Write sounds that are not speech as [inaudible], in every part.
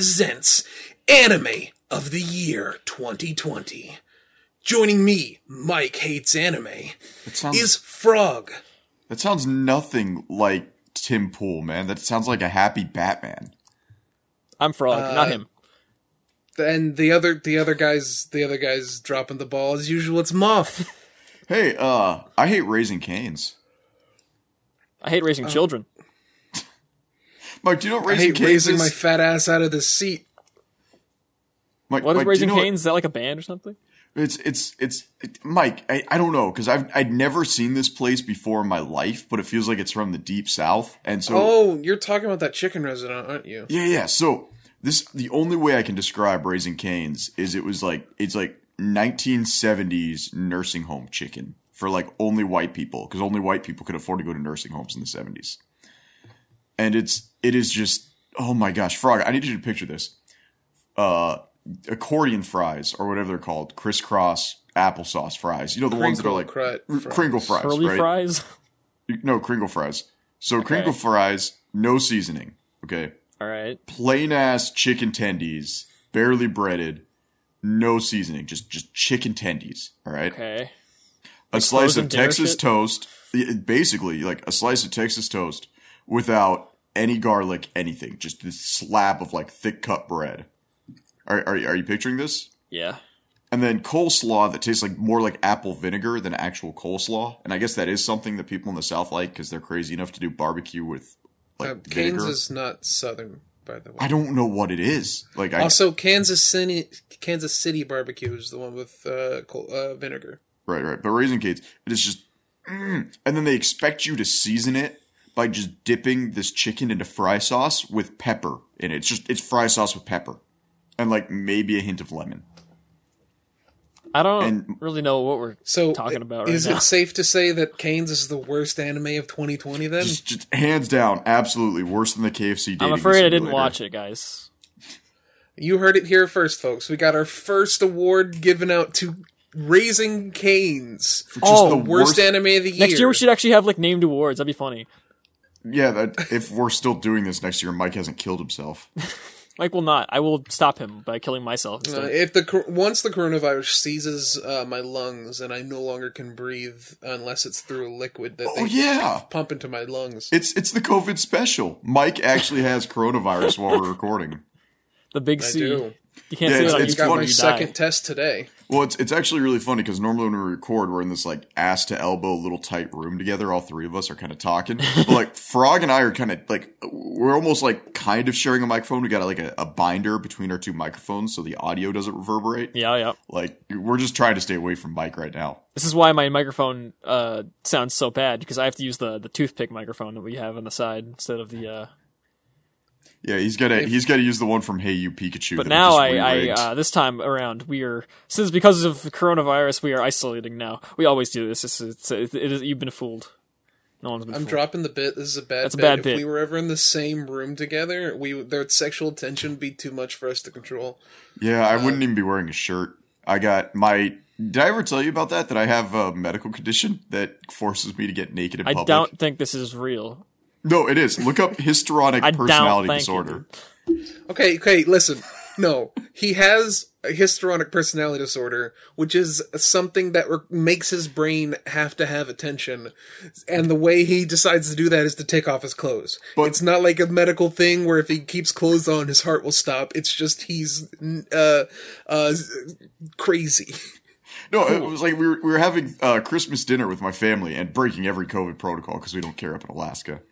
presents Anime of the Year 2020. Joining me, Mike Hates Anime, That sounds is Frog. that sounds nothing like Tim Pool, man. That sounds like a happy Batman. I'm Frog, not him. And the other the other guys the other guys dropping the ball as usual, it's Moth. Hey, uh, I hate raising canes. I hate raising children. Mike, do you know what I raising hate canes raising is? my fat ass out of the seat. Mike, What is Mike, do you Raising know Canes? Is that like a band or something? It's it's it's it, Mike. I, I don't know because I've I'd never seen this place before in my life, but it feels like it's from the deep south, and so Oh, you're talking about that chicken resident, aren't you? yeah, yeah. So this the only way I can describe raising canes is it was like it's like 1970s nursing home chicken for like only white people because only white people could afford to go to nursing homes in the 70s, and it's it is just oh my gosh, frog! I need you to picture this. Uh, accordion fries or whatever they're called, crisscross applesauce fries. You know the ones that are like Crinkle fries. Crinkle fries, Curly right? fries? No, Crinkle fries. So Crinkle fries, no seasoning. Okay, All right. plain ass chicken tendies, barely breaded, no seasoning, just just chicken tendies. All right, Okay. a slice of Texas shit? toast, basically like a slice of Texas toast without any garlic, anything, just this slab of like thick cut bread. Are are, are you picturing this? Yeah. And then coleslaw that tastes like more like apple vinegar than actual coleslaw. And I guess that is something that people in the South like because they're crazy enough to do barbecue with like Uh, vinegar. Kansas is not southern, by the way. I don't know what it is. Like I Also, Kansas City, Kansas City barbecue is the one with uh, col- uh, vinegar. right, right. But raisin canes, it is just, mm. and then they expect you to season it by just dipping this chicken into fry sauce with pepper in it. It's just it's fry sauce with pepper, and like maybe a hint of lemon. I don't And- really know what we're So, talking about right is now. it safe to say that Canes is the worst anime of 2020? Then Just, just hands down, absolutely worse than the KFC. I'm dating afraid I didn't watch it, guys. you heard it here first, folks. We got our first award given out to Raising Canes, For just Oh, the worst, worst anime of the year. Next year we should actually have like named awards. That'd be funny. Yeah, that if we're still doing this next year, Mike hasn't killed himself. [laughs] Mike will not. I will stop him by killing myself. Uh, if the cor- once the coronavirus seizes uh, my lungs and I no longer can breathe unless it's through a liquid that Oh they yeah, pump into my lungs. it's it's the COVID special. Mike actually has coronavirus while we're recording. the big I C. do. You can't Yeah, say it's- that on it's YouTube Got my you second die. test today. Well, it's it's actually really funny because normally when we record, we're in this like ass to elbow little tight room together. All three of us are kind of talking. [laughs] but like Frog and I are kind of like we're almost like kind of sharing a microphone. We got like a, a binder between our two microphones so the audio doesn't reverberate. Yeah, yeah. Like we're just trying to stay away from Mike right now. This is why my microphone uh, sounds so bad because I have to use the the toothpick microphone that we have on the side instead of the. Uh... Yeah, he's got to he's got to use the one from Hey You Pikachu. But now I, I uh, this time around we are since because of the coronavirus we are isolating now. We always do this. It's, it's, it is, you've been fooled. No one's been I'm fooled. dropping the bit. This is a bad That's a bad if bit. we were ever in the same room together, we their sexual tension would be too much for us to control. Yeah, I wouldn't even be wearing a shirt. I got my. Did I ever tell you about that? That I have a medical condition that forces me to get naked in I public. don't think this is real. No, it is. Look up [laughs] histrionic I personality think disorder. Okay, okay, listen. No, he has a histrionic personality disorder, which is something that re- makes his brain have to have attention, and the way he decides to do that is to take off his clothes. But- it's not like a medical thing where if he keeps clothes on, his heart will stop. It's just he's uh uh crazy. [laughs] No, it was like we were we were having uh, Christmas dinner with my family and breaking every COVID protocol because we don't care up in Alaska.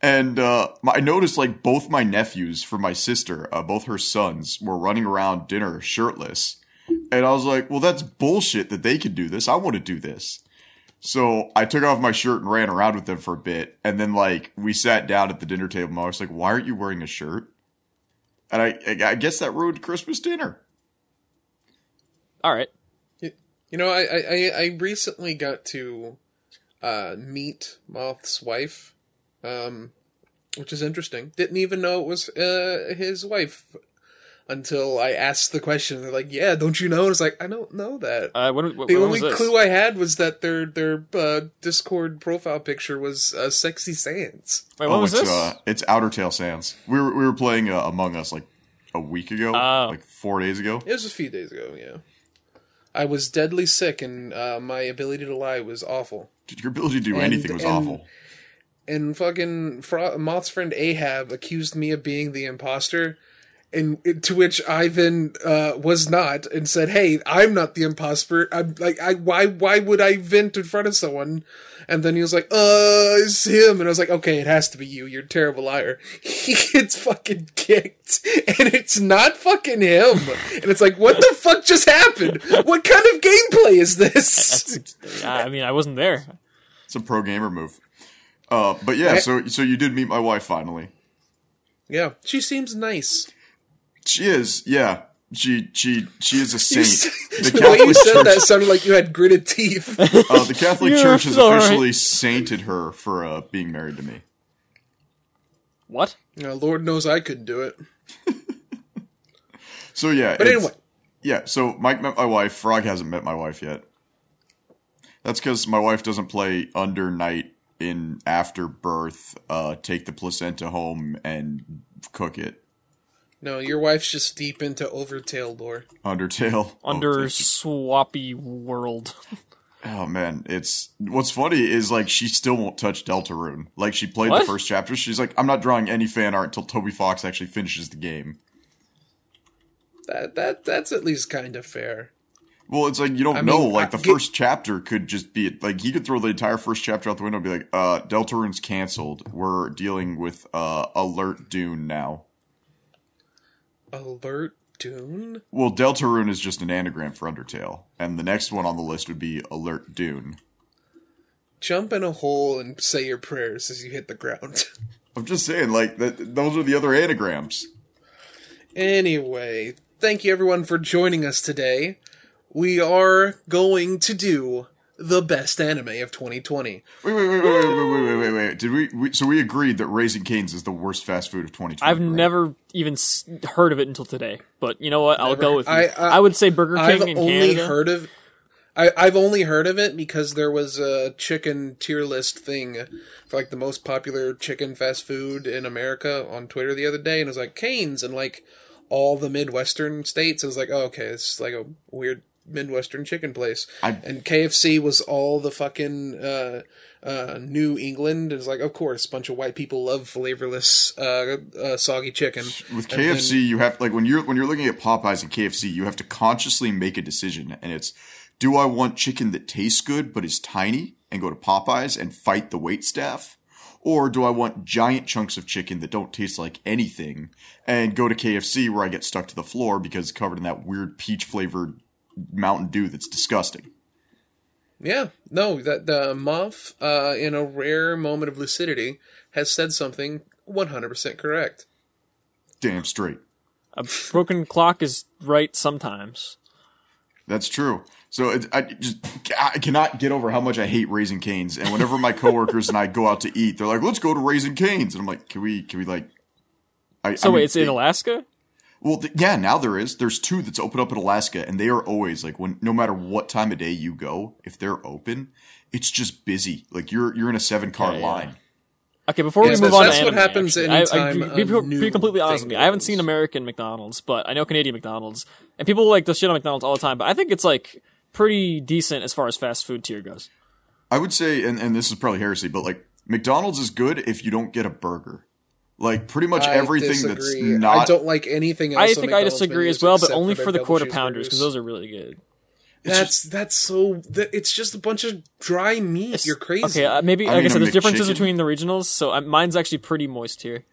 And uh, my, I noticed like both my nephews from my sister, uh, both her sons, were running around dinner shirtless. And I was like, well, that's bullshit that they could do this. I want to do this. So I took off my shirt and ran around with them for a bit. And then like we sat down at the dinner table and I was like, why aren't you wearing a shirt? And I, I guess that ruined Christmas dinner. All right. You know, I I, I- I recently got to uh, meet Moth's wife, um, which is interesting. Didn't even know it was uh, his wife until I asked the question. They're like, "Yeah, don't you know?" And it's like, "I don't know that." Uh, when, when, the when only was this? clue I had was that their their uh, Discord profile picture was uh, sexy Sans. Wait, when was it's this? uh, it's Outertale Sans. We were we were playing uh, Among Us like a week ago, Oh. like four days ago. It was a few days ago. Yeah, I was deadly sick, and uh, my ability to lie was awful. Your ability to do And- anything was and- awful. and fucking Fro- Moth's friend Ahab accused me of being the imposter, and to which Ivan uh, was not, and said, "Hey, I'm not the imposter. I'm like, I why why would I vent in front of someone?" And then he was like, "Uh, it's him," and I was like, "Okay, it has to be you. You're a terrible liar." [laughs] He gets fucking kicked, and it's not fucking him. And it's like, what the fuck just happened? What kind of gameplay is this? I mean, I wasn't there. It's a pro gamer move. Uh, but yeah, so so you did meet my wife finally. Yeah, she seems nice. She is, yeah. She she she is a saint. The the way you said Church, that sounded like you had gritted teeth. [laughs] uh, the Catholic Yeah, Church has it's officially sainted her for uh, being married to me. What? You Lord knows I couldn't do it. [laughs] So yeah, But anyway, yeah. So Mike met my wife. Frog hasn't met my wife yet. That's because my wife doesn't play under night in afterbirth. Uh, take the placenta home and cook it. No, your wife's just deep into Overtail lore. Undertale. [laughs] Under Oh, swappy world. Oh man, it's what's funny is like she still won't touch Deltarune. Like she played What? the first chapter, she's like, I'm not drawing any fan art until Toby Fox actually finishes the game. That that that's at least kind of fair. Well, it's like you don't I know. mean, like the get- first chapter could just be like he could throw the entire first chapter out the window and be like, uh, Deltarune's canceled. We're dealing with uh Alert Dune now. Alert Dune. Well, Deltarune is just an anagram for Undertale, and the next one on the list would be Alert Dune. Jump in a hole and say your prayers as you hit the ground. [laughs] I'm just saying, like that. Those are the other anagrams. anyway, thank you everyone for joining us today. We are going to do the best anime of 2020. Wait, wait, wait, wait, wait, wait, wait, wait, wait, wait. Did we, we? So we agreed that Raising Cane's is the worst fast food of 2020. I've right? never even heard of it until today. But you know what? I'll Never- go with you. I- I, I- would say Burger King I've in only Canada. heard of I, I've only heard of it because there was a chicken tier list thing for like the most popular chicken fast food in America on Twitter the other day, and it was like Canes and like all the Midwestern states. It was like, oh, okay, it's like a weird Midwestern chicken place. I- and KFC was all the fucking uh, uh, New England. It's like, of course, a bunch of white people love flavorless, uh, uh, soggy chicken. with And then- KFC, you have like when you're when you're looking at Popeyes and KFC, you have to consciously make a decision, and it's do I want chicken that tastes good but is tiny and go to Popeyes and fight the wait staff, or do I want giant chunks of chicken that don't taste like anything and go to KFC where I get stuck to the floor because covered in that weird peach flavored Mountain Dew that's disgusting. Yeah, no, that the Moth, uh, in a rare moment of lucidity, has said something 100% correct. Damn straight. A broken clock is right sometimes. That's true. So it, I just I cannot get over how much I hate Raising Canes. And whenever my coworkers and I go out to eat, they're like, "Let's go to Raising Canes," and I'm like, "Can we? Can we like?" I, So I mean, wait, it's in Alaska? Well, th- yeah, now there is. There's two that's open up in Alaska, and they are always like when no matter what time of day you go, if they're open, it's just busy. Like you're you're in a seven car Yeah, yeah. line. Okay, before Yes, we move that's- on that's what anime, happens actually, I- I, anytime be, be, be completely honest with me. I haven't seen American McDonald's, but I know Canadian McDonald's, and people like to shit on McDonald's all the time. But I think it's like pretty decent as far as fast food tier goes. I would say, and, and this is probably heresy, but like McDonald's is good if you don't get a burger. Like pretty much I everything disagree. that's not. I don't like anything else. I think I disagree as well, but only for for the quarter pounders because those are really good. That's that's so. That, it's just a bunch of dry meat. You're crazy. Okay, uh, maybe I like I said, a there's differences McChicken. between the regionals, so uh, mine's actually pretty moist here.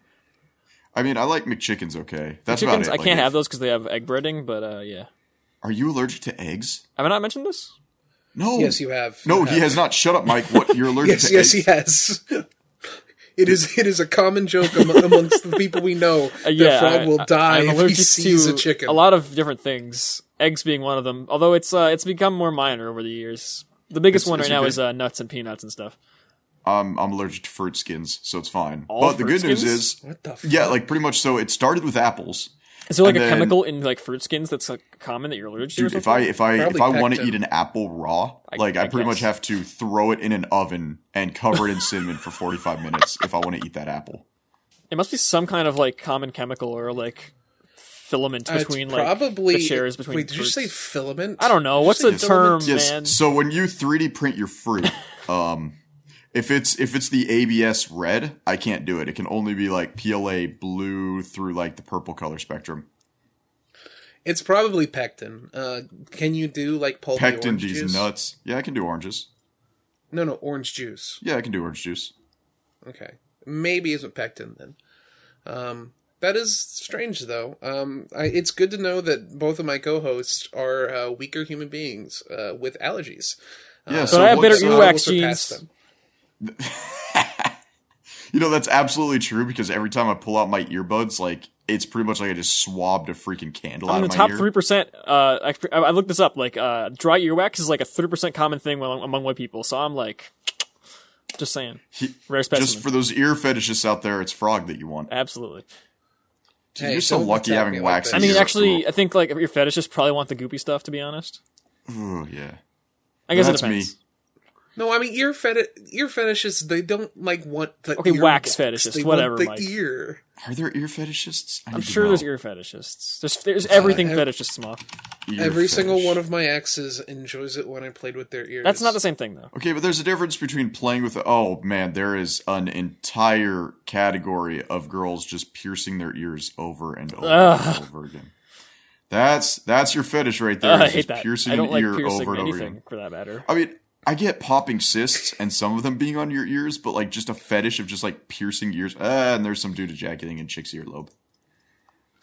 I mean, I like McChickens. Okay, that's Chickens, about it. I Like, can't if- have those because they have egg breading, but uh, yeah. Are you allergic to eggs? Have I not mentioned this? No. yes, you have. No, You he have. has not. Shut up, Mike. What? You're [laughs] allergic Yes, to yes, eggs? he has. [laughs] It is it is a common joke am- amongst the people we know [laughs] Uh, that yeah, Frog will die I'm if he sees to a chicken. A lot of different things, eggs being one of them. Although it's uh, it's become more minor over the years. The biggest It's- one right now okay. is uh, nuts and peanuts and stuff. Um, I'm allergic to fruit skins, so it's fine. All but the fruit good news is, What the fuck? yeah, like pretty much. So it started with apples. Is there like And a then- chemical in like fruit skins that's like common that you're allergic to? Dude, if? I if I if I want to eat an apple raw, like I, I pretty much have to throw it in an oven and cover it in cinnamon for 45 minutes if I want to eat that apple. it must be some kind of like common chemical or like filament Uh, it's between like probably the shares between. Wait, did you say filament? I don't know. What's the term. Yes. man? So when you 3D print your fruit, [laughs] um, if it's if it's the ABS red, I can't do it. It can only be like PLA blue through like the purple color spectrum. It's probably pectin. Uh, can you do like pulpy Pectin orange these juice? nuts. Yeah, I can do oranges. No, no, orange juice. Yeah, I can do orange juice. Okay, maybe isn't pectin then. Um, that is strange though. Um, I, it's good to know that both of my co-hosts are uh, weaker human beings uh, with allergies. Yeah, But so I have better what's, So uh, earwax genes. Them. [laughs] You know, that's absolutely true because every time I pull out my earbuds, like it's pretty much like I just swabbed a freaking candle I'm out of the my top ear. three percent. Uh, I, I looked this up. Like, uh, dry earwax is like a three percent common thing among, among white people. So I'm like, [tsk] just saying, He- rare specimen. just for those ear fetishists out there, it's frog that you want. Absolutely. Dude, Hey, you're so lucky having me like wax. that. I mean, ears. actually, I think like your fetishists probably want the goopy stuff. To be honest, Ooh, yeah. I guess That's it depends. me. No, I mean ear feti- ear fetishists. They don't like want the Okay, ear wax wax. fetishists, They whatever, Want the Mike. ear. Are there ear fetishists? I I'm sure there's ear fetishists. There's there's everything ev- fetishists, Moth. Ear Every single one of my exes enjoys it when I played with their ears. That's not the same thing though. Okay, but there's a difference between playing with. Oh man, there is an entire category of girls just piercing their ears over and over and over again. That's that's your fetish right there. Uh, I hate just that. Piercing I don't an like ear piercing over and over anything again. for that matter. I mean, I get popping cysts and some of them being on your ears, but like just a fetish of just like piercing ears. Ah, and there's some dude ejaculating in chick's earlobe.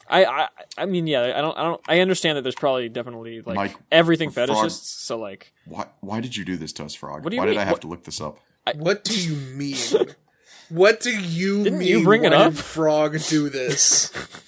I, I I mean yeah I don't I don't I understand that there's probably definitely like Mike, everything Frog- fetishists so like Why? Why did you do this to us, Frog? What do you why mean? did I have What- to look this up? What do you mean? what do you Didn't mean? you bring it up? did Frog do this. [laughs]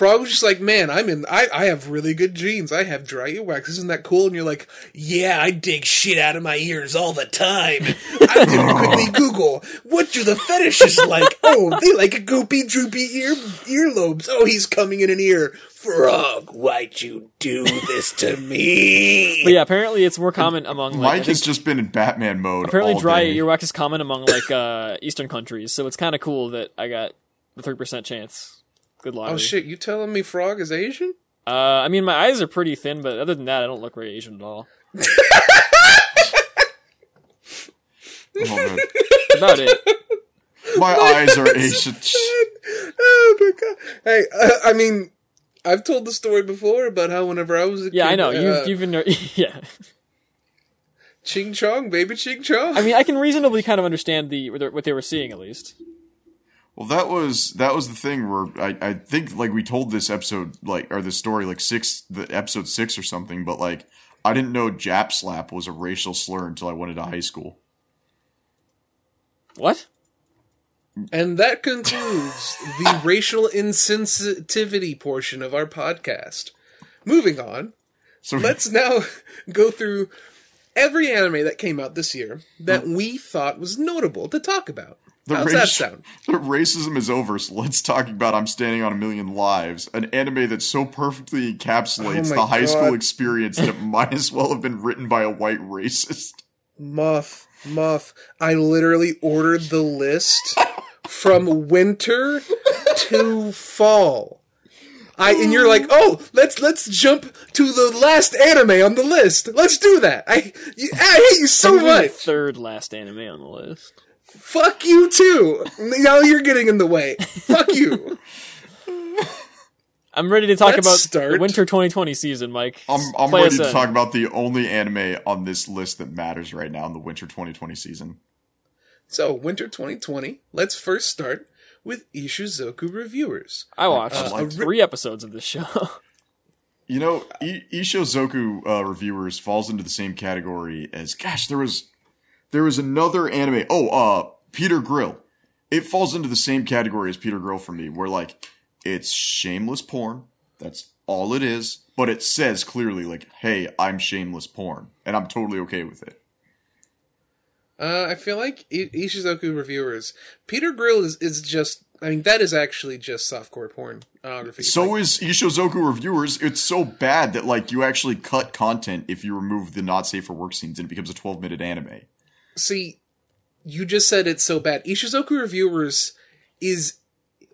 Frog was just like, man, I'm in. I, I have really good genes. I have dry earwax. Isn't that cool? And you're like, yeah, I dig shit out of my ears all the time. I'm gonna [laughs] quickly Google what do the fetishes like. Oh, they like a goopy, droopy ear earlobes. Oh, he's coming in an ear. Frog, why'd you do this to [laughs] me? but yeah apparently it's more common among like Mike think- has just been in Batman mode. apparently all dry day. earwax is common among like uh eastern countries so it's kind of cool that I got the three percent chance. Good lottery. oh shit, you telling me Frog is Asian? Uh, I mean my eyes are pretty thin, but other than that I don't look very Asian at all. Oh, man. [laughs] About it. My eyes are Asian. oh my god! Hey, uh, I mean, I've told the story before about how whenever I was a Yeah, kid, I know uh, you've you've been [laughs] yeah. Ching Chong, baby Ching Chong. I mean I can reasonably kind of understand the what they were seeing at least. Well, that was that was the thing where I, I think like we told this episode like or this story like six the episode six or something, but like I didn't know Jap slap was a racial slur until I went into high school. What? and that concludes the [laughs] racial insensitivity portion of our podcast. Moving on, So let's now [laughs] go through every anime that came out this year that hmm. we thought was notable to talk about. The How's raci- that sound? The racism is over, so let's talk about I'm Standing on a Million Lives, an anime that so perfectly encapsulates Oh the high God. school experience that it [laughs] might as well have been written by a white racist. Muff, Muff. I literally ordered the list from winter to fall. I and you're like, oh, let's let's jump to the last anime on the list. Let's do that. I you, I hate you so Probably the much. third last anime on the list. Fuck you too. Now you're getting in the way. Fuck you. [laughs] I'm ready to talk Let's about start. the winter 2020 season, Mike. I'm, I'm ready to in. talk about the only anime on this list that matters right now in the winter 2020 season. So winter 2020. Let's first start with Ishuzoku reviewers. I watched Uh, a ri- three episodes of this show. [laughs] You know, I- Ishuzoku uh, reviewers falls into the same category as gosh, there was there was another anime. Oh, uh, Peter Grill. It falls into the same category as Peter Grill for me, where like it's shameless porn. That's all it is, but it says clearly like, "Hey, I'm shameless porn," and I'm totally okay with it. Uh, I feel like I- Ishuzoku reviewers. Peter Grill is, is just. I mean, that is actually just softcore pornography. So Like, is Ishuzoku reviewers. It's so bad that like you actually cut content if you remove the not safe for work scenes, and it becomes a 12 minute anime. See, you just said it's so bad. Ishuzoku reviewers is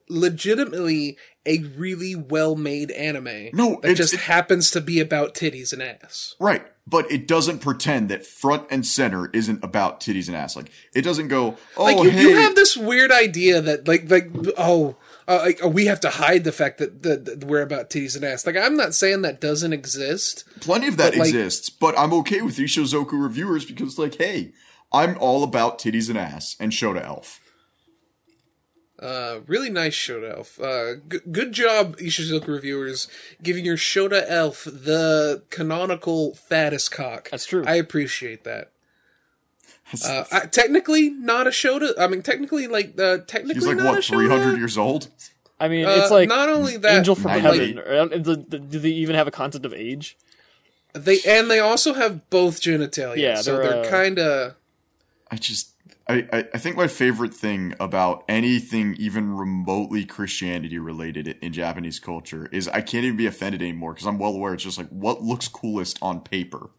legitimately a really well made anime. No, it just happens to be about titties and ass. Right. But it doesn't pretend that front and center isn't about titties and ass. Like it doesn't go, oh Like you, hey, you have this weird idea that like like oh. Uh, like oh, we have to hide the fact that, that, that we're about titties and ass. Like I'm not saying that doesn't exist. plenty of that but, like- exists, but I'm okay with Ishuzoku reviewers because like, hey, I'm all about titties and ass and Shota Elf. Uh, really nice Shota Elf. Uh, g- good job, Ishuzoku reviewers, giving your Shota Elf the canonical fattest cock. That's true. I appreciate that. Uh, I, technically not a Shota. I mean, technically, like, uh, technically He's like not what, three hundred years old? I mean, Uh, it's like not only that, Angel from Heaven. or, uh, do, do they even have a concept of age? They and they also have both genitalia. Yeah, so they're, they're, uh, kind of. I just I, I, think my favorite thing about anything even remotely Christianity related in Japanese culture is I can't even be offended anymore because I'm well aware it's just like what looks coolest on paper.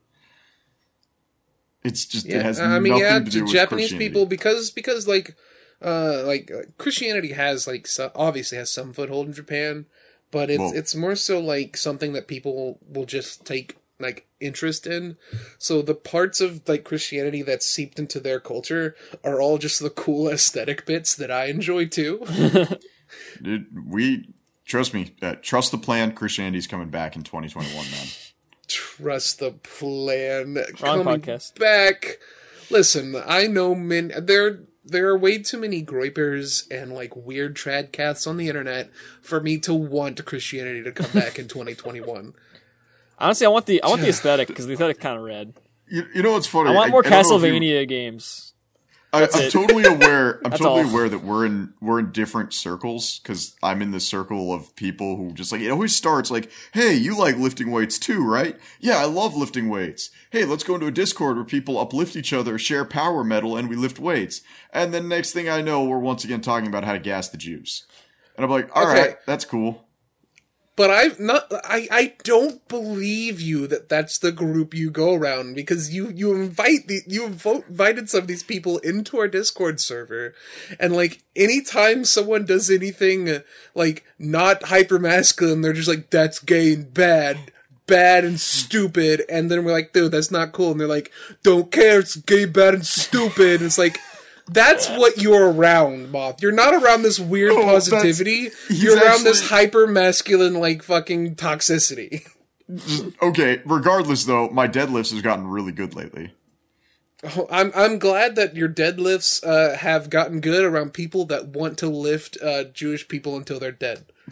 It's just it Yeah, has I mean, nothing yeah, to do with Japanese people because because like uh like uh, Christianity has like so, obviously has some foothold in Japan, but it's Well- it's more so like something that people will just take like interest in. So the parts of like Christianity that seeped into their culture are all just the cool aesthetic bits that I enjoy too. [laughs] Dude, we trust me, uh, trust the plan. Christianity's coming back in 2021, man. Trust the plan. Wrong Coming podcast. back. Listen, I know men. There, there are way too many groypers and like weird trad cats on the internet for me to want Christianity to come back in [laughs] 2021. Honestly, I want the I want the aesthetic because the aesthetic kind of red. You, you know what's funny? I want more I don't know if you- Castlevania games. I, I'm it. totally aware. I'm [laughs] totally all. aware that we're in we're in different circles because I'm in the circle of people who just like it always starts like, "Hey, you like lifting weights too, right? Yeah, I love lifting weights. Hey, let's go into a Discord where people uplift each other, share power metal, and we lift weights." And then next thing I know, we're once again talking about how to gas the Jews. And I'm like, "All right, Okay. that's cool." But I've not. I I don't believe you that that's the group you go around because you you invite the you invited some of these people into our Discord server, and like anytime someone does anything like not hyper masculine, they're just like that's gay and bad. Bad and stupid, and then we're like, dude, that's not cool. And they're like, don't care, it's gay, bad, and stupid. And It's like, that's what you're around, Moth. You're not around this weird that's- positivity. You're around this hyper masculine, like fucking toxicity. [laughs] Okay. Regardless, though, my deadlifts has gotten really good lately. Oh, I'm I'm glad that your deadlifts uh, have gotten good around people that want to lift uh, Jewish people until they're dead. [laughs]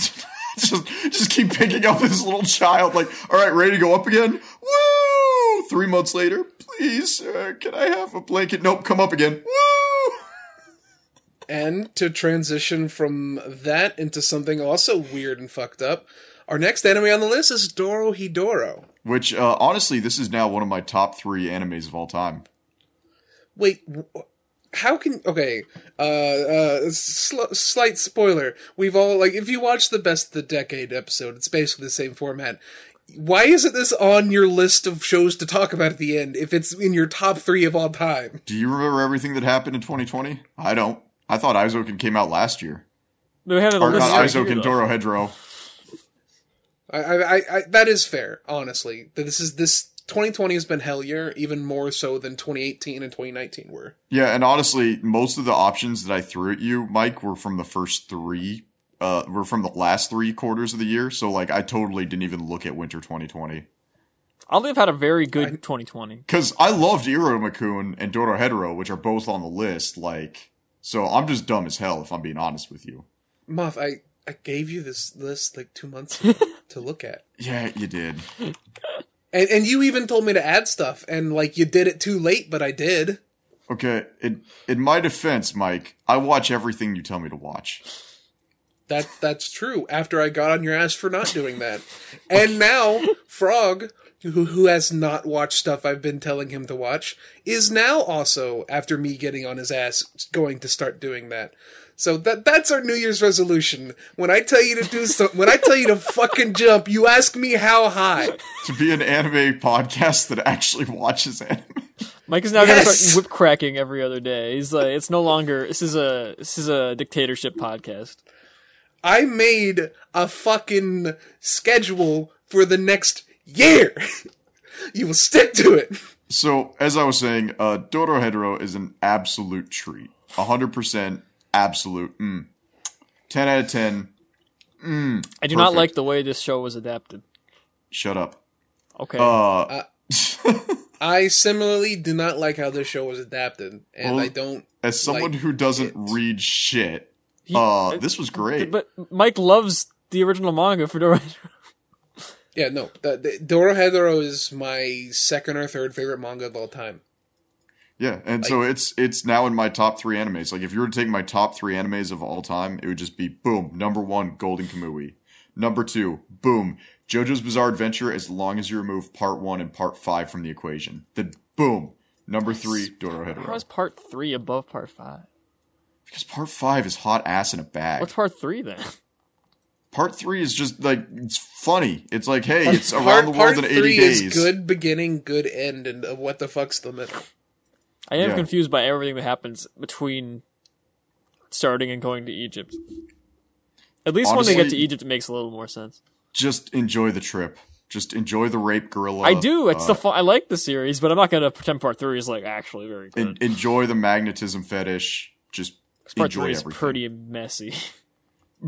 just just keep picking up this little child like all right ready to go up again woo three months later please uh, can i have a blanket nope come up again woo And to transition from that into something also weird and fucked up, our next anime on the list is Doro Hidoro. which uh, honestly this is now one of my top three animes of all time Wait, how can okay? Uh, uh, sl- slight spoiler. We've all like if you watch the best of the decade episode, it's basically the same format. Why isn't this on your list of shows to talk about at the end if it's in your top three of all time? do you remember everything that happened in 2020 i don't i thought Eizouken came out last year We had a or list not right here, Eizouken though. Dorohedoro I, I, I, I that is fair. Honestly, this is this 2020 has been hell year, even more so than 2018 and 2019 were. yeah and honestly most of the options that i threw at you mike were from the first three uh were from the last three quarters of the year so like i totally didn't even look at winter 2020 Oddly, have had a very good 2020. Because I loved Iruma-kun and Dorohedoro, which are both on the list. Like, so I'm just dumb as hell if I'm being honest with you. Moth, I I gave you this list like two months ago [laughs] to look at. Yeah, you did. And and you even told me to add stuff, and like you did it too late, but I did. Okay, in in my defense, Mike, I watch everything you tell me to watch. That that's true. After I got on your ass for not doing that, and now [laughs] Frog, who who has not watched stuff I've been telling him to watch, is now also after me getting on his ass going to start doing that. So that that's our New Year's resolution. When I tell you to do something, when I tell you to fucking jump, you ask me how high. To be an anime podcast that actually watches anime. Mike is now Yes! going to start whip cracking every other day. He's like, it's no longer. This is a this is a dictatorship podcast. I made a fucking schedule for the next year. [laughs] you will stick to it. So, as I was saying, uh, Dorohedoro is an absolute treat. 100% absolute. Mm. 10 out of 10. I do not like the way this show was adapted. Shut up. Okay. Uh, [laughs] I similarly do not like how this show was adapted, and Well, I don't. as someone like who doesn't it. read shit, He- uh, this was great. but Mike loves the original manga for Dora. Yeah, no. The, the, Dorohedoro is my second or third favorite manga of all time. Yeah, and so it's it's now in my top three animes. Like if you were to take my top three animes of all time, it would just be boom. Number one, Golden Kamui. Number two, boom, JoJo's Bizarre Adventure. As long as you remove part one and part five from the equation, then boom. Number three, How Dorohedoro. is part three above part five? Because part five is hot ass in a bag. What's part three then? Part three is just like it's funny. It's like hey, it's Part, around the world part in eighty three days. is good beginning, good end, and what the fuck's the middle? I am Yeah. confused by everything that happens between starting and going to Egypt. At least when they get to Egypt, it makes a little more sense. Just enjoy the trip. Just enjoy the rape gorilla. I do. It's uh, the fun. I like the series, but I'm not gonna pretend part three is like actually very good. en- enjoy the magnetism fetish. Just part enjoy three is everything. pretty messy. [laughs]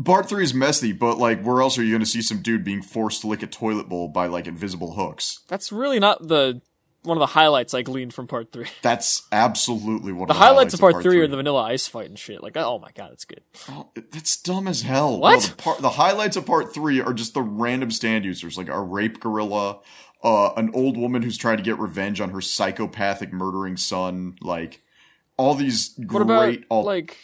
Part three is messy, but like, where else are you going to see some dude being forced to lick a toilet bowl by like invisible hooks? That's really not the one of the highlights I gleaned from part three. [laughs] That's absolutely one The of the highlights of part, three, three are the Vanilla Ice fight and shit. Like, oh my god, it's good. Oh, that's dumb as hell. What? No, the, part, the highlights of part three are just the random stand users, like a rape gorilla, uh, an old woman who's trying to get revenge on her psychopathic murdering son, like all these What about al- like,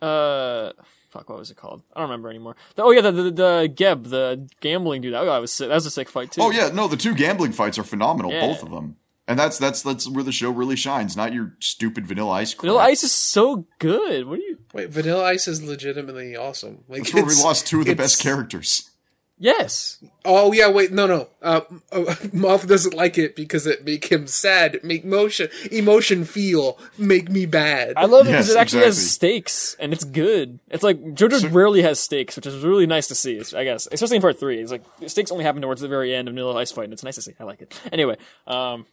uh, fuck, what was it called? I don't remember anymore. The- oh yeah, the, the the Geb, the gambling dude. That, guy was sick. that was a sick fight too. oh yeah, no, the two gambling fights are phenomenal, Yeah. both of them, and that's that's that's where the show really shines. Not your stupid Vanilla Ice. Crap. Vanilla Ice is so good. What do you? Wait, Vanilla Ice is legitimately awesome. Like That's where we lost two of the best characters. Yes, Oh yeah, wait, no, no. Uh, uh, [laughs] Moth doesn't like it because it make him sad, make motion, emotion feel, make me bad. I love it because Yes, it actually exactly. has stakes and it's good. It's like JoJo So- rarely has stakes, which is really nice to see. I guess, especially in part three. It's like stakes only happen towards the very end of Vanilla Ice fight, and it's nice to see. I like it. Anyway, um,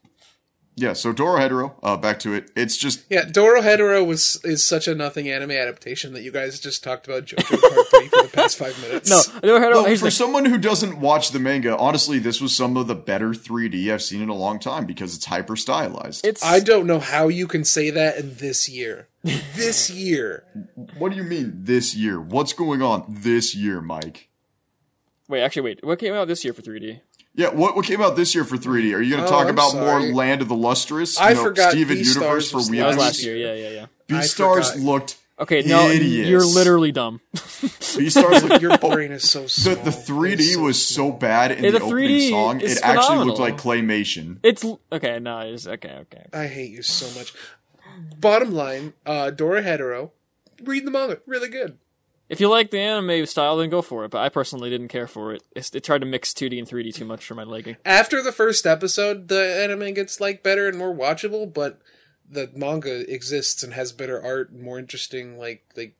Yeah, so Dorohedoro, uh, back to it. It's just yeah, Dorohedoro was is such a nothing anime adaptation that you guys just talked about JoJo Part Three for the past five [laughs] minutes. no, no, no, Well, here's for the- someone who doesn't watch the manga, honestly, this was some of the better 3D I've seen in a long time because it's hyper stylized. it's I don't know how you can say that in this year. [laughs] this year. What do you mean this year? What's going on this year, Mike? wait. Actually, wait. What came out this year for 3D? Yeah, what what came out this year for 3D? Are you going to Oh, talk I'm about sorry. more Land of the Lustrous? I You know, forgot Steven Beastars Universe for was Wii That was Last last year. Yeah, yeah, yeah. Beastars forgot. looked Okay, no, Hideous. you're literally dumb. [laughs] Beastars looked [laughs] Your brain is so small. the 3D so was so bad in Yeah, the, the opening 3D song, is it actually looked like claymation. It's okay. No, it's okay. Okay. I hate you so much. Bottom line, uh, Dorohedoro, read the manga, really good. If you like the anime style, then go for it. But I personally didn't care for it. It's, it tried to mix 2D and 3D too much for my liking. After the first episode, the anime gets like better and more watchable, but the manga exists and has better art and more interesting like like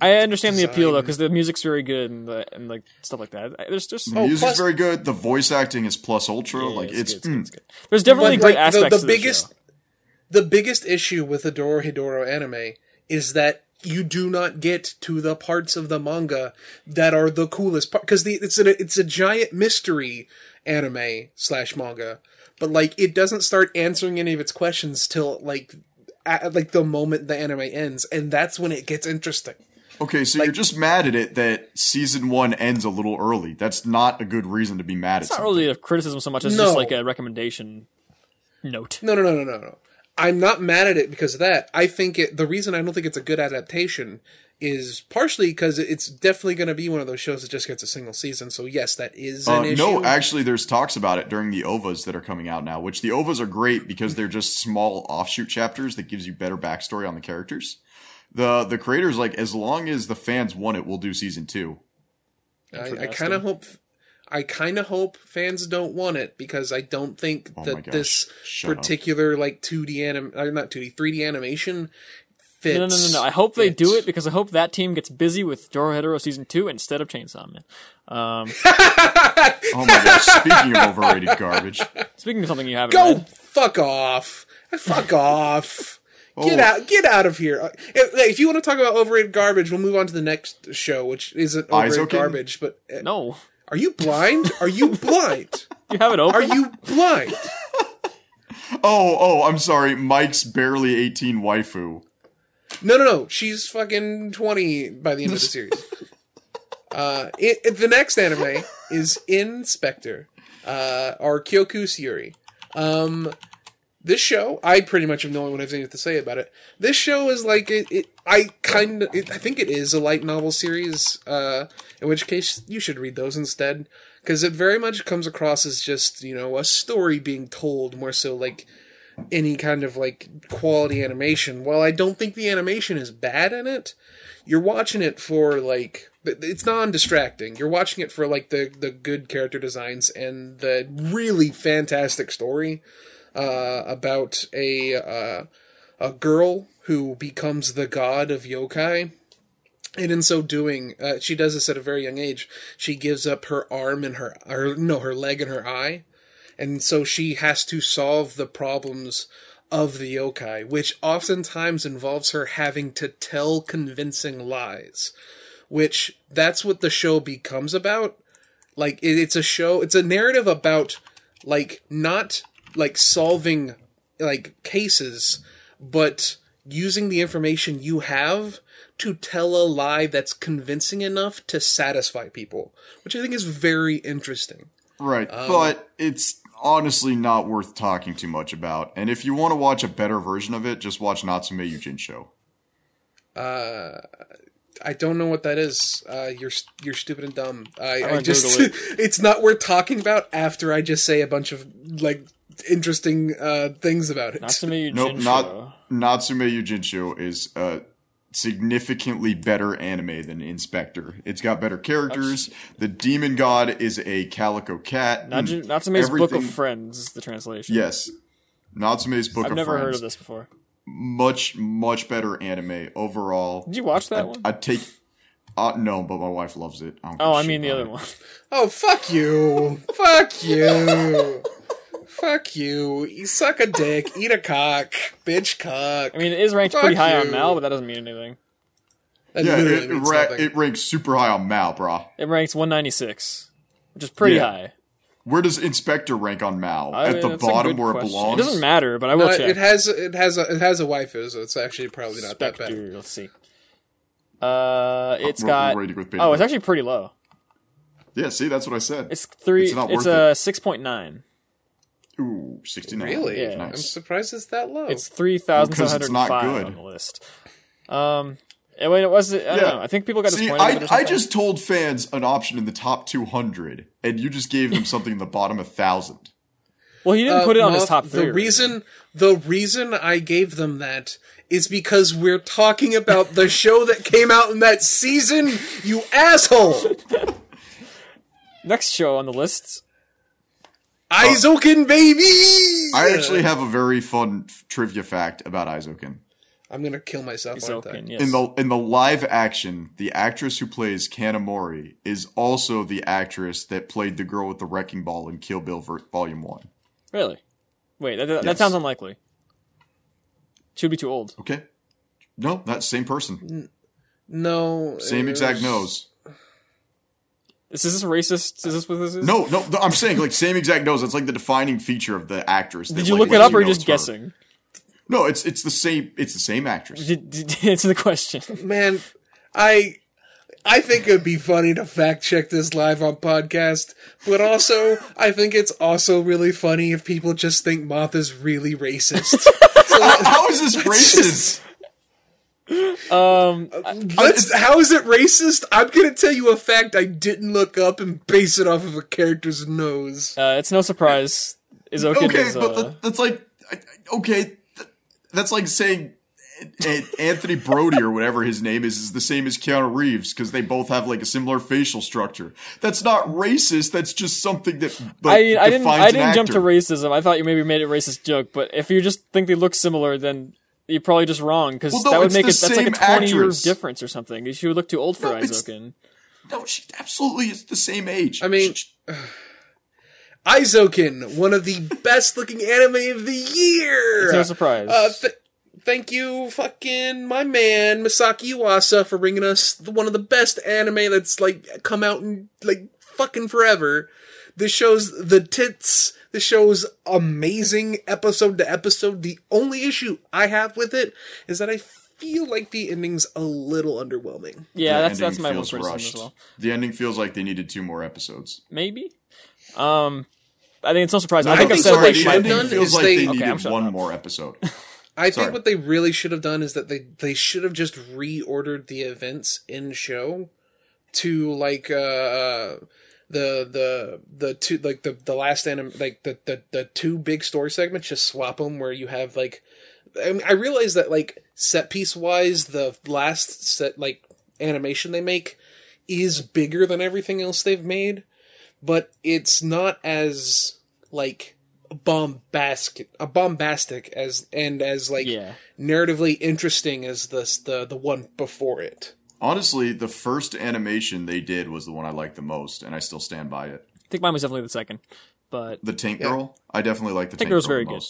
I understand the appeal though, because the music's very good and the, and like stuff like that. There's just The Oh, music's plus- very good. The voice acting is plus ultra. Yeah, like it's, good, mm, it's good. There's definitely But, great like, the- aspects the to biggest- the show. the biggest issue with the Dorohedoro anime is that you do not get to the parts of the manga that are the coolest part because it's a it's a giant mystery anime slash manga, but like it doesn't start answering any of its questions till like at, like the moment the anime ends, and that's when it gets interesting. Okay, so you're just mad at it that season one ends a little early. That's not a good reason to be mad It's at not something. really a criticism so much as No. just like a recommendation note. No, no, no, no, no, no. I'm not mad at it because of that. I think it. The reason I don't think it's a good adaptation is partially because it's definitely going to be one of those shows that just gets a single season. So yes, that is an Uh, issue. no, actually, there's talks about it during the ovas that are coming out now. Which the ovas are great because they're just small offshoot chapters that gives you better backstory on the characters. The the creators like as long as the fans want it, we'll do season two. I, I kind of hope. I kind of hope fans don't want it because I don't think Oh that gosh, this shut up. particular like 2D anim, or not 2D, 3D animation fits. No, no, no, no. I hope they do it because I hope that team gets busy with Dorohedoro season two instead of Chainsaw Man. Um, [laughs] Oh my gosh! Speaking of overrated garbage, speaking of something you haven't Go read, fuck off. Fuck [laughs] off. Get Oh. out! Get out of here! Uh, If, if you want to talk about overrated garbage, we'll move on to the next show, which isn't overrated Eizouken? garbage. But uh, no, are you blind? Are you [laughs] blind? you have it open. Are you blind? oh oh, I'm sorry. Mike's barely 18 waifu. No, no, no. She's fucking twenty by the end of the series. [laughs] Uh, it, it- the next anime is Inspector, uh, or Kyokou Suiri. Um, this show, I pretty much have no one have anything to say about it. This show is like it. it I kind of, I think it is a light novel series. Uh, in which case you should read those instead, because it very much comes across as just you know a story being told more so like any kind of like quality animation. While I don't think the animation is bad in it, you're watching it for like it's non-distracting. You're watching it for like the the good character designs and the really fantastic story uh, about a uh, a girl who becomes the god of yokai. And in so doing, uh, she does this at a very young age. She gives up her arm and her, or no, her leg and her eye, and so she has to solve the problems of the yokai, which oftentimes involves her having to tell convincing lies. Which that's what the show becomes about. Like it, it's a show, it's a narrative about like not like solving like cases, but using the information you have to tell a lie that's convincing enough to satisfy people, which I think is very interesting. Right, Um, but it's honestly not worth talking too much about. And if you want to watch a better version of it, just watch Natsume Yuujinchou. Uh, I don't know what that is. Uh, you're you're stupid and dumb. I, I gonna just Google [laughs] it's not worth talking about after I just say a bunch of like interesting uh, things about it. Natsume Yujin Nope, Show. not Natsume Yujin is a significantly better anime than Inspector. It's got better characters. The demon god is a calico cat. Naju- and Natsume's Book of Friends is the translation. Yes. Natsume's Book I've of never heard of this before. Much, much better anime overall. Did you watch that one? I'd take. Uh, no, but my wife loves it. I oh, give a I shit mean the other it. one. Oh fuck you! fuck you! Fuck you! You suck a dick, [laughs] eat a cock, bitch cock. I mean, it is ranked Fuck pretty high you. on MAL, but that doesn't mean anything. That Yeah, literally it, means ra- it ranks super high on MAL, brah. It ranks 196, which is pretty Yeah. high. Where does Inspector rank on MAL? I At the bottom where question. it belongs? It doesn't matter, but I will No, check. it has it has a, it has a waifu, so it's actually probably not that bad. let's see. Uh, it's we're- got. we're ready with Oh, it's actually pretty low. Yeah, see, that's what I said. It's three. It's not It's, worth a six point nine. Ooh, 69. Really? Yeah. I'm surprised it's that low. It's three thousand seven Because it's hundred not five good. on the list. Um, eh, wait, it was. I don't Yeah. know. I think people got See, disappointed. I, I just told fans an option in the top 200, and you just gave them something in the bottom 1,000. Well, he didn't Uh, put it on his top three. The reason the reason I gave them that is because we're talking about the show that came out in that season. You asshole! [laughs] next show on the list. Oh. Eizouken baby. I actually have a very fun f- trivia fact about Eizouken. I'm gonna kill myself. aren't I? Eizouken, yes. In the in the live action, the actress who plays Kanamori is also the actress that played the girl with the wrecking ball in Kill Bill ver- Volume One. really? Wait, that, that Yes. sounds unlikely. She would be too old. Okay, no, that's same person, No. same exact nose. Is this racist? Is this what this is? No, no, I'm saying like same exact nose. It's like the defining feature of the actress. that, Did you like, look it up or are you just it's her. guessing? No, it's it's the same. It's the same actress. Did, did, [laughs] answer the question. Man, I I think it'd be funny to fact check this live on podcast, but also I think it's also really funny if people just think Moth is really racist. [laughs] so How is this racist? Um, let's, how is it racist? I'm gonna tell you a fact I didn't look up and base it off of a character's nose. uh, it's no surprise. Eizouken Okay, is, but uh, that's like okay, that's like saying Anthony Brody or whatever his name is is the same as Keanu Reeves because they both have like a similar facial structure. That's not racist. That's just something that like, I, I didn't. I didn't jump to racism. I thought you maybe made it a racist joke, but if you just think they look similar, then You're probably just wrong because Well, no, that would make the it that's like a same 20 year difference or something. She would look too old for No, it's- Eizouken. No, she absolutely is the same age. I mean- She- [sighs] Eizouken, one of the best looking anime of the year. It's no surprise. Uh, th- thank you, fucking my man Masaaki Yuasa, for bringing us the, one of the best anime that's like come out in like fucking forever. This shows the tits. This show's amazing episode to episode. The only issue I have with it is that I feel like the ending's a little underwhelming. yeah, the that's that's my one feels criticism as well. The ending feels like they needed two more episodes. Maybe. Um, I think it's no surprise. I I think I've think said what they should the have done ending is feels like they- they needed shutting one up. more episode. I Sorry. think what they really should have done is that they they should have just reordered the events in show to like uh the the the two like the the last anim like the the the two big story segments just swap them where you have like I mean I realize that like set piece wise the last set like animation they make is bigger than everything else they've made but it's not as like bombastic a bombastic as and as like Yeah. narratively interesting as this the the one before it Honestly, the first animation they did was the one I liked the most, and I still stand by it. I think mine was definitely the second, but The Tank Girl, I definitely like the Tank, Tank Girl's Girl very the good.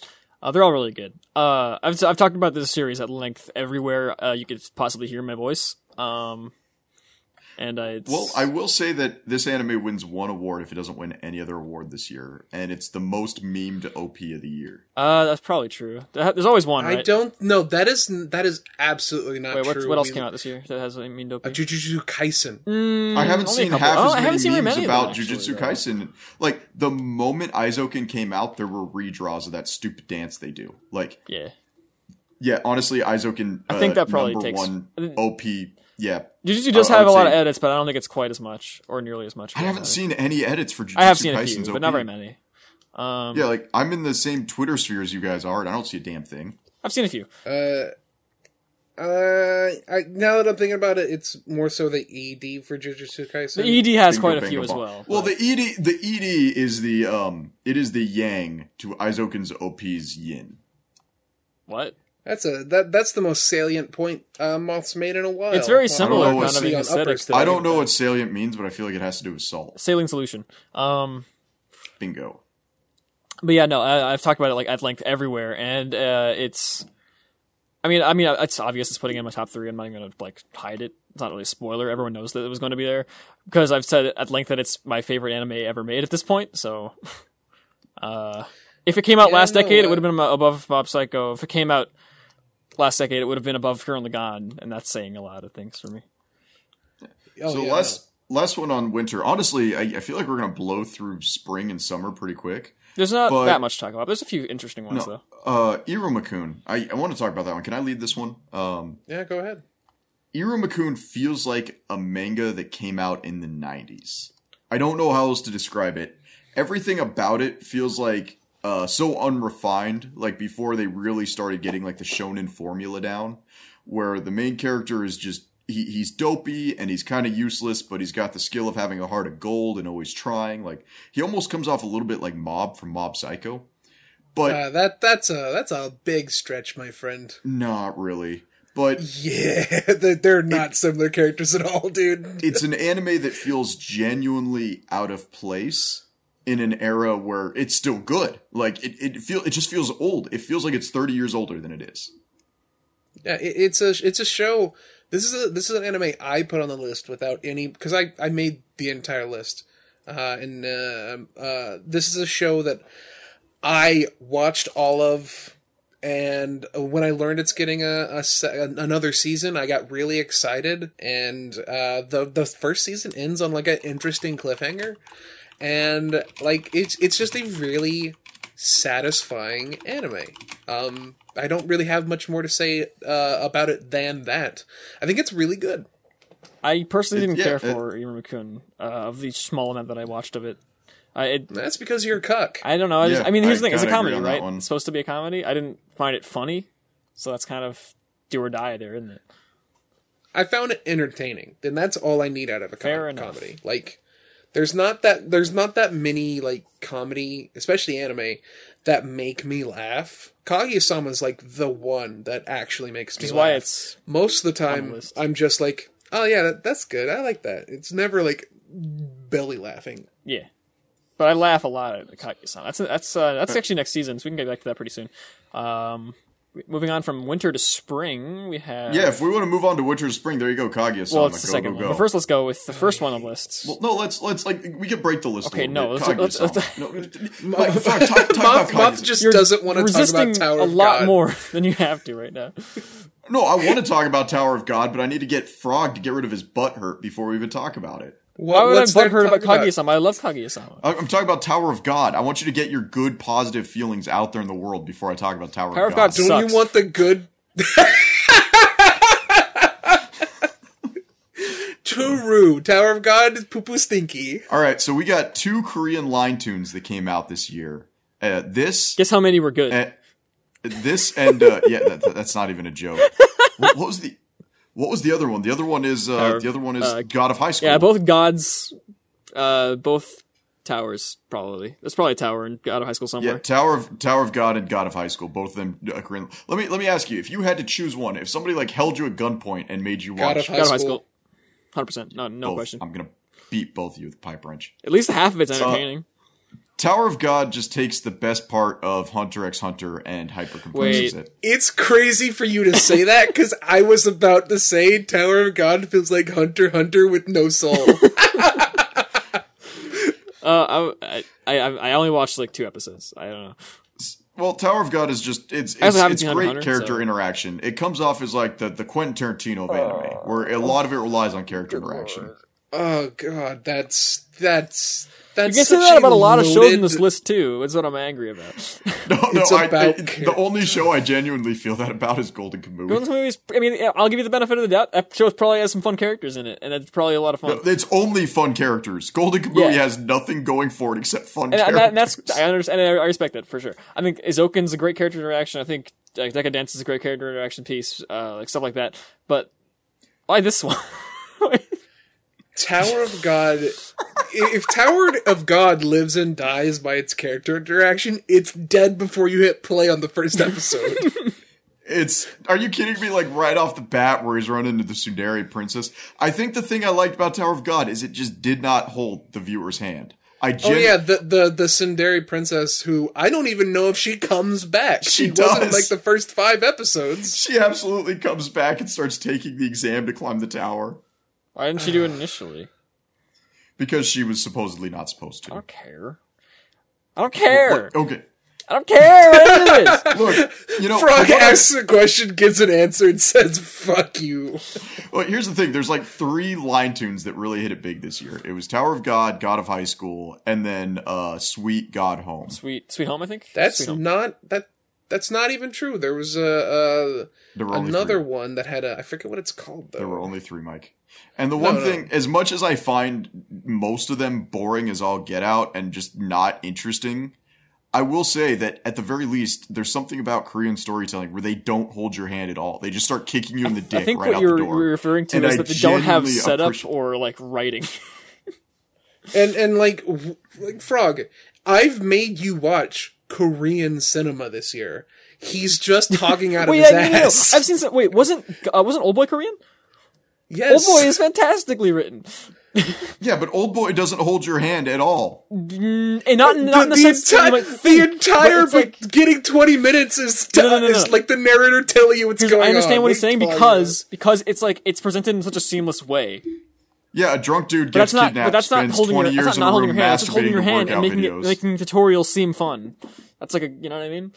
uh, they're all really good. Uh, I've I've talked about this series at length everywhere uh, you could possibly hear my voice. Um, and I Well, I will say that this anime wins one award if it doesn't win any other award this year, and it's the most memed OP of the year. uh, that's probably true. There's always one, i right? don't know that is that is absolutely not Wait, what, true what else We- came out this year that has a mean dope? uh, Jujutsu Kaisen I haven't seen half Oh, as I many haven't memes many of them, about actually, Jujutsu though. Kaisen. Like the moment Eizouken came out, there were redraws of that stupid dance they do. Like, Yeah, yeah, honestly, Eizouken. I think uh, that probably takes- one OP. Yeah, Jujutsu does I- I have a lot of edits, but I don't think it's quite as much or nearly as much. I haven't seen any edits for Jujutsu I have seen a few, OP. but not very many. Um, Yeah, like I'm in the same Twitter sphere as you guys are, and I don't see a damn thing. I've seen a few. uh uh I, now that I'm thinking about it, it's more so the ED for Jujutsu Kaisen. The ED has Bingo, quite a few as bong. well. Well, but- the ED, the ED is the um, it is the Yang to Eizouken's OP's Yin. what? That's a that that's the most salient point uh, Moth's made in a while. It's very Well, similar, I don't know kind what of in aesthetics. I don't know what salient means, but I feel like it has to do with salt. Sailing solution. Um, Bingo. but yeah, no, I, I've talked about it like at length everywhere, and uh, it's. I mean, I mean, it's obvious it's putting in my top three. I'm not even gonna like hide it. It's not really a spoiler. Everyone knows that it was going to be there because I've said at length that it's my favorite anime ever made at this point. So, [laughs] uh, if it came out Yeah, last no, decade, it uh, would have been above Mob Psycho. If it came out last decade, it would have been above Gurren Lagann, and that's saying a lot of things for me. Oh, so yeah, last last one on winter. Honestly, I, I feel like we're gonna blow through spring and summer pretty quick. There's not But- that much to talk about. There's a few interesting ones No, though. uh, Iruma-kun. I, I want to talk about that one. Can I lead this one? Um, yeah, go ahead. Iruma-kun feels like a manga that came out in the 90s. I don't know how else to describe it. Everything about it feels like uh, so unrefined, like before they really started getting like the shonen formula down, where the main character is just he, he's dopey and he's kind of useless, but he's got the skill of having a heart of gold and always trying. Like he almost comes off a little bit like Mob from Mob Psycho, but Uh, that that's a that's a big stretch, my friend. not really. But Yeah, [laughs] they're, they're not similar characters at all, dude. it's an anime that feels genuinely out of place in an era where it's still good. Like it, it feel it just feels old. It feels like it's thirty years older than it is. Yeah, it, it's a it's a show. This is a this is an anime I put on the list without any because I I made the entire list, uh, and uh, uh, this is a show that I watched all of, and when I learned it's getting a, a se- another season, I got really excited, and uh, the the first season ends on like an interesting cliffhanger, and like it's it's just a really satisfying anime. Um, I don't really have much more to say uh, about it than that. I think it's really good. I personally didn't yeah, care it- for Iruma-kun uh, of the small amount that I watched of it. I it, That's because you're a cuck. I don't know. I, just, Yeah, I mean, here's the thing: it's a comedy, right? It's supposed to be a comedy. I didn't find it funny, so that's kind of do or die there, isn't it? I found it entertaining. Then that's all I need out of a com- Fair enough. comedy. Like There's not that there's not that many like comedy, especially anime, that make me laugh. Kaguya-sama is like the one that actually makes me is laugh. why it's most of the the time. I'm just like, oh yeah, that, that's good. I like that. It's never like belly laughing. yeah. But I laugh a lot at Kaguya-sama. That's that's uh, that's actually next season, so we can get back to that pretty soon. Um, moving on from winter to spring, we have Yeah, if we want to move on to winter to spring, there you go, Kaguya-sama. well, it's the go, second go, one. But first, let's go with the first one on the list. Well, no, let's let's like we can break the list. Okay, a no, little let's- let's- Kaguya-sama. No, like, [laughs] fuck, talk, talk about Moth, Moth just You're doesn't want to talk resisting about Tower a lot God. more [laughs] than you have to right now. No, I want to talk about Tower of God, but I need to get Frog to get rid of his butt hurt before we even talk about it. What, Why would I what's there butthurt to about talk Kaguya-sama? I love Kaguya-sama. I- I'm talking about Tower of God. I want you to get your good, positive feelings out there in the world before I talk about Tower, Tower of of God. God Don't sucks. you want the good? [laughs] True. Tower of God is poo poo stinky. All right, so we got two Korean line tunes that came out this year. Uh, this, Guess how many were good? uh, this, and uh, yeah, that, that's not even a joke. [laughs] what, what was the? What was the other one? The other one is uh, Tower the other one is uh, God of High School. yeah, both gods, uh, both towers probably. That's probably a tower and God of High School somewhere. Yeah, Tower of Tower of God and God of High School, both of them uh, Korean. Let me let me ask you: if you had to choose one, if somebody like held you at gunpoint and made you God watch of High God of High School. School, hundred percent. No, no both, question. I'm gonna beat both of you with a pipe wrench. At least half of it's entertaining. Tower of God just takes the best part of Hunter x Hunter and hyper composes it. It's crazy for you to say that because I was about to say Tower of God feels like Hunter x Hunter with no soul. [laughs] Uh, I, I, I, I only watched like two episodes. I don't know. Well, Tower of God is just it's it's, it's great Hunter, character so- interaction. It comes off as like the the Quentin Tarantino of anime, where a lot of it relies on character interaction. oh God, that's that's that's. You can say that about a lot of shows in this list too. That's what I'm angry about. [laughs] No, no, It's I, about I- the only show I genuinely feel that about is Golden Kamuy. Golden Movies. I mean, I'll give you the benefit of the doubt. That show probably has some fun characters in it, and it's probably a lot of fun. It's only fun characters. Golden Kamuy Yeah. has nothing going for it except fun and, and, characters. that, and that's I understand. And I respect that for sure. I think Eizouken's a great character interaction. I think like, Decadence is a great character interaction piece, uh, like stuff like that. But why this one? [laughs] Tower of God. if Tower of God lives and dies by its character interaction, it's dead before you hit play on the first episode. [laughs] It's are you kidding me? Like right off the bat, where he's running into the Sundari princess. I think the thing I liked about Tower of God is it just did not hold the viewer's hand. I oh yeah, the the the Sundari princess, who I don't even know if she comes back. She She, wasn't does. like the first five episodes. she absolutely comes back and starts taking the exam to climb the tower why didn't she do it initially? [sighs] because she was supposedly not supposed to. I don't care. I don't care. Look, okay, I don't care. What it is. [laughs] look, you know, Frog from what I- asks a question, gets an answer, and says "fuck you." [laughs] Well, here's the thing. There's like three line tunes that really hit it big this year. It was Tower of God, God of High School, and then uh, Sweet God Home. Sweet, Sweet Home. I think That's Sweet Home. not that. That's not even true. There was a, a only another three. one that had a. I forget what it's called though. There were only three, Mike. And the one no. thing, as much as I find most of them boring as all get out and just not interesting, I will say that at the very least, there's something about Korean storytelling where they don't hold your hand at all. They just start kicking you in the dick I think right what out you're, the door. you're referring to And is I that they don't have genuinely setup appreciate- or like writing. [laughs] And and like like Frog, I've made you watch Korean cinema this year. He's just talking out of [laughs] Wait, his yeah, no, no, no. ass. I've seen some. Wait, wasn't uh, wasn't Old Boy Korean? yes, Old Boy is fantastically written, [laughs] yeah, but Old Boy doesn't hold your hand at all. and not not in the, the, the, sense enti- you the entire but it's like beginning twenty minutes is, No, no, no, is like the narrator telling you what's going on. I understand what he's saying because because it's like it's presented in such a seamless way. Yeah, a drunk dude But that's gets not. kidnapped, But that's not spends holding your. 20 That's years not, not in holding a your room hand. That's just holding masturbating your hand and workout making it videos. making tutorials seem fun. That's like a. You know what I mean?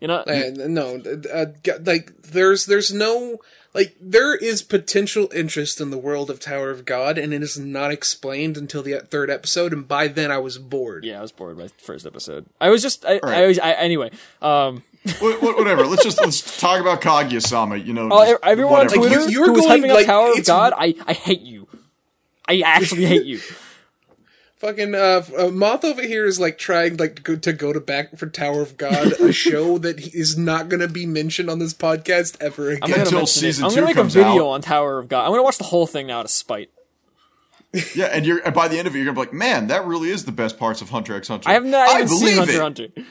You know. Uh, no, uh, like there's there's no like there is potential interest in the world of Tower of God, and it is not explained until the third episode, and by then I was bored. Yeah, I was bored by the first episode. I was just. I. right. I, was, I anyway. Um. Wha- wha- Whatever. let's just let's talk about Kaguya-sama. You know, Uh, just everyone on whatever. Twitter you- you're who was going, hyping up like, Tower of God, I, I hate you. I actually hate you. [laughs] Fucking uh, uh, Moth over here is like trying like to go, to go to back for Tower of God, a [laughs] show that he is not going to be mentioned on this podcast ever I'm again. gonna Until mention it. I'm gonna make comes a video out. on Tower of God. I'm gonna watch the whole thing now to spite. Yeah, and you're and by the end of it, you're gonna be like, man, that really is the best parts of Hunter x Hunter. I have not I even seen believe Hunter it. x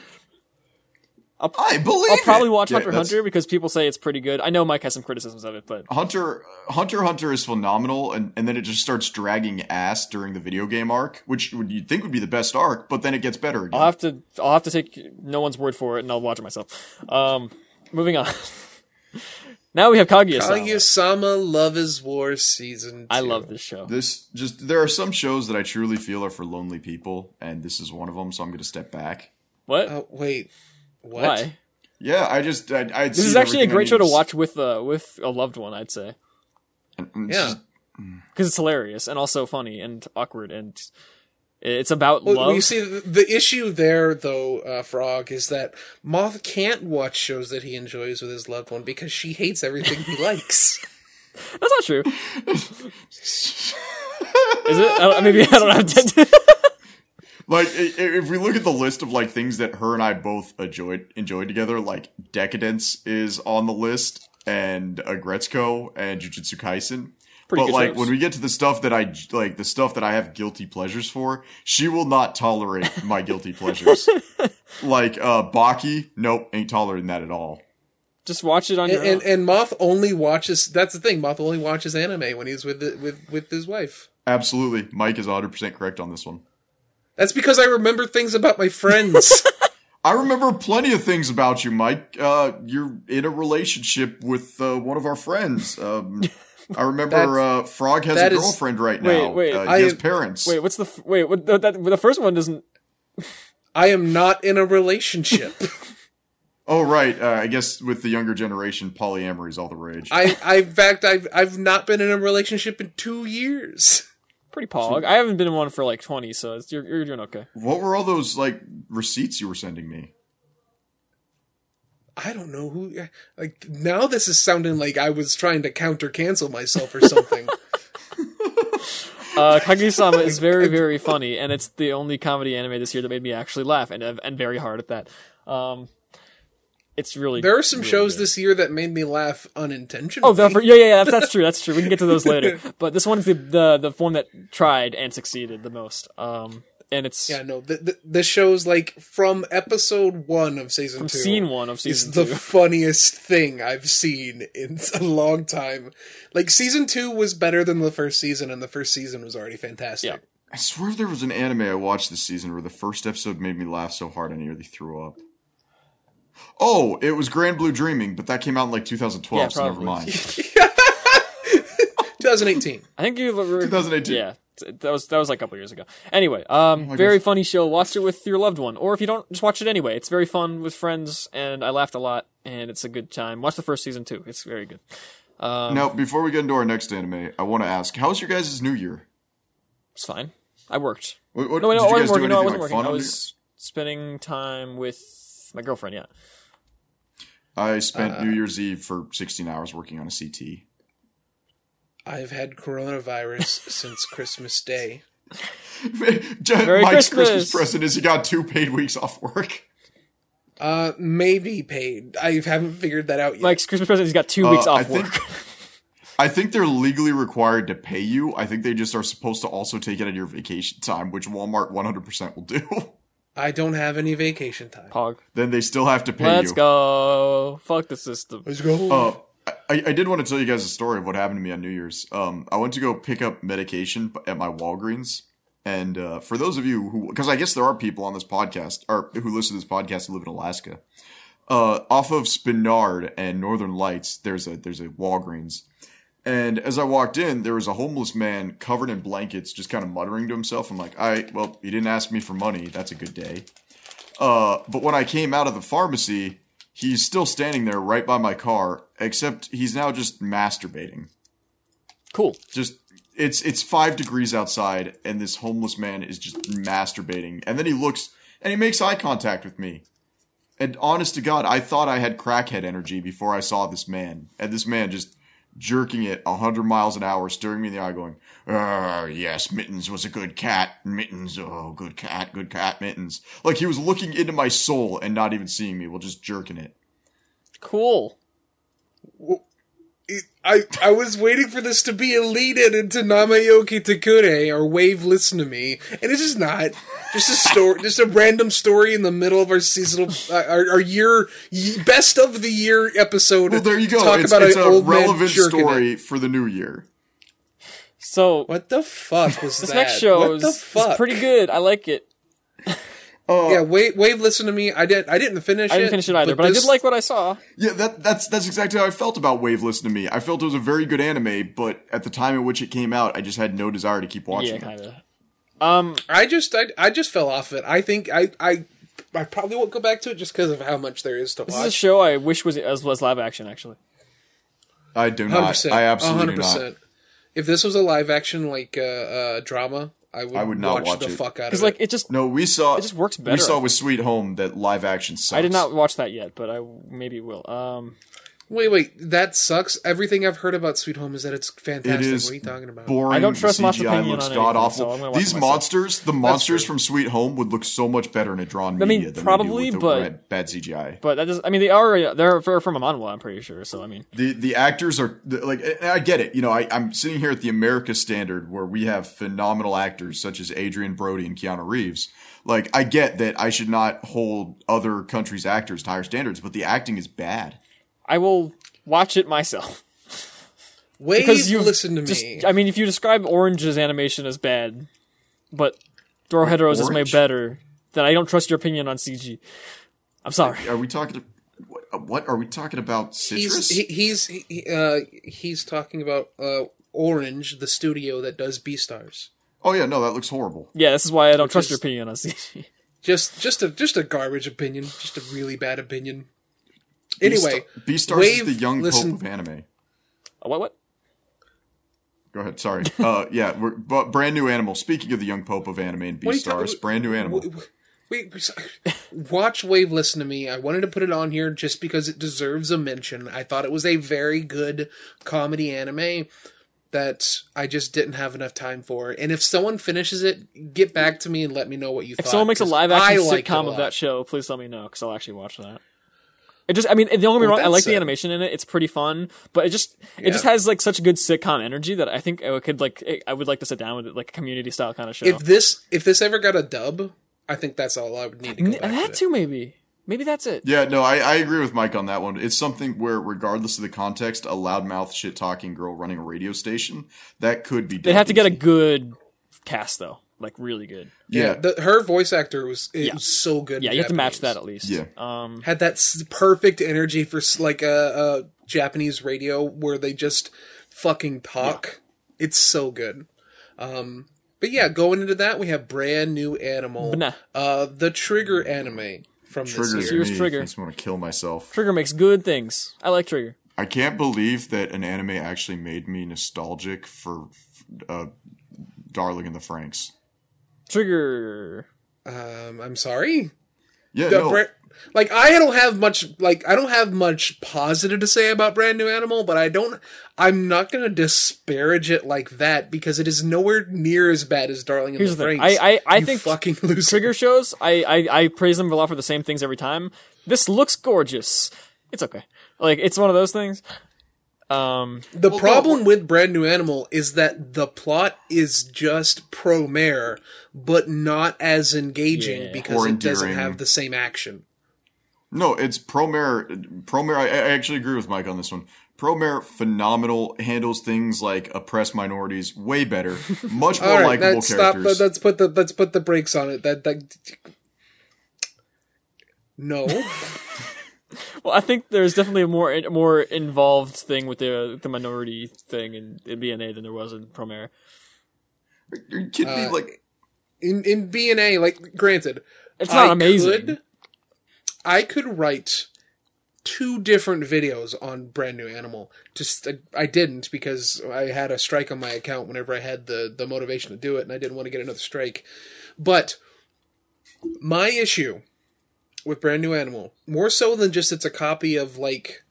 Hunter. I believe. I'll probably it. watch Yeah, Hunter x that's- Hunter because people say it's pretty good. I know Mike has some criticisms of it, but Hunter Hunter x Hunter is phenomenal, and, and then it just starts dragging ass during the video game arc, which would you'd think would be the best arc, but then it gets better again. I'll have to I'll have to take no one's word for it and I'll watch it myself. Um, moving on. [laughs] now we have Kaguya-sama. Kaguya-sama Love is War season. Two. I love this show. this just there are some shows that I truly feel are for lonely people, and this is one of them. So I'm going to step back. What? Oh wait, what? Why? Yeah, I just I, I This is actually a great show to watch with uh, with a loved one. I'd say Yeah. because it's hilarious and also funny and awkward and it's about Well, love. you see, the, the issue there, though, uh, Frog, is that Moth can't watch shows that he enjoys with his loved one because she hates everything he [laughs] likes. That's not true. [laughs] is it? I maybe I don't have to. [laughs] Like i- i- if we look at the list of like things that her and I both enjoyed enjoyed together, like Decadence is on the list, and Aggretsuko and Jujutsu Kaisen. Pretty but like shows. when we get to the stuff that I like, the stuff that I have guilty pleasures for, she will not tolerate my guilty pleasures. [laughs] like uh Baki, nope, ain't tolerating that at all. Just watch it on your and, and own. and Moth only watches. That's the thing. Moth only watches anime when he's with the, with with his wife. Absolutely, Mike is 100 percent correct on this one. That's because I remember things about my friends. [laughs] I remember plenty of things about you, Mike. Uh, you're in a relationship with uh, one of our friends. Um, I remember uh, Frog has a that is- girlfriend right Wait, now. wait, uh, I- he has parents. Wait, what's the f- wait? What the, that, the first one doesn't. I am not in a relationship. [laughs] Oh, right. Uh, I guess with the younger generation, polyamory is all the rage. I, I, in fact, I've I've not been in a relationship in two years. Pretty pog. I haven't been in one for like twenty, so it's, you're you're doing okay. what were all those like receipts you were sending me? I don't know who. Like now, this is sounding like I was trying to counter cancel myself or something. [laughs] Uh, Kaguya-sama is very [laughs] very funny, and it's the only comedy anime this year that made me actually laugh, and and very hard at that. Um, it's really There are some really shows good. this year that made me laugh unintentionally. Oh, the, for, yeah, yeah, yeah, that's, that's true. That's true. We can get to those later. [laughs] But this one's the, the the one that tried and succeeded the most. Um, and it's yeah, no, the, the the shows like from episode one of season from two. scene one of season is season the [laughs] funniest thing I've seen in a long time. Like season two was better than the first season, and the first season was already fantastic. Yeah. I swear there was an anime I watched this season where the first episode made me laugh so hard I nearly threw up. Oh, it was Grand Blue Dreaming, but that came out in like 2012, Yeah, so never mind. [laughs] 2018. I think you have were 2018. Yeah, that was that was like a couple years ago. Anyway, um, I very guess- funny show. Watch it with your loved one, or if you don't, just watch it anyway. It's very fun with friends, and I laughed a lot, and it's a good time. Watch the first season too; it's very good. Um, Now, before we get into our next anime, I want to ask, how was your guys' New Year? It's fine. I worked. What, what, No, wait, did no, I you guys wasn't do working. No, I wasn't like working. I was spending time with my girlfriend. Yeah. I spent Uh, New Year's Eve for 16 hours working on a CT. I've had coronavirus [laughs] since Christmas Day. [laughs] Merry Mike's Christmas. Christmas present is he got two paid weeks off work. Uh, maybe paid. I haven't figured that out yet. Mike's Christmas present. He's got two weeks Uh, off I think- work. [laughs] I think they're legally required to pay you. I think they just are supposed to also take it at your vacation time, which Walmart 100% will do. I don't have any vacation time. Pog. then they still have to pay you. Let's you. go. Fuck the system. Let's go. Uh, I, I did want to tell you guys a story of what happened to me on New Year's. Um, I went to go pick up medication at my Walgreens. And uh, for those of you who, because I guess there are people on this podcast, or who listen to this podcast who live in Alaska, uh, off of Spenard and Northern Lights, there's a there's a Walgreens. And as I walked in, there was a homeless man covered in blankets, just kind of muttering to himself. I'm like, I well, he didn't ask me for money. That's a good day. Uh, but when I came out of the pharmacy, he's still standing there right by my car, except he's now just masturbating. Cool. Just it's it's five degrees outside, and this homeless man is just masturbating. And then he looks and he makes eye contact with me. And honest to God, I thought I had crackhead energy before I saw this man. And this man just jerking it a hundred miles an hour, staring me in the eye, going, "Ah, yes, Mittens was a good cat. Mittens, oh, good cat, good cat, Mittens." Like he was looking into my soul and not even seeing me, while just jerking it. Cool. I I was waiting for this to be a lead in into Nami yo Kiitekure or Wave Listen to Me, and it's just not. Just a story, [laughs] just a random story in the middle of our seasonal, uh, our, our year best of the year episode. Well, there you go. Talk It's, about it's an a old relevant jerking story it. for the new year. So What the fuck was this that? next show what is, the is fuck? pretty good. I like it. [laughs] Uh, Yeah, Wave, Wave Listen to Me. I did. I didn't finish. I didn't it, finish it either, but, I this- did like what I saw. Yeah, that that's that's exactly how I felt about Wave Listen to Me. I felt it was a very good anime, but at the time in which it came out, I just had no desire to keep watching Yeah, kind of. Um, I just I, I just fell off it. I think I I I probably won't go back to it just because of how much there is to watch. this is a show I wish was as was live action. Actually, I do Hundred not. percent. I absolutely do not. percent. If this was a live action like uh, uh, drama, I would, I would not watch, watch the it. fuck out because of like it. it just No, we saw. It just works better. We saw with Sweet Home that live action sucks. I did not watch that yet, but I maybe will. Um, Wait, wait, that sucks. Everything I've heard about Sweet Home is that it's fantastic. is what are you talking about? boring. I don't trust the Mott's CGI opinion looks god anything, so awful. These monsters, the monsters from Sweet Home, would look so much better in a drawn I mean, media than probably, they do with but- the bad, bad CGI. but that does. I mean, they are they're, they're from a manhwa. I'm pretty sure. So I mean, The the actors are like I get it. You know, I, I'm sitting here at the America standard where we have phenomenal actors such as Adrien Brody and Keanu Reeves. Like I get that I should not hold other countries' actors to higher standards, but the acting is bad. I will watch it myself Wave, because you listen to just, me. I mean, if you describe Orange's animation as bad, but Dorohedoro's is way better, then I don't trust your opinion on CG. I'm sorry. Are we talking? What, what are we talking about? Citrus? he's he, he's he, uh, he's talking about uh, Orange, the studio that does Beastars. oh yeah, no, that looks horrible. Yeah, this is why I don't trust is- your opinion on CG. Just just a just a garbage opinion. Just a really bad opinion. Anyway, Beastars Wave, is the young listen- pope of anime. Uh, what? What? Go ahead. Sorry. Uh, yeah, we're, but brand new animal. Speaking of the young pope of anime and What are you talking- Beastars, brand new animal. w- w- Wait, watch Wave. Listen to me. I wanted to put it on here just because it deserves a mention. I thought it was a very good comedy anime that I just didn't have enough time for. And if someone finishes it, get back to me and let me know what you If thought. someone makes a live action liked a sitcom of that show, please let me know because I'll actually watch that. It just, I mean, don't get me Well, wrong. I like the said- animation in it. It's pretty fun, but it just, it just has like such good sitcom energy that I think I could like, I would like to sit down with it, like a community style kind of show. If this if this ever got a dub, I think that's all I would need to go that to. too, maybe, maybe that's it. Yeah, no, I, I agree with Mike on that one. It's something where, regardless of the context, a loudmouth, shit talking girl running a radio station that could be. They'd have to get a good cast though, like really good. Yeah, Yeah, the, her voice actor was it Yeah. was so good. Yeah, in you have to match that at least. Yeah. Um, Had that s- perfect energy for s- like a, a Japanese radio where they just fucking talk. It's so good. Um, but yeah, going into that, we have brand new animal, nah. uh, the Trigger anime from triggers this Here's year. me. Trigger. I just want to kill myself. Trigger makes good things. I like Trigger. I can't believe that an anime actually made me nostalgic for uh, Darling in the Franxx. Trigger. Um, I'm sorry. Yeah, The no, bra- like I don't have much like I don't have much positive to say about Brand New Animal, but I don't I'm not gonna disparage it like that because it is nowhere near as bad as Darling in Here's the the thing. I- I- I think fucking loser. Trigger shows, I, I I praise them a lot for the same things every time. This looks gorgeous. It's okay. Like it's one of those things. Um, The Well, problem no, with Brand New Animal is that the plot is just Promare, but not as engaging Yeah. because Or it doesn't have the same action. no, it's Promare. Promare. I, I actually agree with Mike on this one. Promare, phenomenal, handles things like oppressed minorities way better, [laughs] much more All right, likable let's stop. characters. Let's put the let's put the brakes on it. That that. No. [laughs] well, I think there's definitely a more a more involved thing with the the minority thing in, in BNA than there was in Promare. Are you kidding me? Uh, Like, in in BNA, like granted, It's not I amazing. Could, I could write two different videos on Brand New Animal. Just I, I didn't because I had a strike on my account whenever I had the the motivation to do it, and I didn't want to get another strike. But my issue with Brand New Animal, more so than just it's a copy of like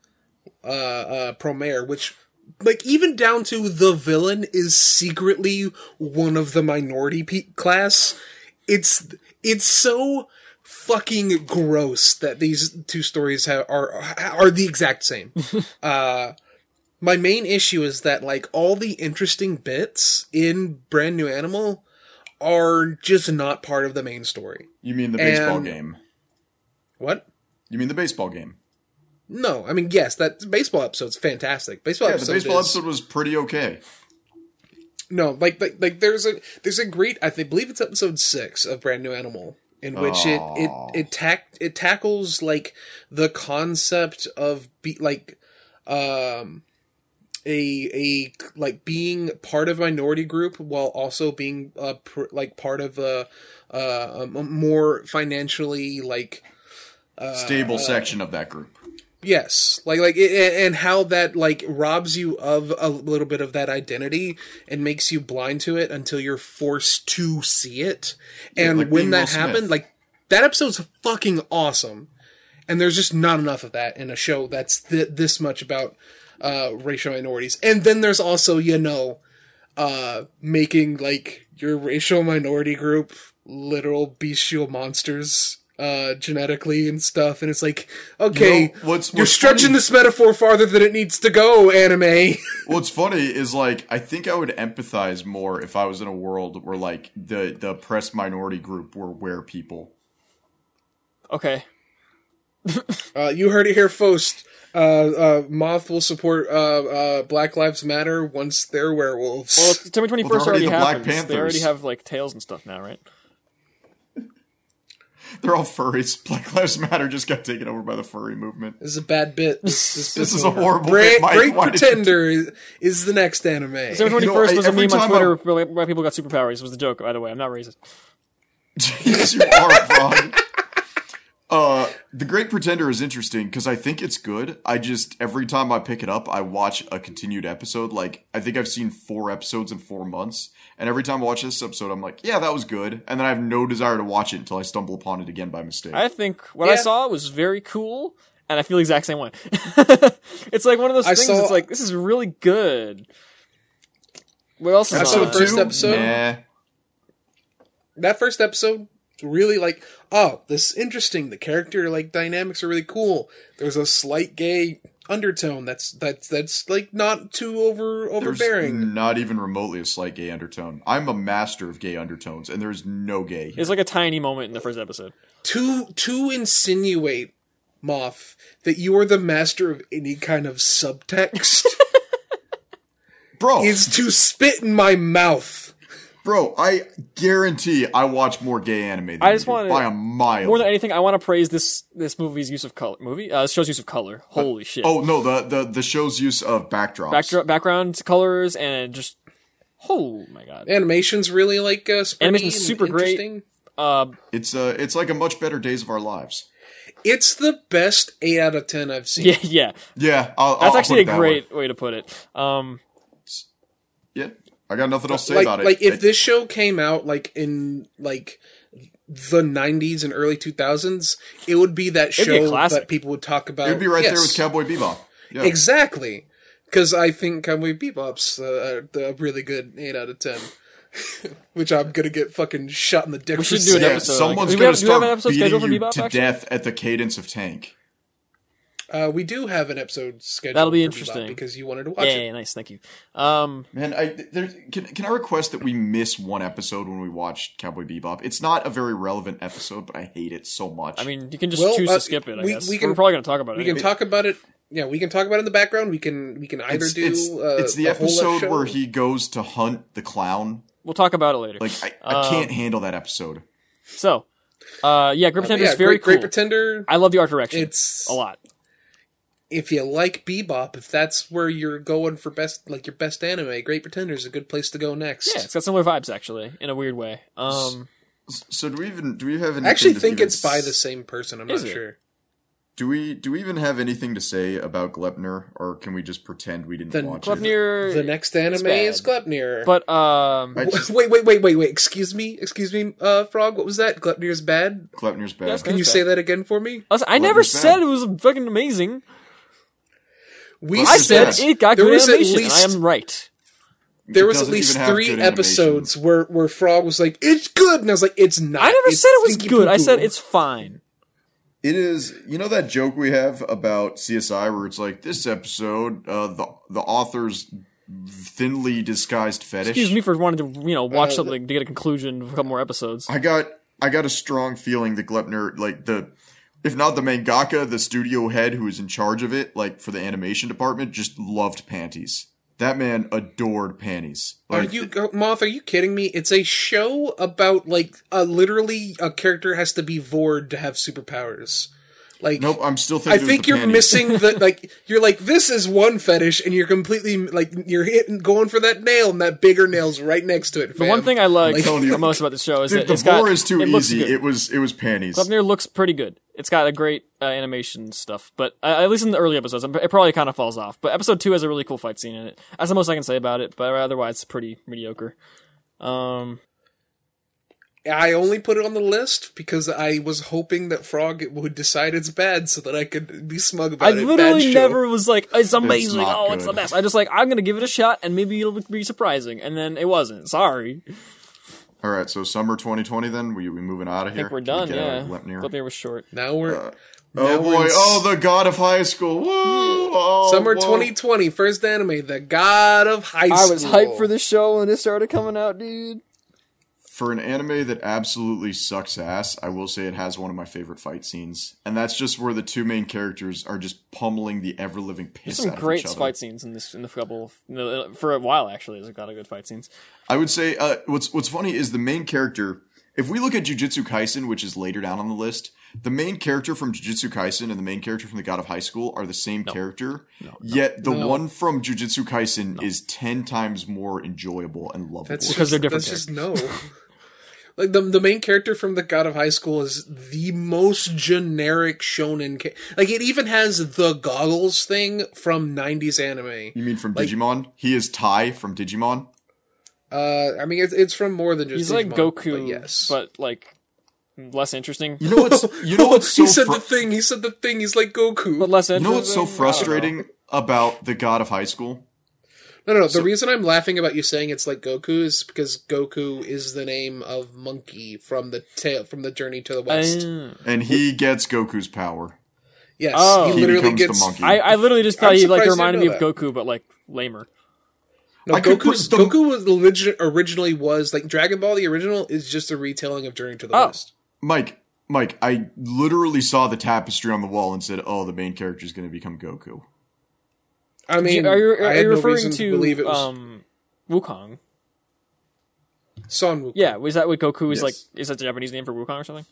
uh uh Promare, which like even down to the villain is secretly one of the minority pe- class. It's it's so fucking gross that these two stories ha- are are the exact same. [laughs] uh, my main issue is that like all the interesting bits in Brand New Animal are just not part of the main story. You mean the baseball And- game? What? You mean the baseball game? No, I mean yes, that baseball episode's fantastic. Baseball Yeah, the episode baseball is, episode was pretty okay. No, like like like there's a there's a great I think believe it's episode six of Brand New Animal in which it it it tack it tackles like the concept of be like um a a like being part of a minority group while also being uh pr- like part of a uh a more financially like uh, Stable section of that group. Yes, like like it, and how that like robs you of a little bit of that identity and makes you blind to it until you're forced to see it. And like when that Smith. happened, like that episode's fucking awesome. And there's just not enough of that in a show that's th- this much about uh racial minorities. And then there's also, you know, uh making like your racial minority group literal bestial monsters uh genetically and stuff and it's like okay You know, what's- you're what's stretching funny- this metaphor farther than it needs to go anime [laughs] What's funny is like I think I would empathize more if I was in a world where like the the oppressed minority group were where people. Okay. [laughs] uh you heard it here first uh uh moth will support uh uh black lives matter once they're werewolves Well, September twenty first Well, they're already already the Black happens. They already have like tails and stuff now, right? They're all furries. [laughs] Black Lives Matter just got taken over by the furry movement. this is a bad bit [laughs] this, this, This bit is a horrible great, bit, Mike. great Why you pretender is, is the next anime September twenty know, I- was a meme on Twitter I'm- where where people got superpowers. Was the joke, by the way. I'm not racist. [laughs] yes, you are, Frog. Uh, The Great Pretender is interesting because I think it's good. I just every time I pick it up, I watch a continued episode. Like I think I've seen four episodes in four months, and every time I watch this episode, I'm like, yeah, that was good, and then I have no desire to watch it until I stumble upon it again by mistake. I think what I saw was very cool, and I feel the exact same way. [laughs] it's like one of those I things. saw- it's like this is really good. What else is I saw on? the first episode. Nah. that first episode really like oh this is interesting the character like dynamics are really cool there's a slight gay undertone that's that's that's like not too over There's overbearing not even remotely a slight gay undertone. I'm a master of gay undertones, and there's no gay. It's like a tiny moment in the first episode. to to insinuate moth that you are the master of any kind of subtext [laughs] Bro, is to spit in my mouth bro, I guarantee I watch more gay anime than I just wanna- by a mile. More than anything, I want to praise this this movie's use of color. Movie, uh, this show's use of color. Holy shit! Oh no, the, the the show's use of backdrops. Backdrop, background colors, and just oh my god. animation's really like uh springy Animation's super great. interesting. Uh, It's uh it's like a much better Days of Our Lives. it's the best 8 out of 10 i've seen [laughs] yeah, yeah. Yeah, I'll, That's I'll actually a put it that great way. way. to put it. Um, Yeah, I got nothing else to say like about it. like if It- this show came out like in like the 90s and early 2000s it would be that It'd be show that people would talk about it'd be right there with Cowboy Bebop. Yeah. exactly because i think cowboy bebop's uh, a really good 8 out of 10 [laughs] which i'm gonna get fucking shot in the dick We should do an saying. yeah, episode, someone's like- gonna have- do we have an episode beating you to actually? death at the cadence of Tank. Uh, we do have an episode scheduled That'll be for Bebop interesting. because you wanted to watch yeah, it yeah, nice, thank you. Um, Man, I there, can can I request that we miss one episode when we watch Cowboy Bebop? It's not a very relevant episode, but I hate it so much. I mean, you can just Well, choose uh, to skip it. I we- guess we we can- are probably going to talk about it. we can talk about it yeah we can talk about it in the background we can we can either it's, do it's, uh, it's the, whole episode show. where he goes to hunt the clown. We'll talk about it later. Like I, I Um, can't handle that episode. So, uh, yeah, Great Pretender yeah, is very great, great pretender I love the art direction. it's a lot. If you like bebop if that's where you're going for best like your best anime great pretender is a good place to go next Yeah, it's got similar vibes actually, in a weird way. Um, So do we even do we have? Anything i actually think even it's by the same person i'm Is not it? sure Do we do we even have anything to say about Gleipnir, or can we just pretend we didn't Then watch it? Gleipnir, the next anime bad. is Gleipnir. but um, just- wait, wait, wait, wait, wait. Excuse me, excuse me, uh, Frog. What was that? Gleipnir's bad. Gleipnir's bad. Yes, Can you That's say that again for me? listen, I never Gleipnir's bad. said it was fucking amazing. We Well, I said it got There good was at least- I am right. there was at least three episodes where where Frog was like, "It's good," and I was like, "It's not." I never It's said it was stinky good. I said it's fine. It is, you know, that joke we have about CSI where it's like this episode, uh, the the author's thinly disguised fetish. Excuse me for wanting to, you know, watch Uh, something to get a conclusion of a couple more episodes. I got, I got a strong feeling that Gleipnir, like the, if not the mangaka, the studio head who is in charge of it, like for the animation department, just loved panties. That man adored panties. Are you Moth? Are you kidding me? It's a show about like uh, literally a character has to be Vord to have superpowers. Like Nope, I'm still I thinking. it was think the you're panties. missing the [laughs] like. You're like this is one fetish, and you're completely like you're hitting going for that nail, and that bigger nail's right next to it. The one thing I like telling you. the most about the show is Dude, that the it's got vore is too it easy. It was, it was panties. Gleipnir looks pretty good. It's got a great uh, animation stuff, but uh, at least in the early episodes, it probably kind of falls off. But episode two has a really cool fight scene in it. That's the most I can say about it. But otherwise, it's pretty mediocre. Um, I only put it on the list because I was hoping that Frog would decide it's bad, so that I could be smug I about it. I literally show. never was like, it's amazing. not oh, it's the best. I just like, I'm gonna give it a shot, and maybe it'll be surprising. And then it wasn't. Sorry. All right, so summer 2020. Then we we moving out of here? I think we're Can we done. get Yeah. of Gleipnir? Was short. Now we're uh, Oh now we're boy! in Oh, the god of high school! Whoa! Oh, summer whoa. 2020 first anime, the God of High School. I was hyped for this show when it started coming out, dude. For an anime that absolutely sucks ass, I will say it has one of my favorite fight scenes, and that's just where the two main characters are just pummeling the ever living piss There's some out great of each other. fight scenes in this in the couple no, for a while actually. There's a lot of good fight scenes. I would say uh, what's what's funny is the main character. If we look at Jujutsu Kaisen, which is later down on the list, the main character from Jujutsu Kaisen and the main character from the God of High School are the same character. yet the No. one from Jujutsu Kaisen is ten times more enjoyable and lovable. That's Because they're different That's just no. [laughs] like the the main character from the God of High School is the most generic shonen. Ca- like it even has the goggles thing from '90s anime. you mean from like- Digimon? He is Tai from Digimon. Uh, I mean it's it's from more than just. He's like Goku, but yes. but like less interesting. You know what's [laughs] you know what's so he said fru- the thing. He said the thing. He's like Goku. But less you know what's so I don't know. frustrating about the God of High School? No, no, no. The reason I'm laughing about you saying it's like Goku is because Goku is the name of Monkey from the tale from the Journey to the West. Uh, And he gets Goku's power. yes, Oh. he He literally becomes the monkey. I, I literally just thought I'm he like reminded me of know Goku, but like lamer. No, I Goku's, put the- Goku was origi- originally was like Dragon Ball. The original is just a retelling of Journey to the Oh. West. Mike, Mike, I literally saw the tapestry on the wall and said, "Oh, the main character is going to become Goku." I mean, are you, are, are had you referring reason to, believe it was um Wukong? Son Wukong. Yeah, was that what Goku is Yes. like? Is that the Japanese name for Wukong or something?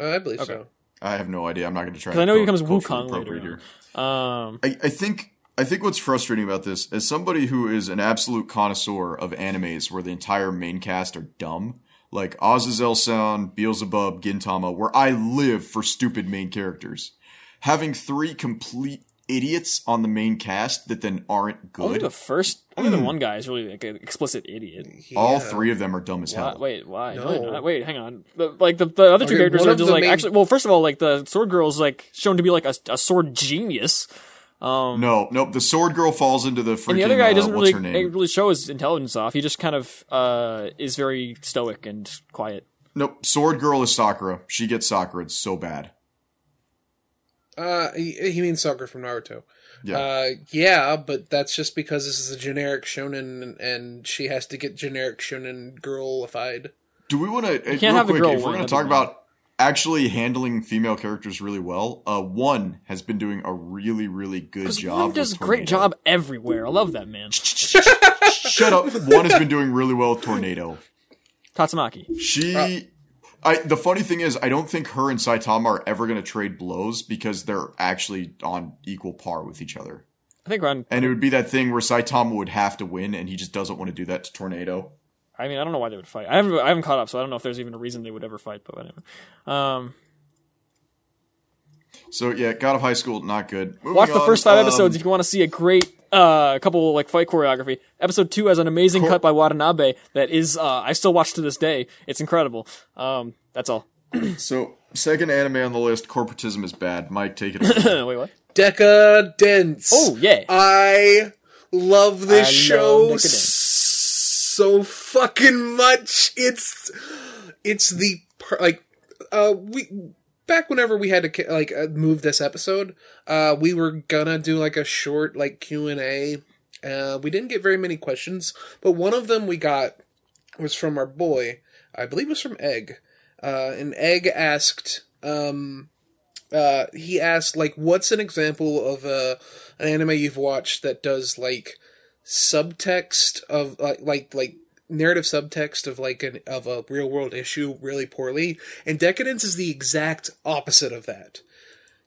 Uh, I believe Okay. so. I have no idea. I'm not going to try. 'Cause I know he becomes culturally Wukong appropriate later here. Um, I, I think I think what's frustrating about this, as somebody who is an absolute connoisseur of animes where the entire main cast are dumb, like Azazel-san, Beelzebub, Gintama, where I live for stupid main characters, having three complete idiots on the main cast that then aren't good. only good. the first, only the one guy is really like an explicit idiot. All three of them are dumb as Why, hell. wait, why? No. No, not. wait, hang on. The, like the, the other two Okay, characters are just like main- actually. Well, first of all, like the sword girl is like shown to be like a, a sword genius, No, nope. The sword girl falls into the freaking. and the other guy uh, doesn't what's really her name? really show his intelligence off. He just kind of uh, is very stoic and quiet. Nope. Sword girl is Sakura. She gets Sakura. It's so bad. Uh, he, he means Sakura from Naruto. Yeah. Uh, yeah, but that's just because this is a generic shonen, and, and she has to get generic shonen girlified. Do we want to? can't real have the quick, girl if we're going to talk about actually handling female characters really well, uh, one has been doing a really, really good job. one does a great job everywhere. I love that man. Shut up. [laughs] One has been doing really well with Tornado. Tatsumaki. She. I, the funny thing is, I don't think her and Saitama are ever going to trade blows because they're actually on equal par with each other. I think Ron. And it would be that thing where Saitama would have to win, and he just doesn't want to do that to Tornado. I mean, I don't know why they would fight. I haven't, I haven't caught up, so I don't know if there's even a reason they would ever fight. But whatever. Um, So yeah, God of High School, not good. Moving watch the on, first five um, episodes if you want to see a great uh couple like fight choreography. Episode two has an amazing cut by Watanabe that is uh I still watch to this day. It's incredible. Um, that's all. [clears throat] So second anime on the list, corporatism is bad. Mike, take it [laughs] away. Wait, what? Decadence. Oh yeah. I love this I show Decadence. so fucking much. It's it's the per- like uh we back whenever we had to like uh, move this episode, uh, we were gonna do like a short like Q and A. Uh, we didn't get very many questions, but one of them we got was from our boy. I believe it was from Egg. Uh, and Egg asked, um, uh, he asked like, what's an example of uh, an anime you've watched that does like subtext of like like like narrative subtext of like an of a real world issue really poorly and decadence is the exact opposite of that.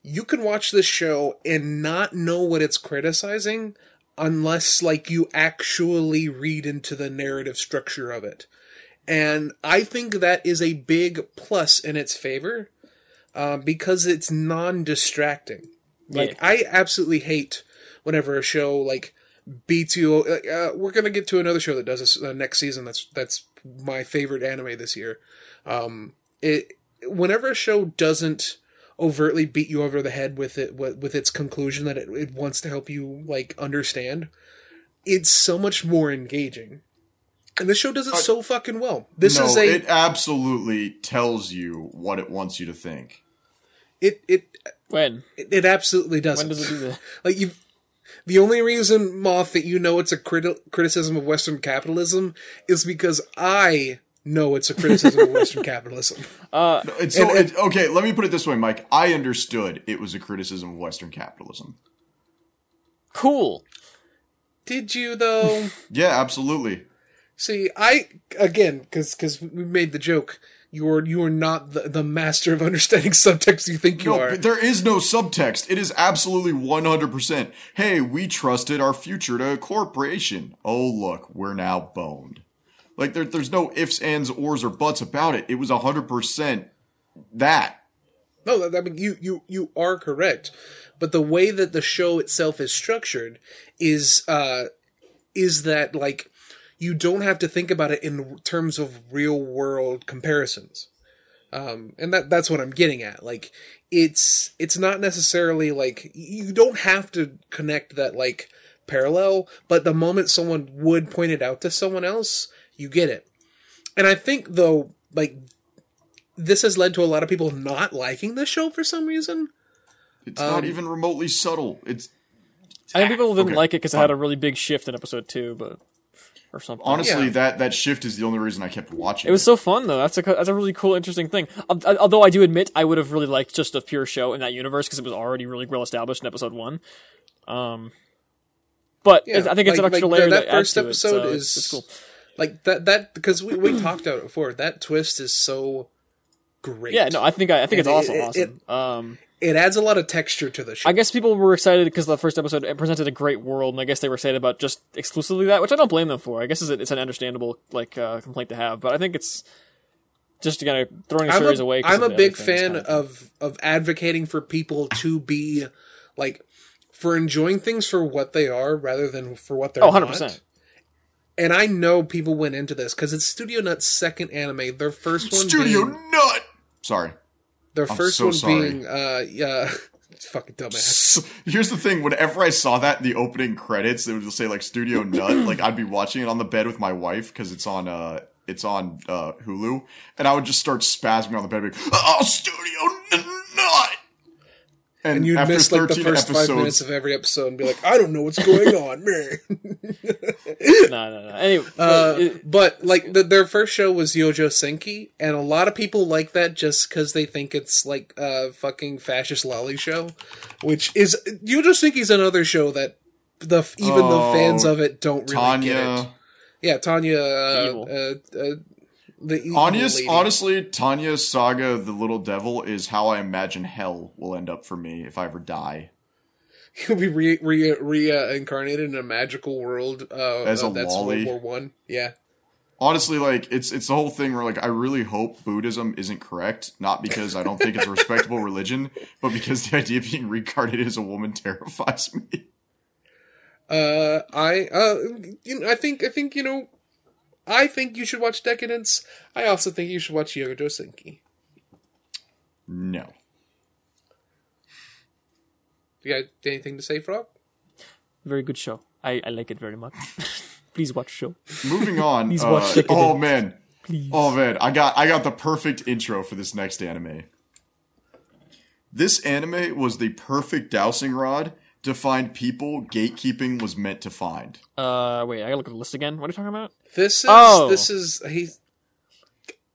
You can watch this show and not know what it's criticizing unless like you actually read into the narrative structure of it. And i think that is a big plus in its favor uh, because it's non-distracting. Like Yeah. i absolutely hate whenever a show like beats you uh, we're gonna get to another show that does this uh, next season that's that's my favorite anime this year um it whenever a show doesn't overtly beat you over the head with it with, with its conclusion that it, it wants to help you like understand it's so much more engaging and this show does it so fucking well this no, is a it absolutely tells you what it wants you to think. it it When? it, it absolutely doesn't When does it do that? [laughs] like you the only reason moth that you know it's a criti- criticism of western capitalism is because i know it's a criticism of western [laughs] capitalism uh, It's so, And- and- okay, let me put it this way, Mike. I understood it was a criticism of Western capitalism. Cool. did you though [laughs] Yeah, absolutely. see i again because because we made the joke you're you are not the, the master of understanding [laughs] subtext you think you No, are but there is no subtext. It is absolutely 100%. Hey, we trusted our future to a corporation. Oh, look, we're now boned. Like, there, there's no ifs, ands, ors, or buts about it. It was 100% that. No, I mean you you you are correct, but the way that the show itself is structured is uh is that like you don't have to think about it in terms of real world comparisons. Um and that that's what I'm getting at. Like it's it's not necessarily like you don't have to connect that like parallel, but the moment someone would point it out to someone else, you get it. And I think though like this has led to a lot of people not liking the show for some reason. It's Um, not even remotely subtle. It's I think people didn't Okay, like it because it had a really big shift in episode two, but or something. honestly Yeah. that that shift is the only reason I kept watching. It It was so fun though. That's a that's a really cool, interesting thing. Al- al- Although I do admit, I would have really liked just a pure show in that universe because it was already really well established in episode one. Um, but Yeah, I think it's like- an extra like layer that- that, that adds first to it, episode so is- it's, it's cool. Like that that because we, we talked about it before. That twist is so great. Yeah, no, I think I, I think it's And also it- awesome. it- um, it adds a lot of texture to the show. I guess people were excited because the first episode presented a great world, and I guess they were excited about just exclusively that, which I don't blame them for. I guess it's, an understandable like uh, complaint to have, but I think it's just kind of throwing a I'm series a, away. 'cause I'm a big fan kinda- of of advocating for people to be like for enjoying things for what they are rather than for what they're Oh, 100%. And I know people went into this because it's Studio Nut's second anime. Their first one Studio being, Nut! Sorry. Their first so one sorry. being uh yeah [laughs] fucking dumbass. Here's the thing: whenever I saw that in the opening credits, it would just say like Studio [clears throat] Nut. like I'd be watching it on the bed with my wife because it's on uh it's on uh Hulu, and I would just start spasming on the bed, like, "Oh, Studio Nut!" And, And you'd after miss like the 13 first five minutes of every episode and be like, I don't know what's going on, man. [laughs] no, no, no. Anyway, [laughs] Uh, it- but like the, their first show was Yojo Senki, and a lot of people like that just because they think it's like a fucking fascist loli show, which is Yojo Senki's another show that the even the Oh, fans of it don't really get it. Yeah, Tanya. Uh, Evil. uh, uh, the Honest, honestly, Tanya's saga the Little Devil is how I imagine hell will end up for me if I ever die. [laughs] You'll be re, re, reincarnated in a magical world. Uh, As a uh, that's loli. World War One. Yeah. honestly like it's it's the whole thing where like i really hope buddhism isn't correct not because i don't think it's a respectable [laughs] religion but because the idea of being reincarnated as a woman terrifies me Uh, I uh, you know, I think I think you know, I think you should watch Decadence. I also think you should watch Yojo Senki. no You got anything to say, Frog? very good show. I, I like it very much. [laughs] Please watch show. moving on [laughs] Please uh, watch Decadence. oh man Please. oh man i got i got the perfect intro for this next anime This anime was the perfect dowsing rod to find people gatekeeping was meant to find. Uh, wait, I gotta look at the list again. What are you talking about? This is Oh. this is he.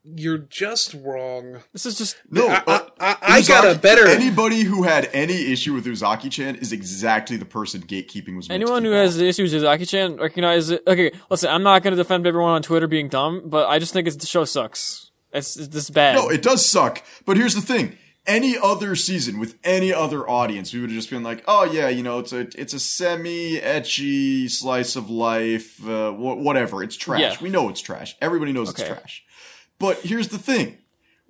You're just wrong. This is just No, I- uh, I- I got a better- Anybody who had any issue with Uzaki-chan is exactly the person gatekeeping was meant anyone to who keep has issues with Zaki-chan recognize it. Okay, listen, I'm not gonna defend everyone on Twitter being dumb, but I just think it's, the show sucks. It's, it's this bad. No, it does suck. But here's the thing: any other season with any other audience, we would have just been like, "Oh yeah, you know, it's a it's a semi ecchi slice of life, uh, wh- whatever. It's trash. Yeah. We know it's trash. Everybody knows Okay. it's trash." But here's the thing: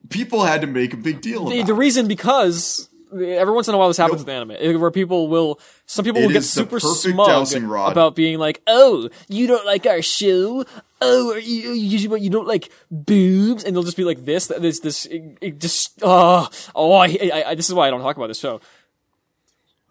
people had to make a big deal the, about the reason because every once in a while this happens with anime eh, where people will some people It will get super smug rod. about being like oh you don't like our show oh are you you, you don't like boobs and they'll just be like this this this it, it just uh, oh I, I, I this is why I don't talk about this show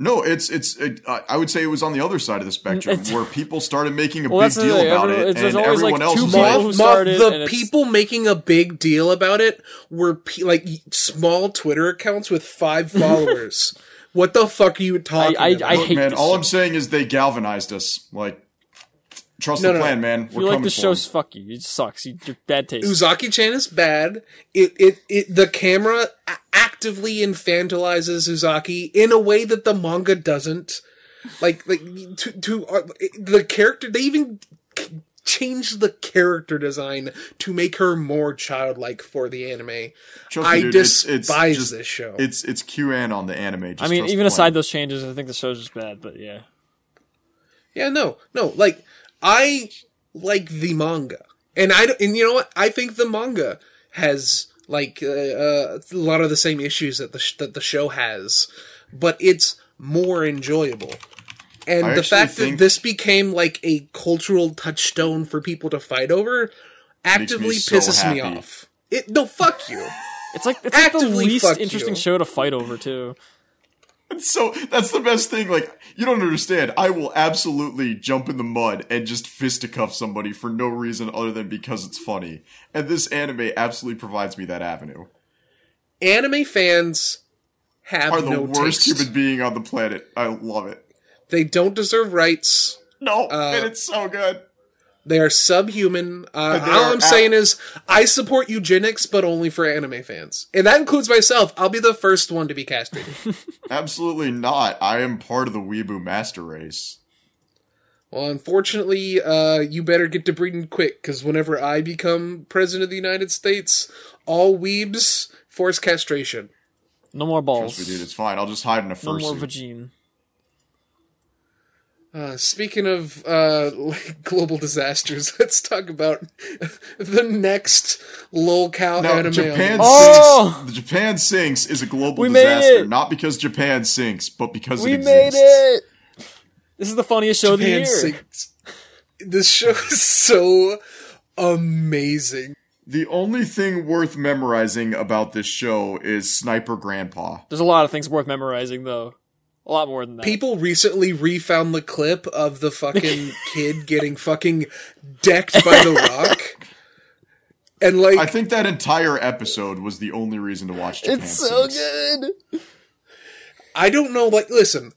No, it's it's. It, I I would say it was on the other side of the spectrum It's- where people started making a Well, big deal about everyone- it, and always, like, everyone else two was like, who Moth, Moth, started, and the it's- people making a big deal about it were pe- like small Twitter accounts with five [laughs] followers. what the fuck are you talking I- about? I Look, hate man, this all show. I'm saying is they galvanized us. Like, trust No, the no, plan, no. man. I We're feel like the show's show's 'em. fuck you it sucks you, you're bad taste Uzaki-chan is bad. It it it the camera actively infantilizes Uzaki in a way that the manga doesn't. Like like to to uh, the character they even c- changed the character design to make her more childlike for the anime. Trust me, I dude, it's- it's despise just- this show. It's it's QAnon on the anime. Just I mean even aside those changes I think the show's just bad but yeah Yeah, no, no. Like I like the manga, and I don't- and you know what? I think the manga has like uh, uh, a lot of the same issues that the sh- that the show has, but it's more enjoyable. And I the fact think- that this became like a cultural touchstone for people to fight over actively so pisses me off. It no fuck you. it's like it's like the Actively least interesting you. show to fight over too [laughs] So that's the best thing. Like you don't understand. I will absolutely jump in the mud and just fisticuff somebody for no reason other than because it's funny. And this anime absolutely provides me that avenue. Anime fans have Are the no worst taste. human being on the planet. I love it. They don't deserve rights. No, Uh, and it's so good. They are subhuman. Uh, they all are I'm ab- saying is, I support eugenics, but only for anime fans, and that includes myself. I'll be the first one to be castrated. [laughs] Absolutely not. I am part of the weebu master race. well, unfortunately, uh, you better get to breeding quick, because whenever I become president of the United States, all weebs force castration. no more balls Trust me, dude. It's fine. I'll just hide in a no more fursuit. vagine Uh, speaking of uh, like [laughs] global disasters, [laughs] let's talk about [laughs] the next lolcow Now, anime. Japan on Oh! sinks. The Japan sinks is a global We made disaster, it! not because Japan sinks, but because we it made it this is the funniest show Japan of the year sinks. This show is so amazing. The only thing worth memorizing about this show is Sniper Grandpa. There's a lot of things worth memorizing, though. A lot more than that. People recently refound the clip of the fucking [laughs] kid getting fucking decked by the rock. And like I think that entire episode was the only reason to watch Japan it's so Sinks. good. I don't know like listen,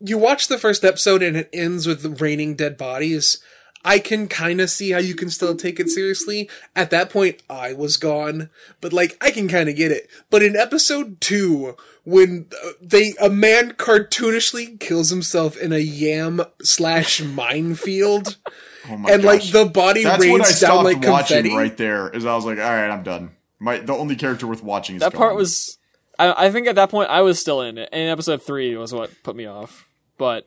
you watch the first episode and it ends with raining dead bodies. I can kind of see how you can still take it seriously. At that point, I was gone, but like I can kind of get it. But in episode two, when uh, they a man cartoonishly kills himself in a yam slash minefield, [laughs] Oh my and like the body That's when I rains down stopped like watching confetti. right there. Is I was like, all right, I'm done. My the only character worth watching is That part was. I, I think at that point I was still in it, and episode three was what put me off. But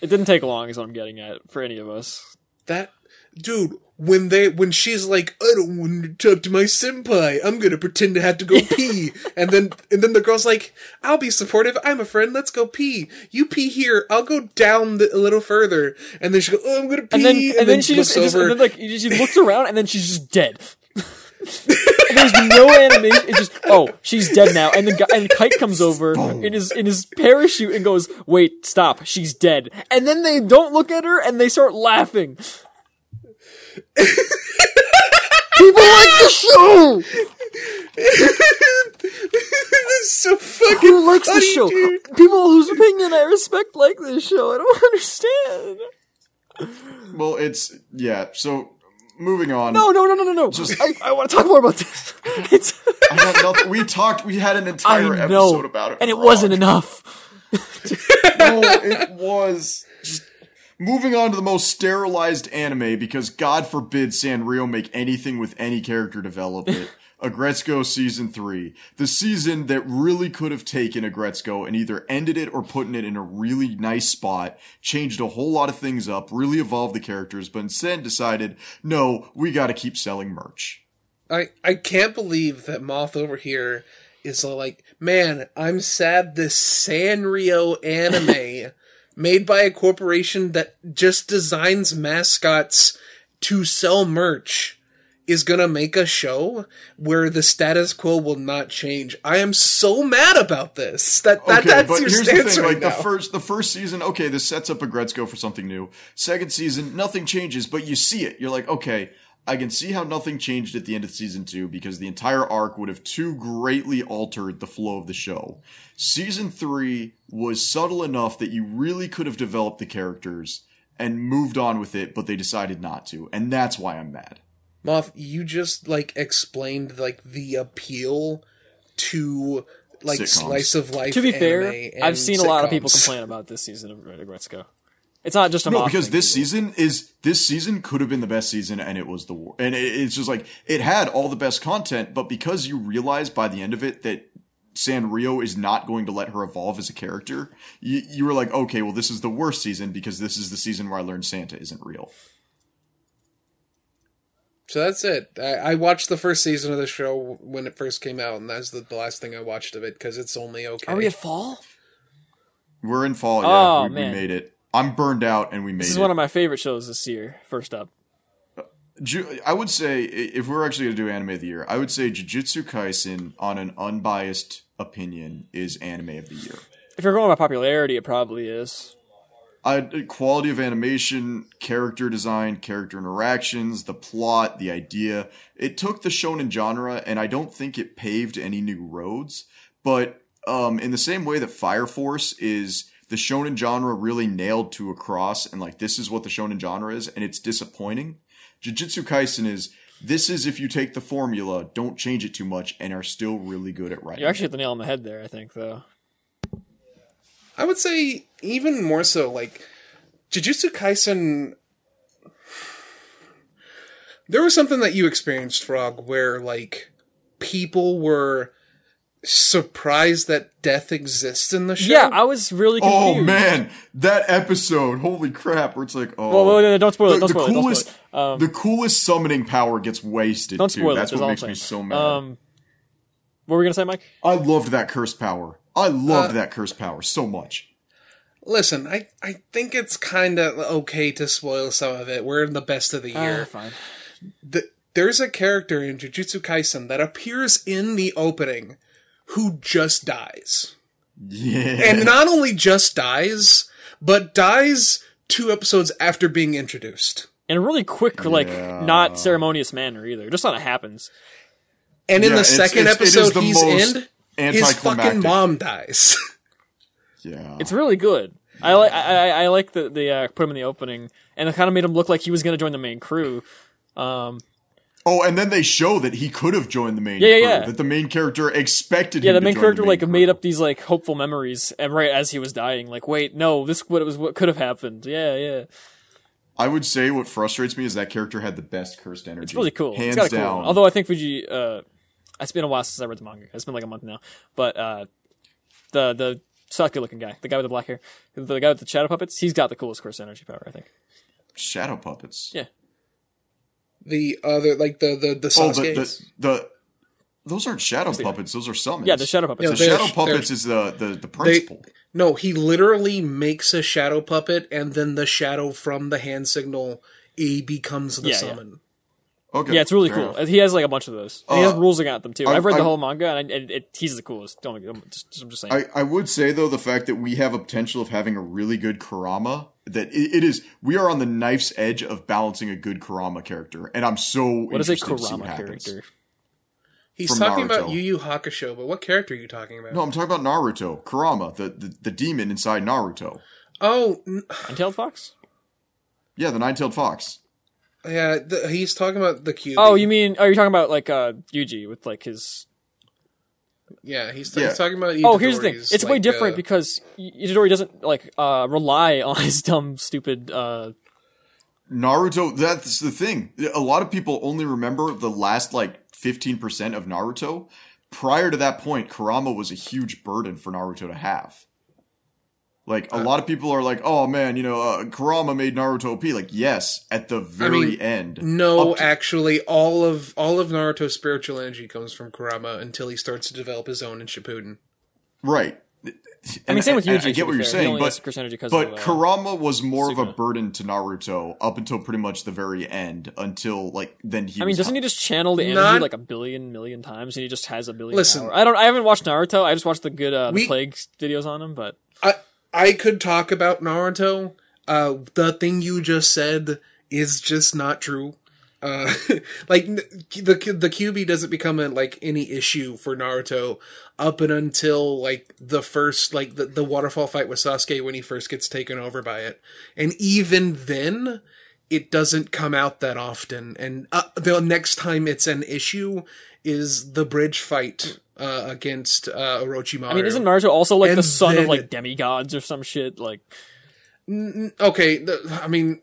it didn't take long, is what I'm getting at for any of us. That dude, when they when she's like, I don't want to talk to my senpai, I'm gonna pretend to have to go [laughs] pee, and then and then the girl's like, I'll be supportive. I'm a friend. Let's go pee. You pee here. I'll go down the, a little further, and then she goes, Oh, I'm gonna pee, And then and, then, she looks just, just and then, like she looks around and then she's just dead. [laughs] And There's no animation. It's just oh, she's dead now. And the guy and Kite comes over in his in his parachute and goes, "Wait, stop, she's dead." And then they don't look at her and they start laughing. People like the show. this is so fucking Who likes funny, this show? dude. People whose opinion I respect like this show. I don't [laughs] understand. Well, it's yeah. So moving on. No, no, no, no, no, no. Just- I, I want to talk more about this. [laughs] It's, I got nothing. We talked. We had an I entire know, episode about it, and it wasn't enough. no, it was. Just moving on to the most sterilized anime because God forbid Sanrio make anything with any character development. Aggretsuko season three, the season that really could have taken Aggretsuko and either ended it or putting it in a really nice spot, changed a whole lot of things up, really evolved the characters, but instead decided, no, we got to keep selling merch. I I can't believe that Moth over here is like, man, I'm sad this Sanrio anime [laughs] made by a corporation that just designs mascots to sell merch is gonna make a show where the status quo will not change. I am so mad about this. That, that okay, that's but your here's the stance thing: right like now. the first, the first season, okay, this sets up Aggretsuko for something new. Second season, nothing changes, but you see it. You're like, okay, I can see how nothing changed at the end of season two because the entire arc would have too greatly altered the flow of the show. Season three was subtle enough that you really could have developed the characters and moved on with it, but they decided not to, and that's why I'm mad. Moth, you just like explained like the appeal to like Sitcoms. slice of life. To be fair, and I've seen a lot of people complain about this season of Aggretsuko. It's not just a No, because this people. season is this season could have been the best season, and it was the war. And it, it's just like it had all the best content, but because you realize by the end of it that Sanrio is not going to let her evolve as a character, you, you were like, okay, well, this is the worst season because this is the season where I learned Santa isn't real. So that's it. I, I watched the first season of the show when it first came out, and that's the, the last thing I watched of it because it's only okay. Are we at fall? We're in fall, yeah, Oh, we, we made it. I'm burned out, and we made it. This is it. one of my favorite shows this year. First up, uh, I would say if we're actually going to do anime of the year, I would say Jujutsu Kaisen, on an unbiased opinion, is anime of the year. if you're going by popularity, it probably is. Uh, quality of animation, character design, character interactions, the plot, the idea. It took the shonen genre, and I don't think it paved any new roads. But um, in the same way that Fire Force is the shonen genre really nailed to a cross, and like this is what the shonen genre is, and it's disappointing. Jujutsu Kaisen is this is if you take the formula, don't change it too much, and are still really good at writing. You actually it. hit the nail on the head there. I think though. I would say even more so, like Jujutsu Kaisen. There was something that you experienced, Frog, where like people were surprised that death exists in the show. Yeah, I was really confused. Oh man, that episode! Holy crap! Where it's like, oh, Well, well, no, don't spoil it. the, Don't the spoil it. Don't coolest, spoil it. Um, the coolest summoning power gets wasted. don't too. spoil That's it. is what makes me so mad. Um, what were we gonna say, Mike? I loved that cursed power. I loved Uh, that cursed power so much. Listen, I I think it's kind of okay to spoil some of it. We're in the best of the year. Ah, fine. the, there's a character in Jujutsu Kaisen that appears in the opening who just dies. Yeah, And not only just dies, but dies two episodes after being introduced. In a really quick, like, Yeah. not ceremonious manner either. Just not it happens. And in Yeah, the second it's- it is episode the he's most in, his fucking mom dies. [laughs] yeah. It's really good. I like. I, I, I like the the uh, put him in the opening, and it kind of made him look like he was gonna join the main crew. Um, oh, and then they show that he could have joined the main. Yeah, yeah, crew, yeah. That the main character expected. yeah, him the to main join character main like crew. made up these like hopeful memories, and right as he was dying, like, wait, no, this what it was what could have happened. Yeah, yeah. I would say what frustrates me is that character had the best cursed energy. It's really cool. Hands it's got a cool. down. Although I think Fuji, uh, it's been a while since I read the manga. It's been like a month now. But uh, the the sucky looking guy, the guy with the black hair, the guy with the shadow puppets, he's got the coolest curse energy power. I think. shadow puppets. Yeah. the other, like the the the Oh, Sasuke. the, the the those aren't shadow puppets. Those are summons. Yeah, the shadow puppets. Yeah, The shadow puppets is the the, the they, principal. no, he literally makes a shadow puppet, and then the shadow from the hand signal E becomes the Yeah, yeah. Summon. okay, yeah, it's really cool. enough. He has like a bunch of those. And he has Uh, rules against them too. I- I've read the whole manga, and, I, and it, he's the coolest. Don't I'm just, I'm just saying. I, I would say though the fact that we have a potential of having a really good Kurama that it, it is we are on the knife's edge of balancing a good Kurama character, and I'm so what is a interested to see Kurama character? He's talking Naruto. about Yu Yu Hakusho, but what character are you talking about? No, I'm talking about Naruto, Kurama, the, the the demon inside Naruto. Oh, n- Untailed Fox? Yeah, the nine-tailed fox. Yeah, the, he's talking about the Kyuubi. Oh, you mean? Are you talking about like uh Yuji with like his? Yeah, he's, Yeah. he's talking about. Oh, here's the thing. Itadori's, It's way different uh, because Y- Itadori doesn't like uh rely on his dumb, stupid. uh Naruto, that's the thing. A lot of people only remember the last like 15% of Naruto. Prior to that point, Kurama was a huge burden for Naruto to have. Like, Uh, a lot of people are like, oh man, you know, uh, Kurama made Naruto OP. Like, yes, at the very mean, end. No, to- actually, all of all of Naruto's spiritual energy comes from Kurama until he starts to develop his own in Shippuden. Right. I mean, same with And Yuji. I to get what you're fair. Saying, but has Curse energy because But of, uh, Kurama was more of a burden to Naruto up until pretty much the very end. Until like then he. I mean, doesn't he just channel the energy Not- like a billion million times, and he just has a billion? Listen. power? I don't. I haven't watched Naruto. I just watched the good uh, the We- plague videos on him. But I I could talk about Naruto. Uh, the thing you just said is just not true. Uh, [laughs] like the the Kyuubi doesn't become a, like any issue for Naruto up and until like the first like the, the waterfall fight with Sasuke when he first gets taken over by it, and even then, it doesn't come out that often. And uh, the next time it's an issue is the bridge fight uh, against uh, Orochimaru. I mean, isn't Naruto also like And the son of like demigods or some shit? Like, okay the, i mean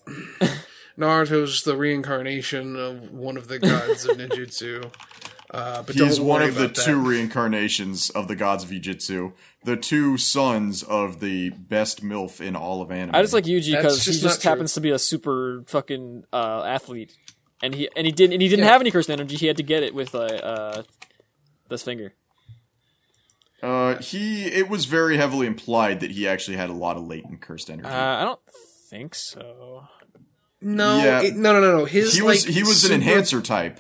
[laughs] naruto's the reincarnation of one of the gods of ninjutsu uh, but He's one of the that. two reincarnations of the gods of Jujutsu, the two sons of the best MILF in all of anime. I just like Yuji because he just just happens to be a super fucking uh, athlete, and he and he didn't and he didn't Yeah. have any cursed energy. He had to get it with uh, uh this finger. Uh, he. It was very heavily implied that he actually had a lot of latent cursed energy. Uh, I don't think so. no Yeah. it- no no no no his he was. like, he was super- an enhancer type.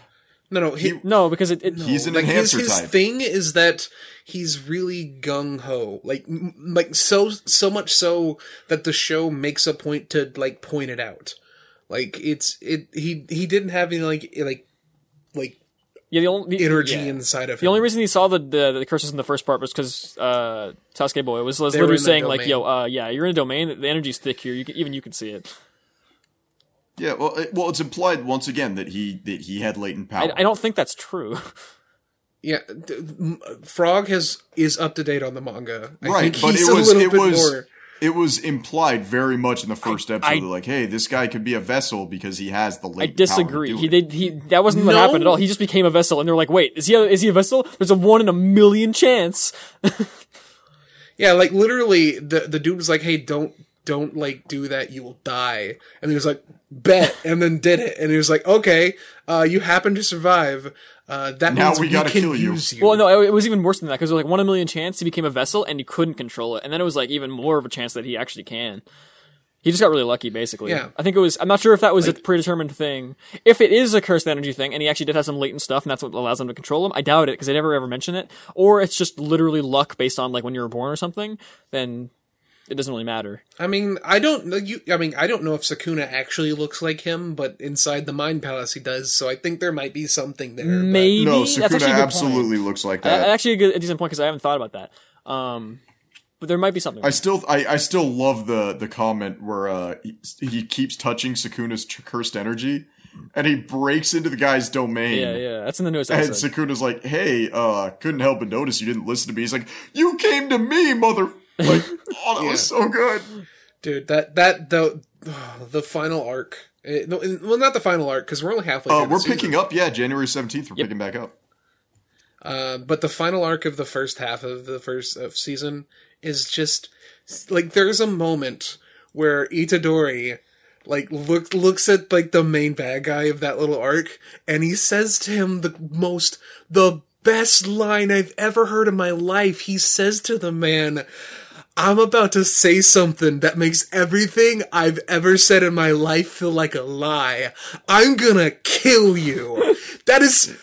no no he, he- No, because it, it He's an like his, enhancer his type. thing is that he's really gung-ho like m- like so so much so that the show makes a point to like point it out like it's it he he didn't have any like like like yeah the only the, energy yeah. inside of him The only reason he saw the the, the curses in the first part was because uh, Sasuke boy was, was literally saying like, "Yo, uh, yeah, you're in a domain. The energy's thick here. You can, even you can see it." Yeah. Well, it, well, it's implied once again that he that he had latent power. I, I don't think that's true. [laughs] Yeah, d- m- Frog has is up to date on the manga. I right, think but he's it was a little it bit was more. It was implied very much in the first episode. I- like, hey, this guy could be a vessel because he has the I disagree. Power to He do it. did he that wasn't what happened at all. He just became a vessel, and they're like, "Wait, is he a, is he a vessel? There's a one in a million chance." [laughs] Yeah, like literally, the the dude was like, "Hey, don't don't like do that. You will die." And he was like, "Bet," and then did it. And he was like, "Okay, uh, you happen to survive. Uh, that Now means we we, gotta can kill you." use you." Well, no, it, it was even worse than that because it was like one in a million chance he became a vessel, and you couldn't control it, and then it was like even more of a chance that he actually can. He just got really lucky, basically. Yeah. I think it was. I'm not sure if that was a predetermined thing. If it is a cursed energy thing, and he actually did have some latent stuff, and that's what allows him to control him, I doubt it because they never ever mention it. Or it's just literally luck based on like when you were born or something. Then it doesn't really matter. I mean, I don't know. You, I mean, I don't know if Sukuna actually looks like him, but inside the Mind Palace, he does. So I think there might be something there. but- Maybe No, that's Sukuna actually a good point. absolutely looks like Uh, that. actually, a, good, a decent point because I haven't thought about that. Um, but there might be something. I still, I, I still love the the comment where uh, he, he keeps touching Sukuna's tr- cursed energy, and he breaks into the guy's domain. yeah, yeah, that's in the newest episode. And episode. Sukuna's like, "Hey, uh, couldn't help but notice you didn't listen to me." He's like, "You came to me, mother." Like, [laughs] oh, that Yeah. was so good. dude, that that the [sighs] the final arc. eh, no, well, not the final arc because we're only halfway. Uh, through we're season. picking up, yeah, January seventeenth. We're Yep. picking back up. Uh, but the final arc of the first half of the first of season is just like there's a moment where Itadori like look, looks at like the main bad guy of that little arc and he says to him the most the best line I've ever heard in my life. He says to the man, I'm about to say something that makes everything I've ever said in my life feel like a lie. I'm gonna kill you. That is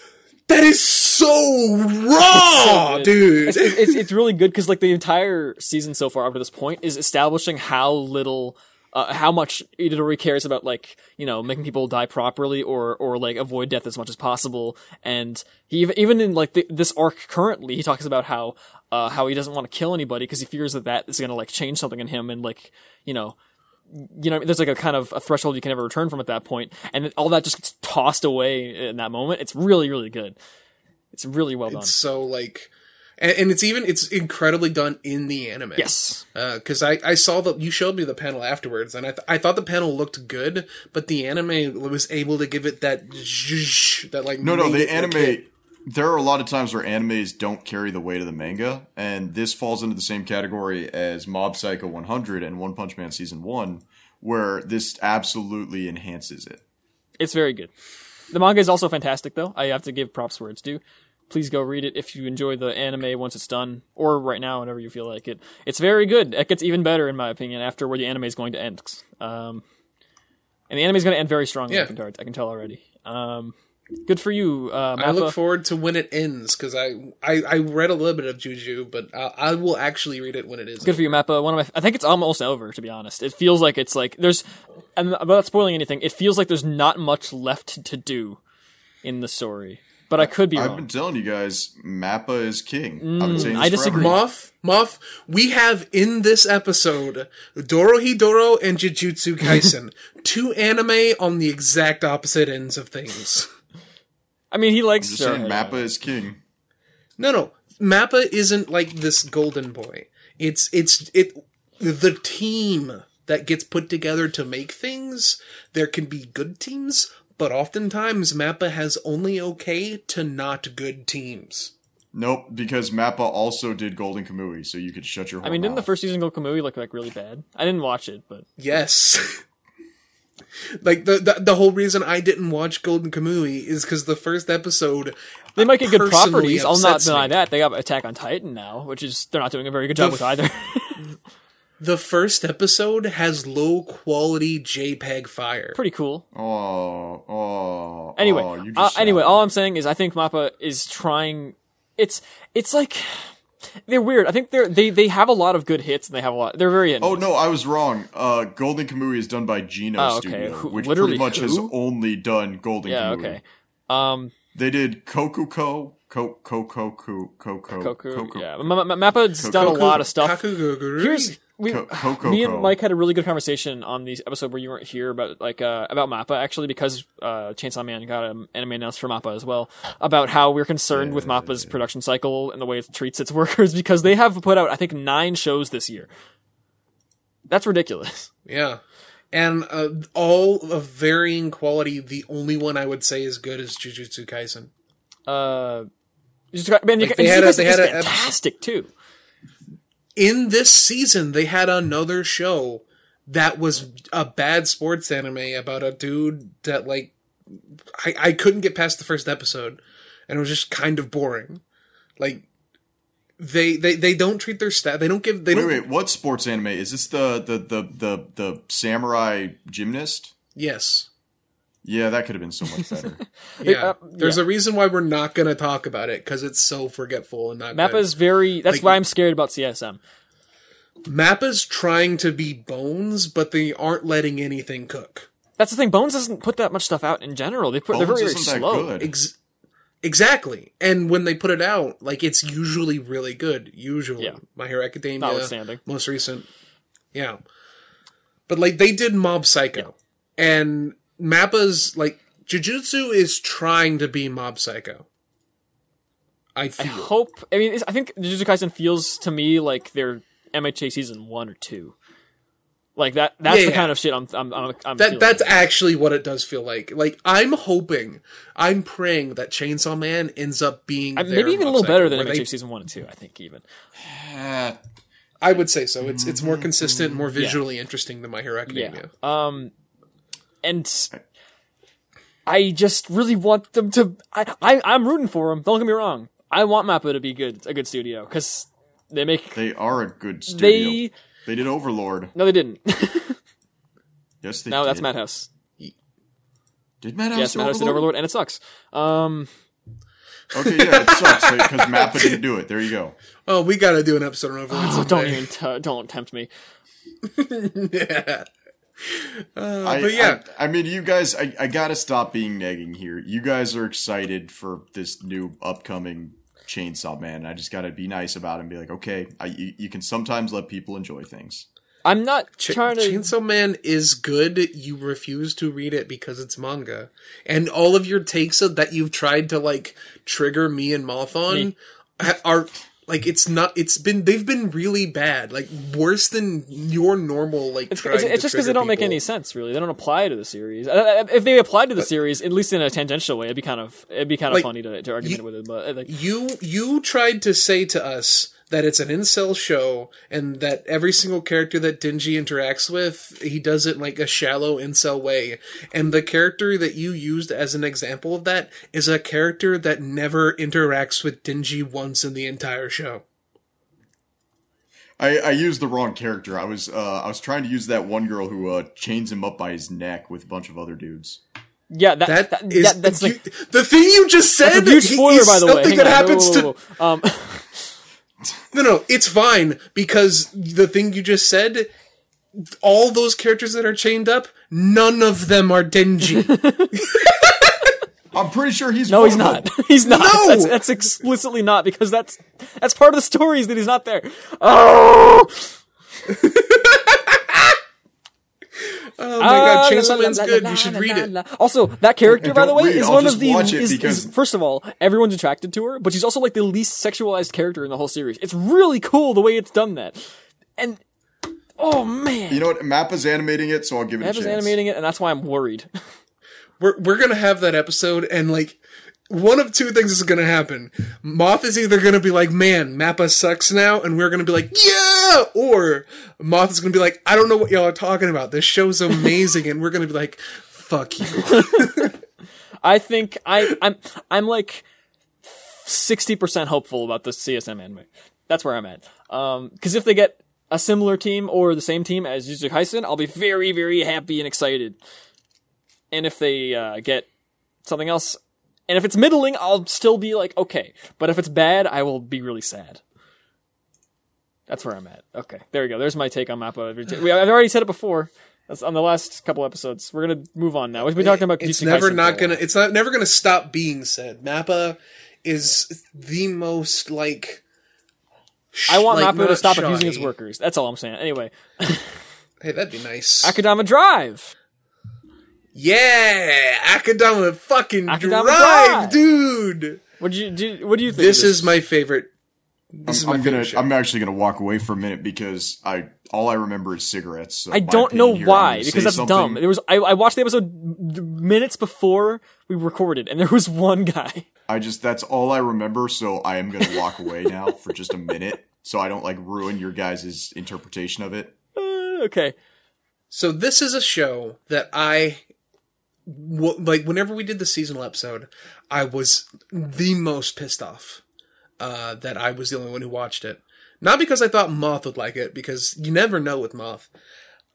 that is so raw, good. dude. it's, it's, it's really good because like the entire season so far up to this point is establishing how little uh, how much Itadori cares about like you know making people die properly or or like avoid death as much as possible. And he even in like the, this arc currently, he talks about how uh, how he doesn't want to kill anybody because he fears that that is gonna like change something in him and like you know you know, there's like a kind of a threshold you can never return from at that point, and all that just gets tossed away in that moment. It's really, really good. It's really well done. It's so like, and, and it's even it's incredibly done in the anime. Yes, because I I saw the you showed me the panel afterwards, and I th- I thought the panel looked good, but the anime was able to give it that zhuzh, that like No, no, made the it, anime. Like, there are a lot of times where animes don't carry the weight of the manga, and this falls into the same category as Mob Psycho 100 and One Punch Man Season 1, where this absolutely enhances it. it's very good. The manga is also fantastic, though. I have to give props where it's due. Please go read it if you enjoy the anime once it's done, or right now, whenever you feel like it. It's very good. It gets even better, in my opinion, after where the anime is going to end. Um, and the anime is going to end very strongly. Yeah. I can tell, I can tell already. Um, good for you, uh, I look forward to when it ends because I, I I read a little bit of Juju, but I, I will actually read it when it is. Good for you, Mappa. One of my, I think it's almost over. To be honest, it feels like it's like there's, and without spoiling anything, it feels like there's not much left to do in the story. But I could be I've wrong. been telling you guys, Mappa is king. I've been saying this I disagree. forever. Moth, Moth, we have in this episode Dorohedoro and Jujutsu Kaisen, [laughs] two anime on the exact opposite ends of things. I mean, he likes Just saying, Mappa is king. No, no, Mappa isn't like this golden boy. It's it's it the team that gets put together to make things. There can be good teams, but oftentimes Mappa has only okay to not good teams. Nope, because Mappa also did Golden Kamui, so you could shut your. I mean, whole didn't the first season go Kamui look like really bad? I didn't watch it, but Yes. [laughs] like the, the the whole reason I didn't watch Golden Kamui is because the first episode they might get good personally properties. I'll not deny me. that. They got Attack on Titan now, which is they're not doing a very good job The with either. [laughs] The first episode has low quality JPEG fire. Pretty cool. Oh, oh. Anyway, oh, uh, anyway, all I'm saying is I think Mappa is trying. It's it's like they're weird. I think they're they they have a lot of good hits and they have a lot. They're very. Oh no, I was wrong. Uh, Golden Kamui is done by Geno Oh, okay. Studio, Who- which literally pretty much has only done Golden Yeah. Kamui. Okay. Um. They did Kokuko, Ko Koko Koko Koko Yeah. Ma- Ma- Mappa's done a lot of stuff. Here's we, Ko- Kokoko. me and Mike had a really good conversation on the episode where you weren't here about like uh, about Mappa actually because uh, Chainsaw Man got an anime announced for Mappa as well about how we're concerned with Mappa's production cycle and the way it treats its [laughs] workers because they have put out I think nine shows this year. That's ridiculous. Yeah. And uh, all of varying quality, the only one I would say is good is Jujutsu Kaisen. Uh, just man, you Like, got- they had a- Jujutsu they is had a- fantastic too. In this season, they had another show that was a bad sports anime about a dude that, like, I, I couldn't get past the first episode, and it was just kind of boring. Like, they they, they don't treat their staff. They don't give. They Wait, don't. wait, what sports anime is this? The the the the the samurai gymnast? Yes. Yeah, that could have been so much [laughs] better. Yeah. uh, There's yeah. a reason why we're not going to talk about it because it's so forgetful and not. good. is very. That's Like- why I'm scared about CSM. Mappa's trying to be Bones, but they aren't letting anything cook. That's the thing. Bones doesn't put that much stuff out in general. They put they're Bones very, very isn't that slow. good. Ex- exactly. And when they put it out, like it's usually really good. Usually, Yeah. My Hero Academia, Notwithstanding. most recent, yeah. But like they did Mob Psycho, and Mappa's like Jujutsu is trying to be Mob Psycho. I I hope. I mean, it's, I think Jujutsu Kaisen feels to me like they're MHA season one or two. Like that. That's Yeah, the yeah. kind of shit I'm. I'm. I'm, I'm That that's actually what it does feel like. Like I'm hoping, I'm praying that Chainsaw Man ends up being I- maybe even a little better than MHA they- season one and two. I think even. [sighs] I would say so. It's it's more consistent, more visually interesting than My Hero Yeah. Academia. Um, and I just really want them to. I, I I'm rooting for them. Don't get me wrong. I want Mappa to be good, a good studio, because they make they are a good studio. they. They, did Overlord. No, they didn't. [laughs] Yes, they no, did. that's Madhouse. Did Madhouse Yes, do Madhouse did Overlord, and it sucks. Um, Okay, yeah, it sucks because Mappa didn't do it. There you go. Oh, we got to do an episode on Overlord. oh, don't even t- don't tempt me. [laughs] [laughs] Uh, I, but yeah, I, I mean, you guys, I, I gotta stop being nagging here. You guys are excited for this new upcoming Chainsaw Man. I just gotta be nice about it and be like, okay, I, you, you can sometimes let people enjoy things. I'm not Ch- trying to. Chainsaw Man is good. You refuse to read it because it's manga, and all of your takes of, that you've tried to like trigger me and Moth on Me. are like it's not. It's been they've been really bad, like worse than your normal like. It's, it's, it's just because they don't make any sense, really. They don't apply to the series. Uh, uh, If they applied to the series, at least in a tangential way, it'd be kind of it'd be kind of Like, funny to, to argument with it. But uh, like, You you tried to say to us that it's an incel show and that every single character that Denji interacts with, he does it in like a shallow incel way. And the character that you used as an example of that is a character that never interacts with Denji once in the entire show. I, I used the wrong character. I was uh, I was trying to use that one girl who uh, chains him up by his neck with a bunch of other dudes. yeah, that, That that, is that- that's you- like the thing you just said. that's a huge he- spoiler, is by the way. something Hang that on. happens Whoa, to whoa, whoa, whoa. Um, [laughs] No, no, it's fine because the thing you just said, all those characters that are chained up, none of them are Denji. [laughs] I'm pretty sure he's no, he's not. [laughs] he's not. No! That's, that's explicitly not because that's that's part of the story is that he's not there. Oh, [laughs] Oh my god, Ah, Chainsaw la, la, Man's good. You should read it. Also, that character, by the way, is one of the. watch it Is, is- first of all, everyone's attracted to her, but she's also like the least sexualized character in the whole series. It's really cool the way it's done that, and oh man, You know what? Mappa's animating it, so I'll give it Eva's a chance. animating it, and that's why I'm worried. [laughs] We're we're gonna have that episode, and like one of two things is gonna happen. Moth is either gonna be like, "Man, Mappa sucks now," and we're gonna be like, "Yeah," [laughs] or Moth is gonna be like, "I don't know what y'all are talking about. This show's amazing," and we're gonna be like, "Fuck you." [laughs] I think I I'm I'm like sixty percent hopeful about the CSM anime. That's where I'm at. Um, because if they get a similar team or the same team as Jujutsu Kaisen, I'll be very very happy and excited. And if they uh, get something else, and if it's middling, I'll still be like okay. But if it's bad, I will be really sad. That's where I'm at. Okay, there we go. There's my take on Mappa. We- I've already said it before. That's on the last couple episodes. We're gonna move on now. We've been talking about it's Jujutsu never Kaisen not gonna it's not never gonna stop being said mappa is the most like sh- I want like, Mappa to stop abusing its workers. That's all I'm saying. Anyway, [laughs] hey that'd be nice Akudama Drive. yeah akudama fucking Akudama drive, Drive. dude What do you do? What do you think? this of is my favorite this is my I'm gonna. show. I'm actually gonna walk away for a minute because I all I remember is cigarettes. So I don't know here, why because that's something- dumb. There was I, I watched the episode minutes before we recorded, and there was one guy. I just that's all I remember. So I am gonna walk away now for just a minute, so I don't like ruin your guys' interpretation of it. Uh, okay, So this is a show that I w- like. Whenever we did the seasonal episode, I was the most pissed off uh, that I was the only one who watched it. Not because I thought Moth would like it, because you never know with Moth.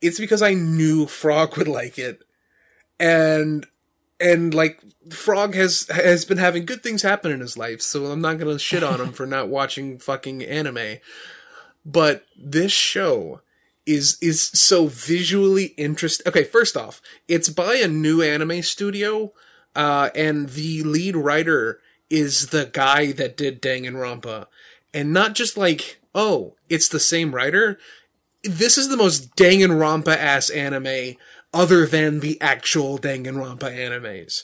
It's because I knew Frog would like it, and and like Frog has has been having good things happen in his life, so I'm not gonna shit on him for not watching fucking anime. But this show is is so visually interesting. Okay, first off, it's by a new anime studio, uh, and the lead writer is the guy that did Danganronpa, and not just like oh, it's the same writer. This is the most Danganronpa ass anime other than the actual Danganronpa animes.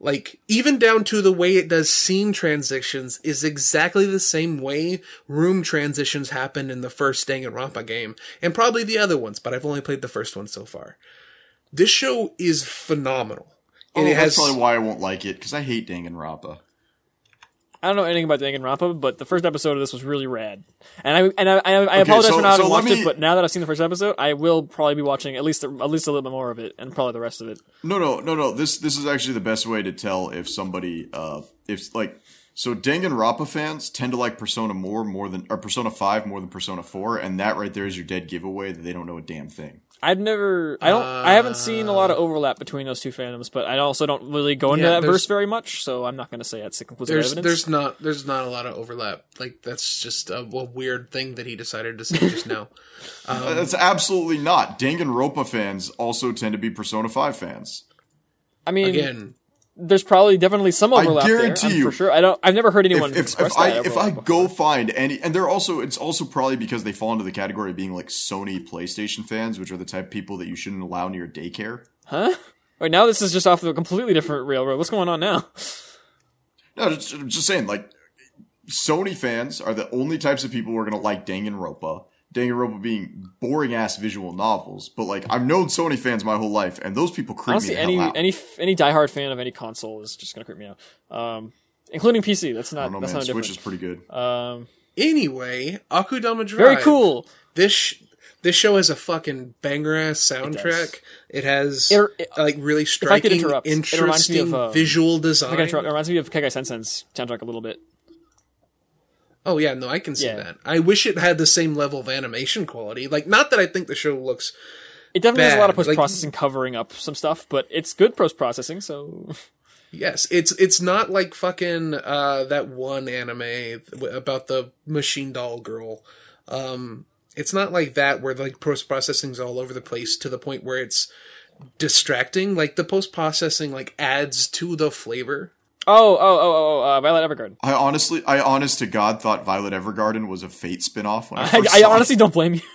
Like, even down to the way it does scene transitions is exactly the same way room transitions happen in the first Danganronpa game, and probably the other ones, but I've only played the first one so far. This show is phenomenal. And oh, it that's has probably why I won't like it because I hate Danganronpa. I don't know anything about Danganronpa, but the first episode of this was really rad, and I and I, I, I Okay, apologize so- for not so having watched me- it. But now that I've seen the first episode, I will probably be watching at least at least a little bit more of it, and probably the rest of it. No, no, no, no. This this is actually the best way to tell if somebody uh if like So Danganronpa fans tend to like Persona more more than or Persona Five more than Persona Four, and that right there is your dead giveaway that they don't know a damn thing. I've never, I don't, I haven't seen a lot of overlap between those two fandoms, but I also don't really go into Yeah, that verse very much, so I'm not going to say that's conclusive There's evidence. there's not there's not a lot of overlap. Like that's just a, a weird thing that he decided to say just now. Uh, [laughs] That's absolutely not. Danganronpa fans also tend to be Persona Five fans. I mean, Again, there's probably definitely some overlap guarantee there, you, for sure. I don't, I've never heard anyone If, if, express if I that if I overlap go find any, and they're also it's also probably because they fall into the category of being like Sony PlayStation fans, which are the type of people that you shouldn't allow near daycare. huh? Wait, now this is just off of a completely different railroad. What's going on now? No, just, I'm just saying, like, Sony fans are the only types of people who are going to like Danganronpa. Danganronpa being boring ass visual novels, but like I've known Sony fans my whole life, and those people creep me Honestly, the any hell out. any any diehard fan of any console is just gonna creep me out, um, including PC. That's I not don't know, that's man. not Switch different. is pretty good. Um, anyway, Akudama Drive. very cool. This sh- this show has a fucking banger ass soundtrack. It, has It- it- like really I could striking, interrupt, it reminds me interesting of, uh, visual design. I try- it reminds me of Kekkai Sensen's soundtrack a little bit. Oh yeah, no, I can see Yeah. that. I wish it had the same level of animation quality. Like, not that I think the show looks. It definitely has a lot of post processing covering up some stuff, but it's good post processing. So Yes, it's it's not like fucking uh, that one anime about the machine doll girl. Um, it's not like that where like post processing's all over the place to the point where it's distracting. Like the post processing like adds to the flavor. Oh oh oh oh, uh, Violet Evergarden. I honestly, I honest to God thought Violet Evergarden was a Fate spinoff when I I, first I saw it. honestly don't blame you. [laughs]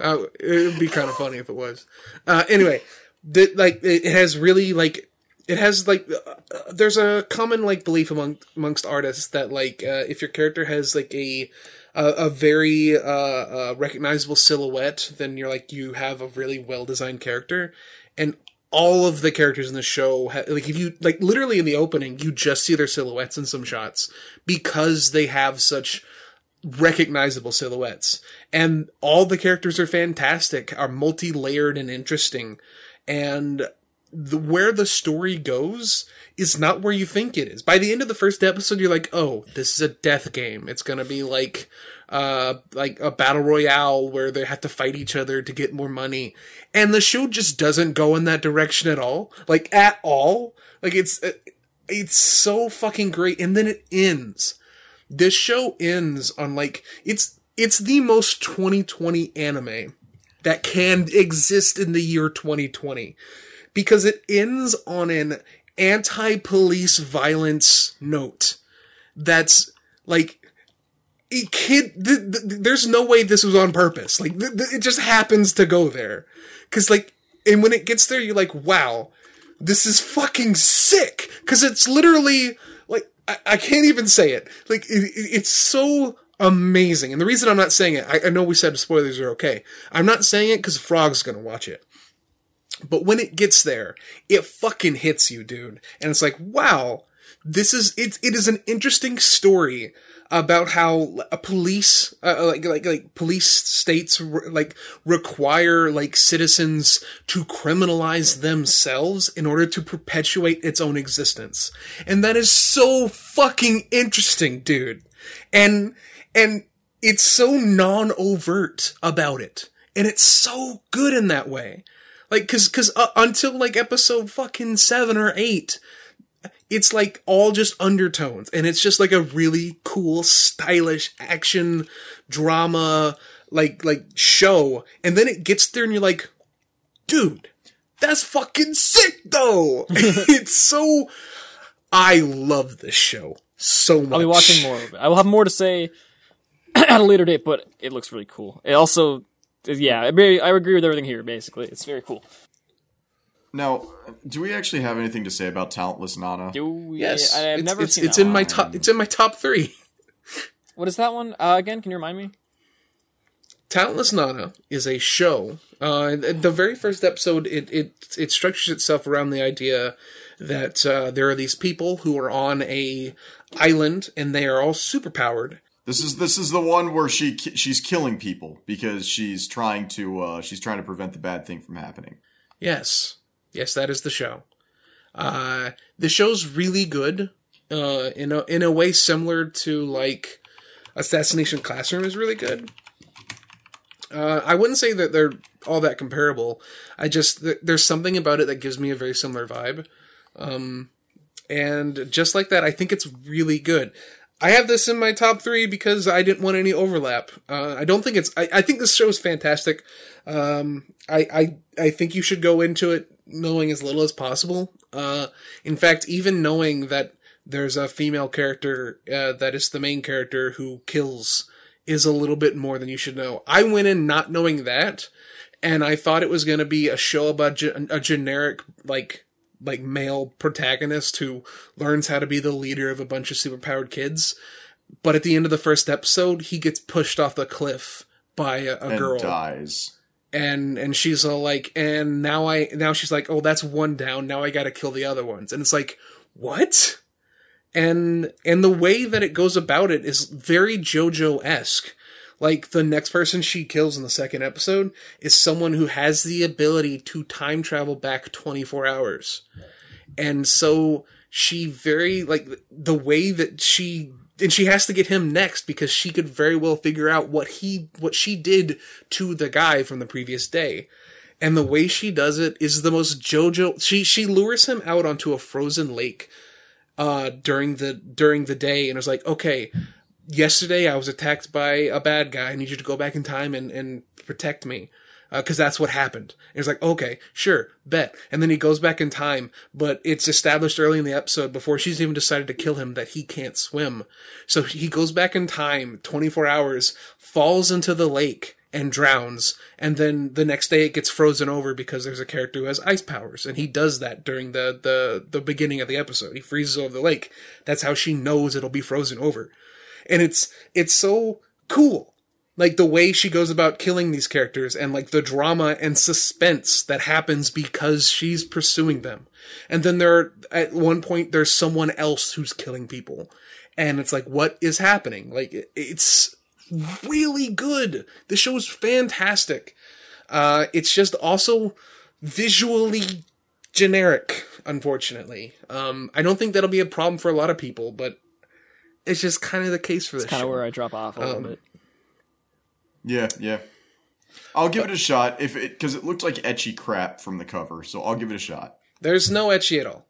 Uh, it would be kind of funny if it was. Uh, anyway, the, like it it has really like it has like uh, uh, there's a common like belief among amongst artists that like uh, if your character has like a a, a very uh, uh, recognizable silhouette, then you're like you have a really well designed character, and all of the characters in the show like if you like literally in the opening you just see their silhouettes in some shots because they have such recognizable silhouettes. And all the characters are fantastic, are multi-layered and interesting. And the, where the story goes is not where you think it is. By the end of the first episode, you're like, oh, this is a death game. It's gonna be like, uh, like a battle royale where they have to fight each other to get more money. And the show just doesn't go in that direction at all. Like, at all. Like, it's, it's so fucking great. And then it ends this show ends on like it's it's the most 2020 anime that can exist in the year 2020 because it ends on an anti-police violence note that's like kid th- th- there's no way this was on purpose. Like th- it just happens to go there. Cuz like and when it gets there you're like wow this is fucking sick. Because it's literally like I, I can't even say it. Like it- it's so amazing. And the reason i'm not saying it I, I know we said spoilers are okay. I'm not saying it because frog's gonna watch it but when it gets there it fucking hits you dude. And it's like wow this is it, it is an interesting story about how a police uh, like like like police states re- like require like citizens to criminalize themselves in order to perpetuate its own existence. And that is so fucking interesting dude. And and it's so non-overt about it. And it's so good in that way like cuz cuz uh, until like episode fucking 7 or 8 it's like all just undertones and it's just like a really cool stylish action drama like like show and then it gets there and you're like dude that's fucking sick though [laughs] it's so i love this show so much I'll be watching more of it. I will have more to say [clears throat] at a later date, but it looks really cool. It also, yeah, I agree, I agree with everything here. Basically, it's very cool. Now, do we actually have anything to say about Talentless Nana? Do we- yes I have it's, never it's, seen it's that in one. my top it's in my top 3 [laughs] What is that one uh, again? Can you remind me? Talentless Nana is a show. Uh, the very first episode, it, it it structures itself around the idea that uh, there are these people who are on a island and they are all superpowered. This is this is the one where she she's killing people because she's trying to uh, she's trying to prevent the bad thing from happening. Yes, yes, that is the show. Uh, the show's really good. Uh, in a in a way similar to like Assassination Classroom is really good. Uh, I wouldn't say that they're all that comparable. I just th- there's something about it that gives me a very similar vibe. Um, and just like that, I think it's really good. I have this in my top three because I didn't want any overlap. Uh, I don't think it's. I, I think this show is fantastic. Um, I, I I think you should go into it knowing as little as possible. Uh, in fact, even knowing that there's a female character uh, that is the main character who kills is a little bit more than you should know. I went in not knowing that, and I thought it was going to be a show about ge- a generic like like male protagonist who learns how to be the leader of a bunch of superpowered kids. But at the end of the first episode, he gets pushed off the cliff by a, a and girl. dies. and and she's all like and now i now she's like oh that's one down. Now i gotta kill the other ones. And it's like what? And and the way that it goes about it is very jojo-esque like the next person she kills in the second episode is someone who has the ability to time travel back 24 hours. And so she very like the way that she and she has to get him next because she could very well figure out what he what she did to the guy from the previous day. And the way she does it is the most jojo she she lures him out onto a frozen lake uh during the during the day and is like okay yesterday i was attacked by a bad guy i need you to go back in time and and protect me uh, because that's what happened. And it's like, okay, sure, bet. And then he goes back in time, but it's established early in the episode before she's even decided to kill him that he can't swim. So he goes back in time 24 hours, falls into the lake and drowns. And then the next day it gets frozen over because there's a character who has ice powers. And he does that during the, the, the beginning of the episode. He freezes over the lake. That's how she knows it'll be frozen over. And it's, it's so cool like the way she goes about killing these characters and like the drama and suspense that happens because she's pursuing them. And then there are, at one point there's someone else who's killing people. And it's like, what is happening? Like, it's really good. The show is fantastic. Uh, it's just also visually generic, unfortunately. Um, I don't think that'll be a problem for a lot of people, but it's just kind of the case for this Kind of where I drop off a little Um, bit. Yeah, yeah. I'll give it a shot if it because it looked like ecchi crap from the cover, so I'll give it a shot. There's no ecchi at all.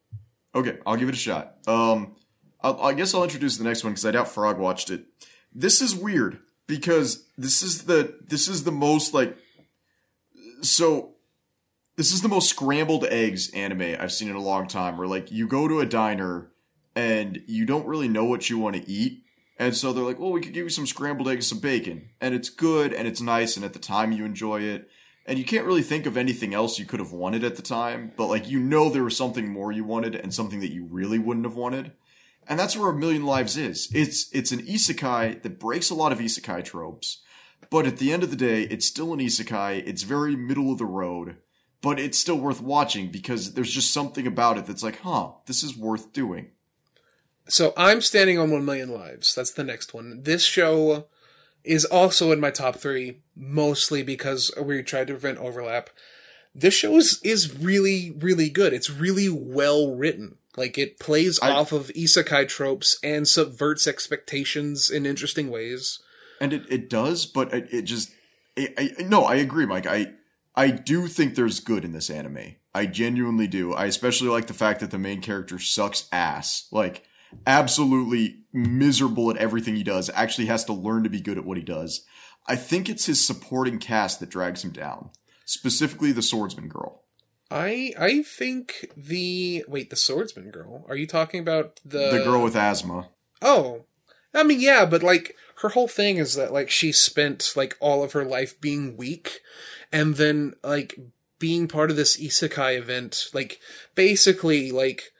Okay, I'll give it a shot. Um, I'll, I guess I'll introduce the next one because I doubt Frog watched it. This is weird because this is the this is the most like so this is the most scrambled eggs anime I've seen in a long time. Where like you go to a diner and you don't really know what you want to eat, and so they're like, "Well, we could give you some scrambled eggs, and some bacon," and it's good and it's nice, and at the time you enjoy it and you can't really think of anything else you could have wanted at the time, but like you know there was something more you wanted and something that you really wouldn't have wanted. And that's where a million lives is. It's it's an isekai that breaks a lot of isekai tropes, but at the end of the day, it's still an isekai. It's very middle of the road, but it's still worth watching because there's just something about it that's like, huh, this is worth doing. So I'm standing on 1 million lives. That's the next one. This show is also in my top three, mostly because we tried to prevent overlap. This show is, is really, really good. It's really well written. Like it plays I- off of isekai tropes and subverts expectations in interesting ways. and it, it does but it, it just I, I, no i agree mike i i do think there's good in this anime i genuinely do i especially like the fact that the main character sucks ass like absolutely miserable at everything he does actually has to learn to be good at what he does i think it's his supporting cast that drags him down specifically the swordsman girl I I think the wait the swordsman girl. Are you talking about the the girl with asthma Oh, I mean, yeah, but like her whole thing is that like she spent like all of her life being weak, and then like being part of this isekai event. Like basically, like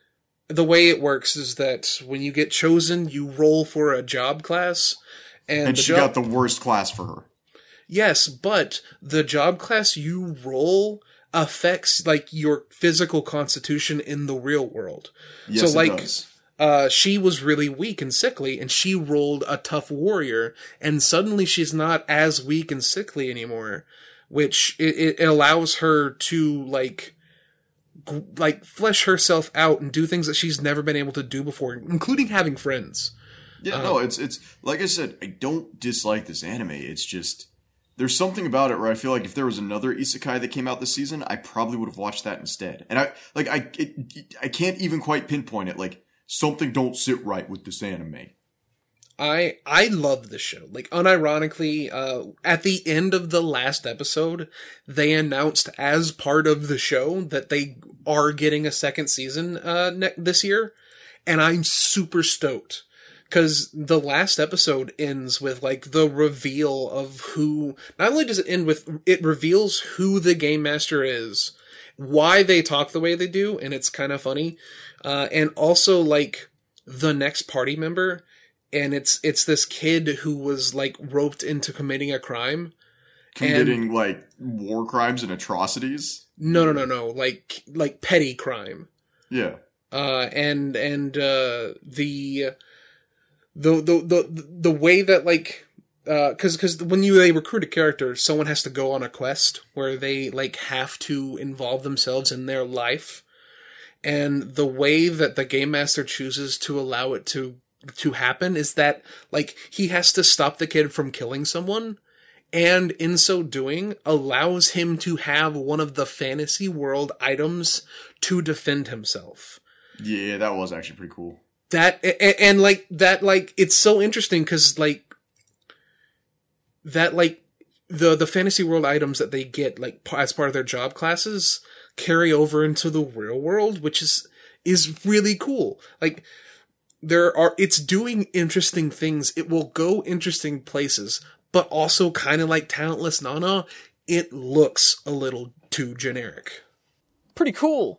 the way it works is that when you get chosen, you roll for a job class, and, and she job got the worst class for her yes, but the job class you roll affects like your physical constitution in the real world. yes so like it does. uh, she was really weak and sickly, and she rolled a tough warrior, and suddenly she's not as weak and sickly anymore, which it, it allows her to like like flesh herself out and do things that she's never been able to do before, including having friends. Yeah, um, no, it's it's like I said, I don't dislike this anime. It's just there's something about it where I feel like if there was another isekai that came out this season, I probably would have watched that instead. And I like I it, I can't even quite pinpoint it. Like something don't sit right with this anime. I I love the show. Like unironically, uh, at the end of the last episode, they announced as part of the show that they are getting a second season uh ne- this year, and I'm super stoked because the last episode ends with like the reveal of who. Not only does it end with it reveals who the game master is, why they talk the way they do, and it's kind of funny, uh, and also like the next party member and it's it's this kid who was like roped into committing a crime. Committing like war crimes and atrocities. No, no, no, no, like like petty crime. Yeah. Uh, and and uh, the the the the the way that like because because when you they recruit a character, someone has to go on a quest where they like have to involve themselves in their life, and the way that the game master chooses to allow it to to happen is that like he has to stop the kid from killing someone and in so doing allows him to have one of the fantasy world items to defend himself Yeah, that was actually pretty cool. that and, and like that like it's so interesting because like that like the the fantasy world items that they get like as part of their job classes carry over into the real world which is is really cool like there are it's doing interesting things it will go interesting places but also kind of like talentless nana it looks a little too generic Pretty cool.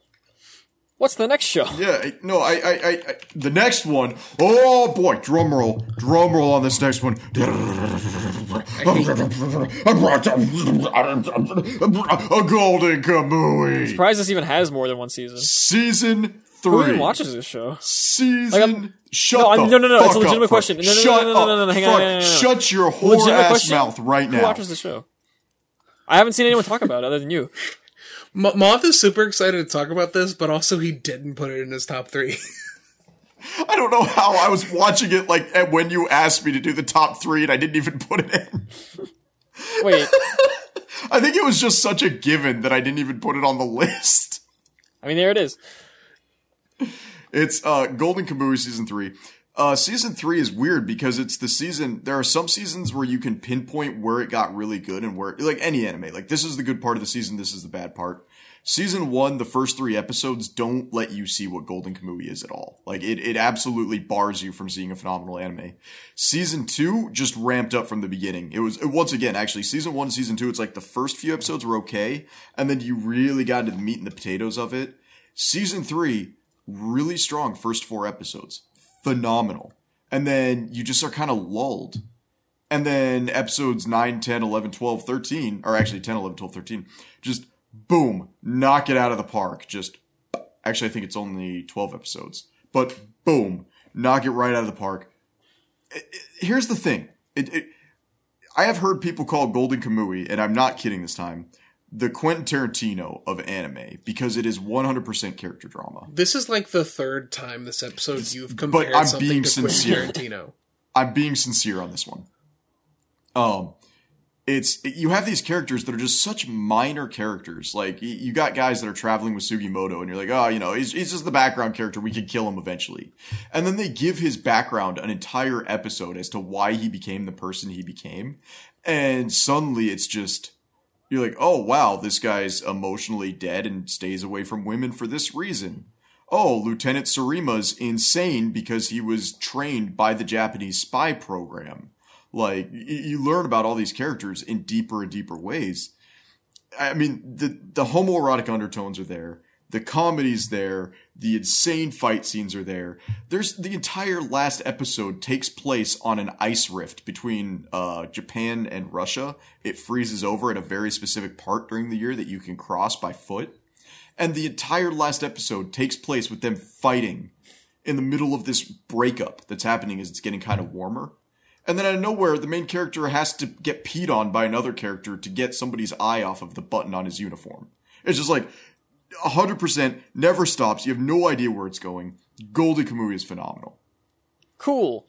What's the next show? Yeah, I- no, I, I, I, I the next one. Oh boy, drum roll, drum roll on this next one. [laughs] A golden kamui. Surprised this even has more than one season. Season Who three. even watches this show? Season. Like, I'm- shut No, I'm- the no, no, no, it's fuck a legitimate up, question. Frank. No, no, no, Shut no, no, up. no, no, no, hang on, Fuck. hang on. Shut your whore Legitimate ass question. mouth right now. Who now. watches the show? I haven't seen anyone talk about it other than you. M- moth is super excited to talk about this but also he didn't put it in his top three [laughs] I don't know how I was watching it like when you asked me to do the top three and I didn't even put it in. [laughs] Wait, [laughs] I think it was just such a given that I didn't even put it on the list. I mean there it is. [laughs] It's uh Golden Kamui season three. Uh season three is weird because it's the season there are some seasons where you can pinpoint where it got really good and where like any anime. Like this is the good part of the season, this is the bad part. Season one, the first three episodes don't let you see what Golden Kamui is at all. Like it, it absolutely bars you from seeing a phenomenal anime. Season two just ramped up from the beginning. It was once again actually season one, season two. It's like the first few episodes were okay, and then you really got into the meat and the potatoes of it. Season three, really strong first four episodes, phenomenal, and then you just are kind of lulled. And then episodes 9, 10, 11, 12, 13, or actually 10, 11, 12, 13, just boom, knock it out of the park. Just, actually, I think it's only 12 episodes, but boom, knock it right out of the park. Here's the thing. It, I have heard people call Golden Kamui, and I'm not kidding this time, the Quentin Tarantino of anime because it is 100% character drama. This is like the third time this episode you've compared I'm something being to Quentin. Tarantino. [laughs] I'm being sincere on this one. Um, it's you have these characters that are just such minor characters. Like you got guys that are traveling with Sugimoto, and you're like, oh, you know, he's he's just the background character. We could kill him eventually, and then they give his background an entire episode as to why he became the person he became, and suddenly it's just you're like, oh wow, this guy's emotionally dead and stays away from women for this reason. Oh, Lieutenant Tsurumi's insane because he was trained by the Japanese spy program. Like you learn about all these characters in deeper and deeper ways. I mean, the the homoerotic undertones are there. The comedy's there. The insane fight scenes are there. There's the entire last episode takes place on an ice rift between uh, Japan and Russia. It freezes over at a very specific part during the year that you can cross by foot. And the entire last episode takes place with them fighting in the middle of this breakup that's happening as it's getting kind of warmer. And then out of nowhere, the main character has to get peed on by another character to get somebody's eye off of the button on his uniform. It's just like, hundred percent never stops. You have no idea where it's going. Golden Kamui is phenomenal. Cool.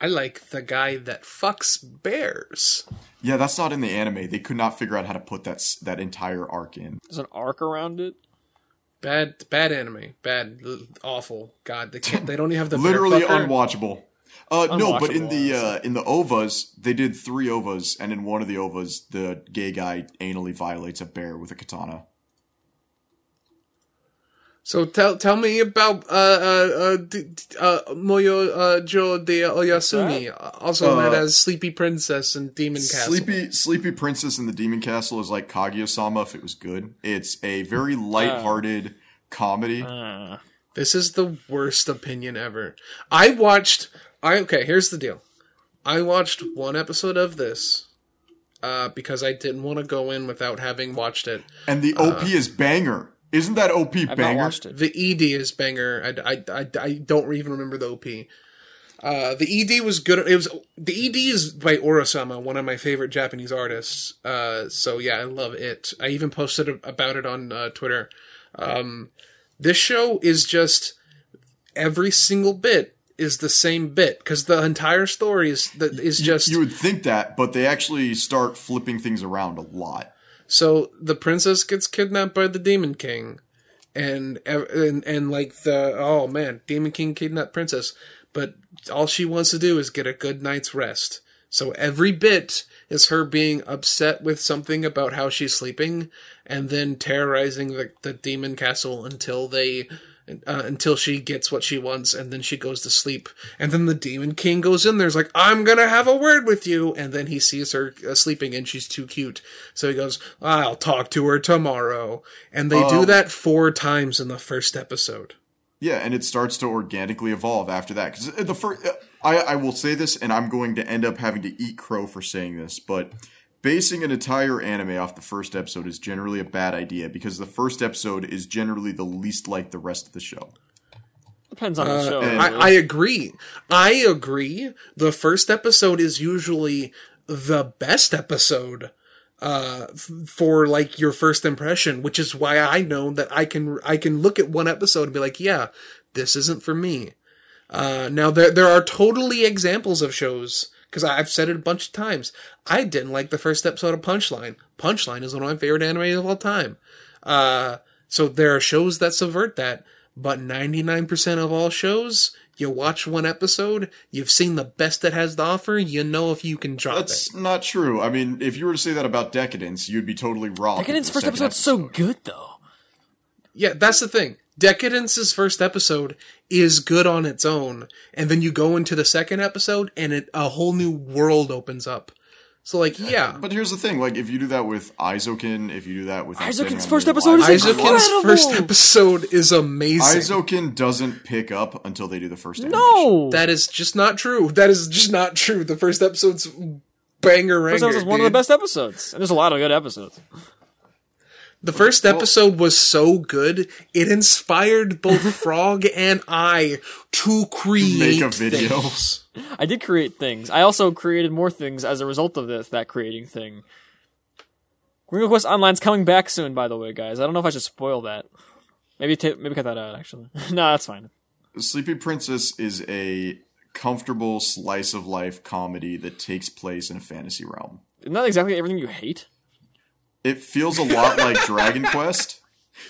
I like the guy that fucks bears. Yeah, that's not in the anime. They could not figure out how to put that that entire arc in. There's an arc around it. Bad, bad anime. Bad, awful. God, they can't. They don't even have the [laughs] Literally bear fucker. unwatchable. Uh, no, but in the uh, in the ovas, they did three ovas, and in one of the ovas, the gay guy anally violates a bear with a katana. So tell tell me about uh uh uh, d- d- uh Moyo uh, Jo de Oyasumi, also known Uh, as Sleepy Princess and Demon Castle. Sleepy Sleepy Princess in the Demon Castle is like Kaguya-sama if it was good. It's a very lighthearted comedy. Uh, This is the worst opinion ever. I watched. I okay. Here's the deal. I watched one episode of this uh, because I didn't want to go in without having watched it. and the OP is banger. Isn't that OP I've not banger? watched it. The ED is banger. I, I, I, I don't even remember the OP. Uh, the ED was good. It was the ED is by Orosama, one of my favorite Japanese artists. Uh, so yeah, I love it. I even posted a- about it on uh, Twitter. Um, this show is just every single bit is the same bit because the entire story is that is just You would think that, but they actually start flipping things around a lot. So the princess gets kidnapped by the demon king, and and and like the oh man, demon king kidnapped princess, but all she wants to do is get a good night's rest. So every bit is her being upset with something about how she's sleeping, and then terrorizing the the demon castle until they. Uh, until she gets what she wants, and then she goes to sleep. And then the demon king goes in there's like, I'm gonna have a word with you. And then he sees her uh, sleeping, and she's too cute. So he goes, I'll talk to her tomorrow. And they do Um, that four times in the first episode. Yeah, and it starts to organically evolve after that. Because the first, I, I will say this, and I'm going to end up having to eat crow for saying this, but basing an entire anime off the first episode is generally a bad idea because the first episode is generally the least like the rest of the show. Depends on the show. and- I. I agree. I agree. The first episode is usually the best episode uh f- for like your first impression which is why i know that i can i can look at one episode and be like yeah this isn't for me uh now there there are totally examples of shows because i've said it a bunch of times i didn't like the first episode of punchline punchline is one of my favorite anime of all time uh so there are shows that subvert that but 99% of all shows you watch one episode you've seen the best it has to offer you know if you can drop it That's not true. I mean, if you were to say that about Decadence, you'd be totally wrong. Decadence first second episode's so good though. Yeah, that's the thing. Decadence's first episode is good on its own, and then you go into the second episode, and it a whole new world opens up. So, like, yeah, But here's the thing: like, if you do that with Eizouken, if you do that with Eizouken's first episode is Lives, incredible. Eizouken's first episode is amazing. Eizouken doesn't pick up until they do the first. animation. No, That is just not true. That is just not true. The first episode's banger first ranger. episode is one of the best episodes, and there's a lot of good episodes. The first episode was so good, it inspired both [laughs] Frog and I to create Make a video. things. I did create things. I also created more things as a result of this that creating thing. Gringo Quest Online's coming back soon, by the way, guys. I don't know if I should spoil that. Maybe ta- maybe cut that out. Actually, [laughs] no, that's fine. Sleepy Princess is a comfortable slice of life comedy that takes place in a fantasy realm. Isn't that exactly everything you hate? It feels a lot like [laughs] Dragon Quest.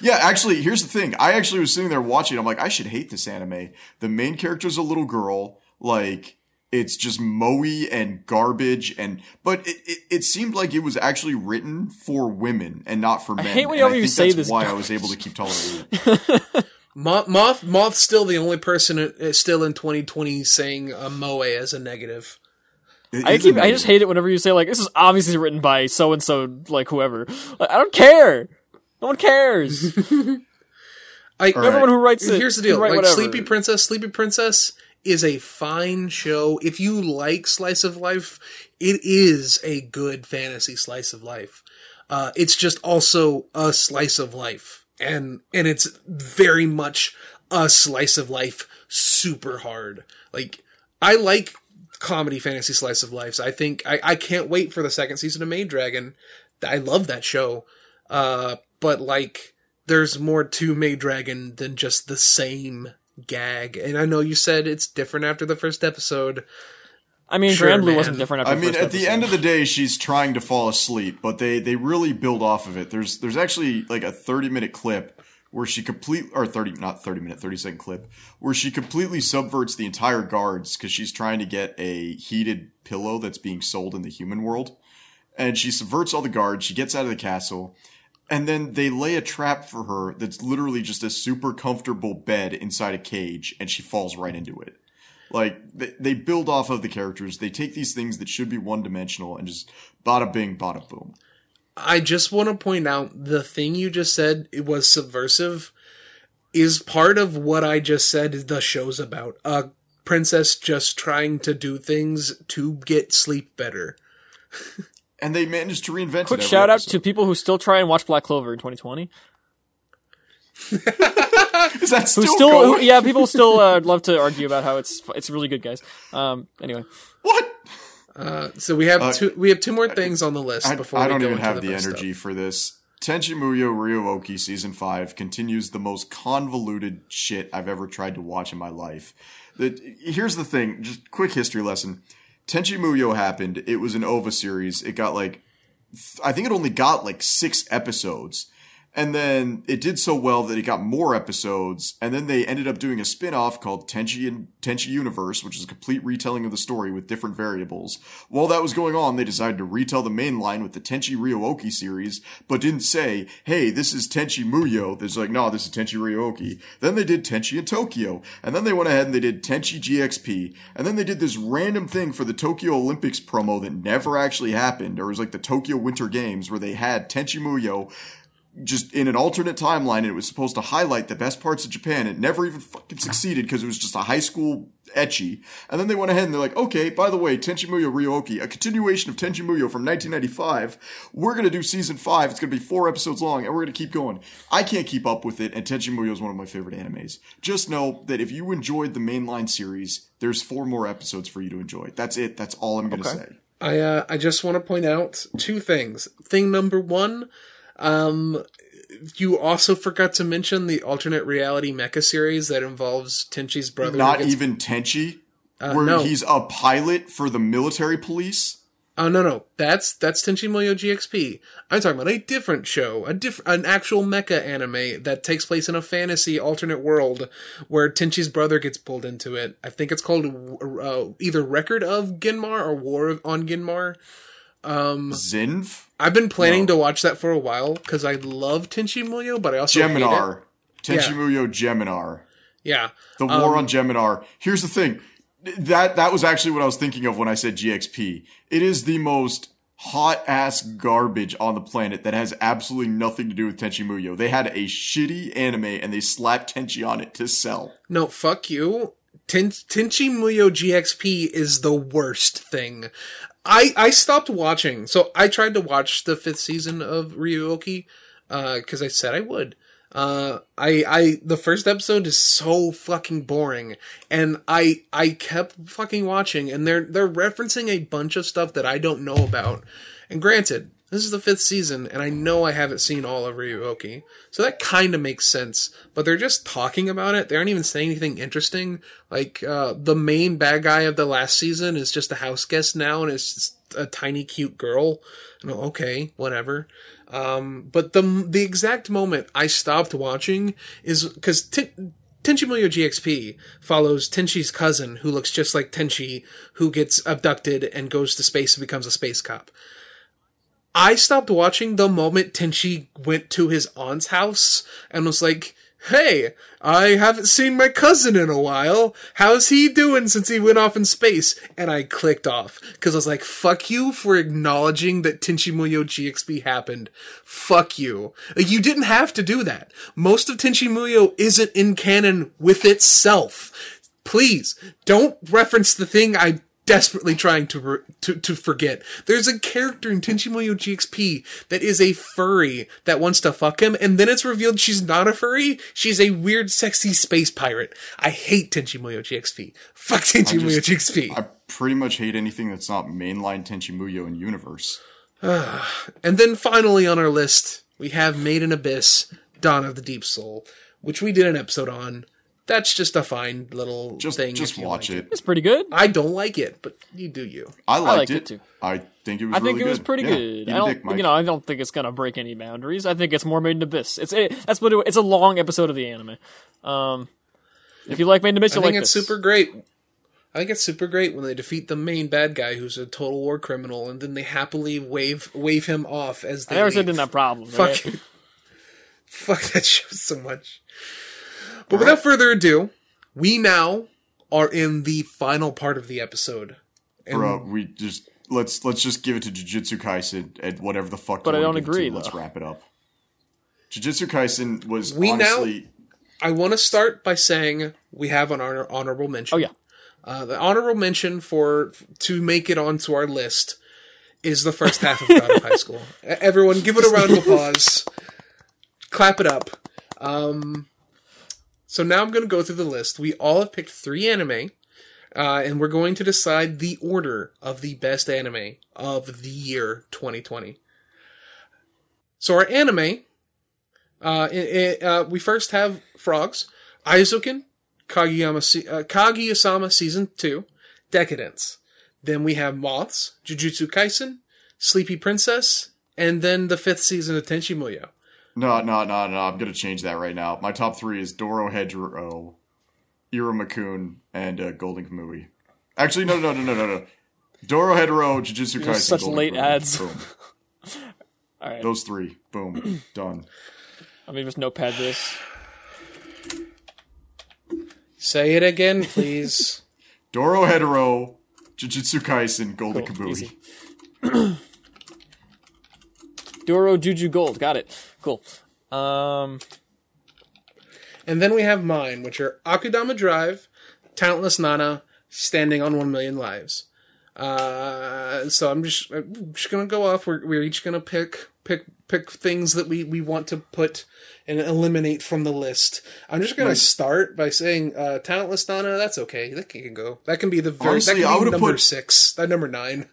Yeah, actually, here's the thing. I actually was sitting there watching. I'm like, I should hate this anime. The main character's a little girl. Like, it's just moey and garbage. And but it, it, it seemed like it was actually written for women and not for men. I hate when you I think say that's this why I [laughs] was able to keep tolerating it. [laughs] Moth, Moth, Moth's still the only person uh, still in 2020 saying uh, moe as a negative. It I keep. I just hate it whenever you say like this is obviously written by so and so, like whoever. Like, I don't care. No one cares. [laughs] I, right. Everyone who writes it. Here's the deal: can like whatever. Sleepy Princess, Sleepy Princess is a fine show. If you like slice of life, it is a good fantasy slice of life. Uh, it's just also a slice of life, and and it's very much a slice of life. Super hard. Like I like comedy fantasy slice of lives. I think I, I can't wait for the second season of Maid Dragon. I love that show. Uh, but like there's more to Maid Dragon than just the same gag. And I know you said it's different after the first episode. I mean, Sure, Granblue man. wasn't different after I mean, first at the end of the day, she's trying to fall asleep, but they they really build off of it. There's there's actually like a 30 minute clip where she complete or 30 not 30 minute 30 second clip where she completely subverts the entire guards because she's trying to get a heated pillow that's being sold in the human world, and she subverts all the guards. She gets out of the castle. And then they lay a trap for her that's literally just a super comfortable bed inside a cage, and she falls right into it. Like they, they build off of the characters. They take these things that should be one dimensional and just bada bing, bada boom. I just want to point out the thing you just said it was subversive is part of what I just said the show's about. A princess just trying to do things to get sleep better. [laughs] And they managed to reinvent Quick it. every shout out to people who still try and watch Black Clover in 2020. [laughs] Is that still, Who still, going? who, yeah, people still uh, [laughs] love to argue about how it's it's really good, guys. Um, anyway, What? Uh, so we have two we have two more things on the list I, before I we don't go even have the the energy stuff. for this. Tenchi Muyo Ryo-Ohki season five continues the most convoluted shit I've ever tried to watch in my life. The, here's the thing, just quick history lesson. Tenchi Muyo happened. It was an OVA series. It got like, I think it only got like six episodes. And then it did so well that it got more episodes. And then they ended up doing a spin-off called Tenchi and Tenchi Universe, which is a complete retelling of the story with different variables. While that was going on, they decided to retell the main line with the Tenchi Ryo-Ohki series, but didn't say, hey, this is Tenchi Muyo. There's like, no, this is Tenchi Ryo-Ohki. Then they did Tenchi in Tokyo. And then they went ahead and they did Tenchi GXP. And then they did this random thing for the Tokyo Olympics promo that never actually happened. Or it was like the Tokyo Winter Games where they had Tenchi Muyo just in an alternate timeline and it was supposed to highlight the best parts of Japan. It never even fucking succeeded because it was just a high school ecchi. And then they went ahead and they're like, okay, by the way, Tenchi Muyo Ryo-Ohki, a continuation of Tenchi Muyo from 1995. We're going to do season five. It's going to be four episodes long and we're going to keep going. I can't keep up with it and Tenchi Muyo is one of my favorite animes. Just know that if you enjoyed the mainline series, there's four more episodes for you to enjoy. That's it. That's all I'm going to Okay. say. I uh, I just want to point out two things. Thing number one, um, you also forgot to mention the alternate reality mecha series that involves Tenchi's brother. Not gets- even Tenchi, where no. he's a pilot for the military police. Oh no no, that's that's Tenchi Muyo GXP. I'm talking about a different show, a diff- an actual mecha anime that takes place in a fantasy alternate world where Tenchi's brother gets pulled into it. I think it's called uh, either Record of Geminar or War of- on Um, Geminar. Zinv? I've been planning No. to watch that for a while because I love Tenchi Muyo, but I also hate it. Geminar. Tenchi Yeah. Muyo Geminar. Yeah, The war um, on Geminar. Here's the thing. That that was actually what I was thinking of when I said GXP. It is the most hot ass garbage on the planet that has absolutely nothing to do with Tenchi Muyo. They had a shitty anime and they slapped Tenchi on it to sell. No, fuck you. Ten- Tenchi Muyo GXP is the worst thing. I I stopped watching. So I tried to watch the fifth season of Ryo-Ohki because I said I would. Uh, I I the first episode is so fucking boring, and I I kept fucking watching, and they're they're referencing a bunch of stuff that I don't know about. And granted, this is the fifth season, and I know I haven't seen all of Ryo-Ohki, so that kind of makes sense. But they're just talking about it. They aren't even saying anything interesting. Like uh, the main bad guy of the last season is just a house guest now, and it's a tiny cute girl. Okay, whatever. Um, but the the exact moment I stopped watching is because Ten- Tenchi Muyo GXP follows Tenchi's cousin, who looks just like Tenchi, who gets abducted and goes to space and becomes a space cop. I stopped watching the moment Tenchi went to his aunt's house and was like, Hey, I haven't seen my cousin in a while. How's he doing since he went off in space? And I clicked off because I was like, fuck you for acknowledging that Tenchi Muyo GXP happened. Fuck you. Like, you didn't have to do that. Most of Tenchi Muyo isn't in canon with itself. Please don't reference the thing I desperately trying to to to forget. There's a character in Tenchi Muyo GXP that is a furry that wants to fuck him, and then it's revealed she's not a furry. She's a weird, sexy space pirate. I hate Tenchi Muyo GXP. Fuck Tenchi Muyo GXP. I pretty much hate anything that's not mainline Tenchi Muyo in universe. [sighs] and then finally on our list, we have Made in Abyss, Dawn of the Deep Soul, which we did an episode on. That's just a fine little Just thing. just watch like it. It's pretty good. I don't like it, but you do you. I liked, liked it. it too. I think it was. I think really it was pretty Yeah. good. Eat I a don't, dick, Mike. you know, I don't think it's gonna break any boundaries. I think it's more Made in Abyss. It's it, that's what it, it's a long episode of the anime. Um, if you like Made in Abyss, I you think like it's this. super great. I think it's super great when they defeat the main bad guy, who's a total war criminal, and then they happily wave wave him off as they. I never leave. said didn't have problems. Fuck, right? [laughs] fuck that show so much. But without further ado, we now are in the final part of the episode. And Bro, we just let's let's just give it to Jujutsu Kaisen and whatever the fuck. But you I don't give it to, agree, Let's wrap it up. Jujutsu Kaisen was We now- I want to start by saying we have an honor- honorable mention. Oh yeah, Uh, the honorable mention for to make it onto our list is the first half of God of High School. Everyone, give it a round of [laughs] applause. Clap it up. Um, so now I'm going to go through the list. We all have picked three anime, uh, and we're going to decide the order of the best anime of the year 2020. So our anime, uh, i i uh, we first have Frogs, Eizouken, Kageyama, uh, Kaguya-sama Season 2, Decadence. Then we have Moths, Jujutsu Kaisen, Sleepy Princess, and then the fifth season of Tenchi Muyo. No no no no. I'm gonna change that right now. My top three is Doro Hedro, Iruma-kun, and uh, Golden Kamui. Actually, no no no no no no. Dorohedoro, Jujutsu Kaisen, such Golden late Kamui. ads. Boom. [laughs] all right. Those three. Boom. [clears throat] Done. Let me just notepad this. Say it again, please. [laughs] Dorohedoro, Jujutsu Kaisen, Golden Cool, Kamui. [clears throat] easy. Doro Juju Gold, got it. Cool. Um, and then we have mine, which are Akudama Drive, Talentless Nana, Standing on One Million Lives. Uh, so I'm just I'm just gonna go off. We're we're each gonna pick pick pick things that we we want to put and eliminate from the list. I'm just gonna start by saying uh, Talentless Nana. That's okay. That can go. That can be the very Honestly, that I can be would've number put- six. That number nine.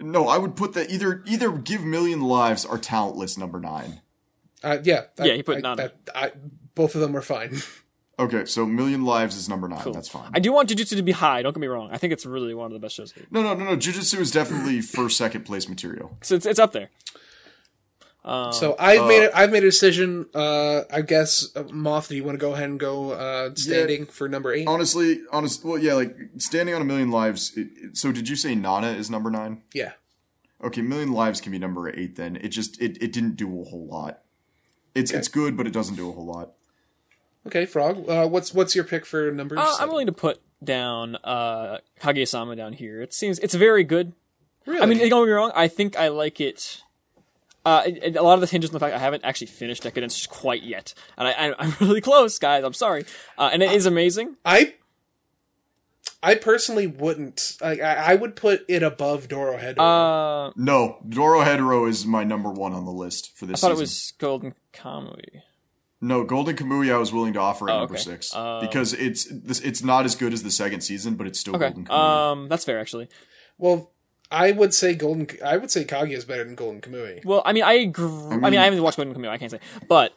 No, I would put that either either give Million Lives or Talentless number nine. Uh, yeah, I- Yeah, he put I, Nana. that- I, both of them are fine. [laughs] Okay, so Million Lives is number nine. That's fine. I do want Jujutsu to be high. Don't get me wrong. I think it's really one of the best shows. No, no, no, no. Jujutsu is definitely first, second place material. So it's, it's up there. So I've made a, I've made a decision. Uh, I guess uh, Moth, do you want to go ahead and go uh, standing for number eight? Honestly, honest. Well, yeah, like standing on a million lives. It, it- so, did you say Nana is number nine? yeah. Okay, million lives can be number eight. Then it just it, it didn't do a whole lot. It's it's good, but it doesn't do a whole lot. Okay, Frog. Uh, what's what's your pick for number? Uh, I'm willing to put down uh, Kaguya-sama down here. It seems it's very good. Really? I mean, don't get me wrong. I think I like it. Uh, it, it- a lot of this hinges on the fact I haven't actually finished Decadence quite yet, and I, I, I'm [laughs] really close, guys. I'm sorry, uh, and it is amazing. I I personally wouldn't. I I, I would put it above Doro Head. Uh, No, Dorohedoro is my number one on the list for this. I thought it was Golden Kamui. No, Golden Kamui I was willing to offer at Oh, number okay. six Um, because it's it's not as good as the second season, but it's still Okay, Golden Kamui. um, that's fair actually. well, I would say Golden. I would say Kaguya is better than Golden Kamui. Well, I mean, I agree. I mean, mean- I haven't watched Golden Kamui. I can't say, but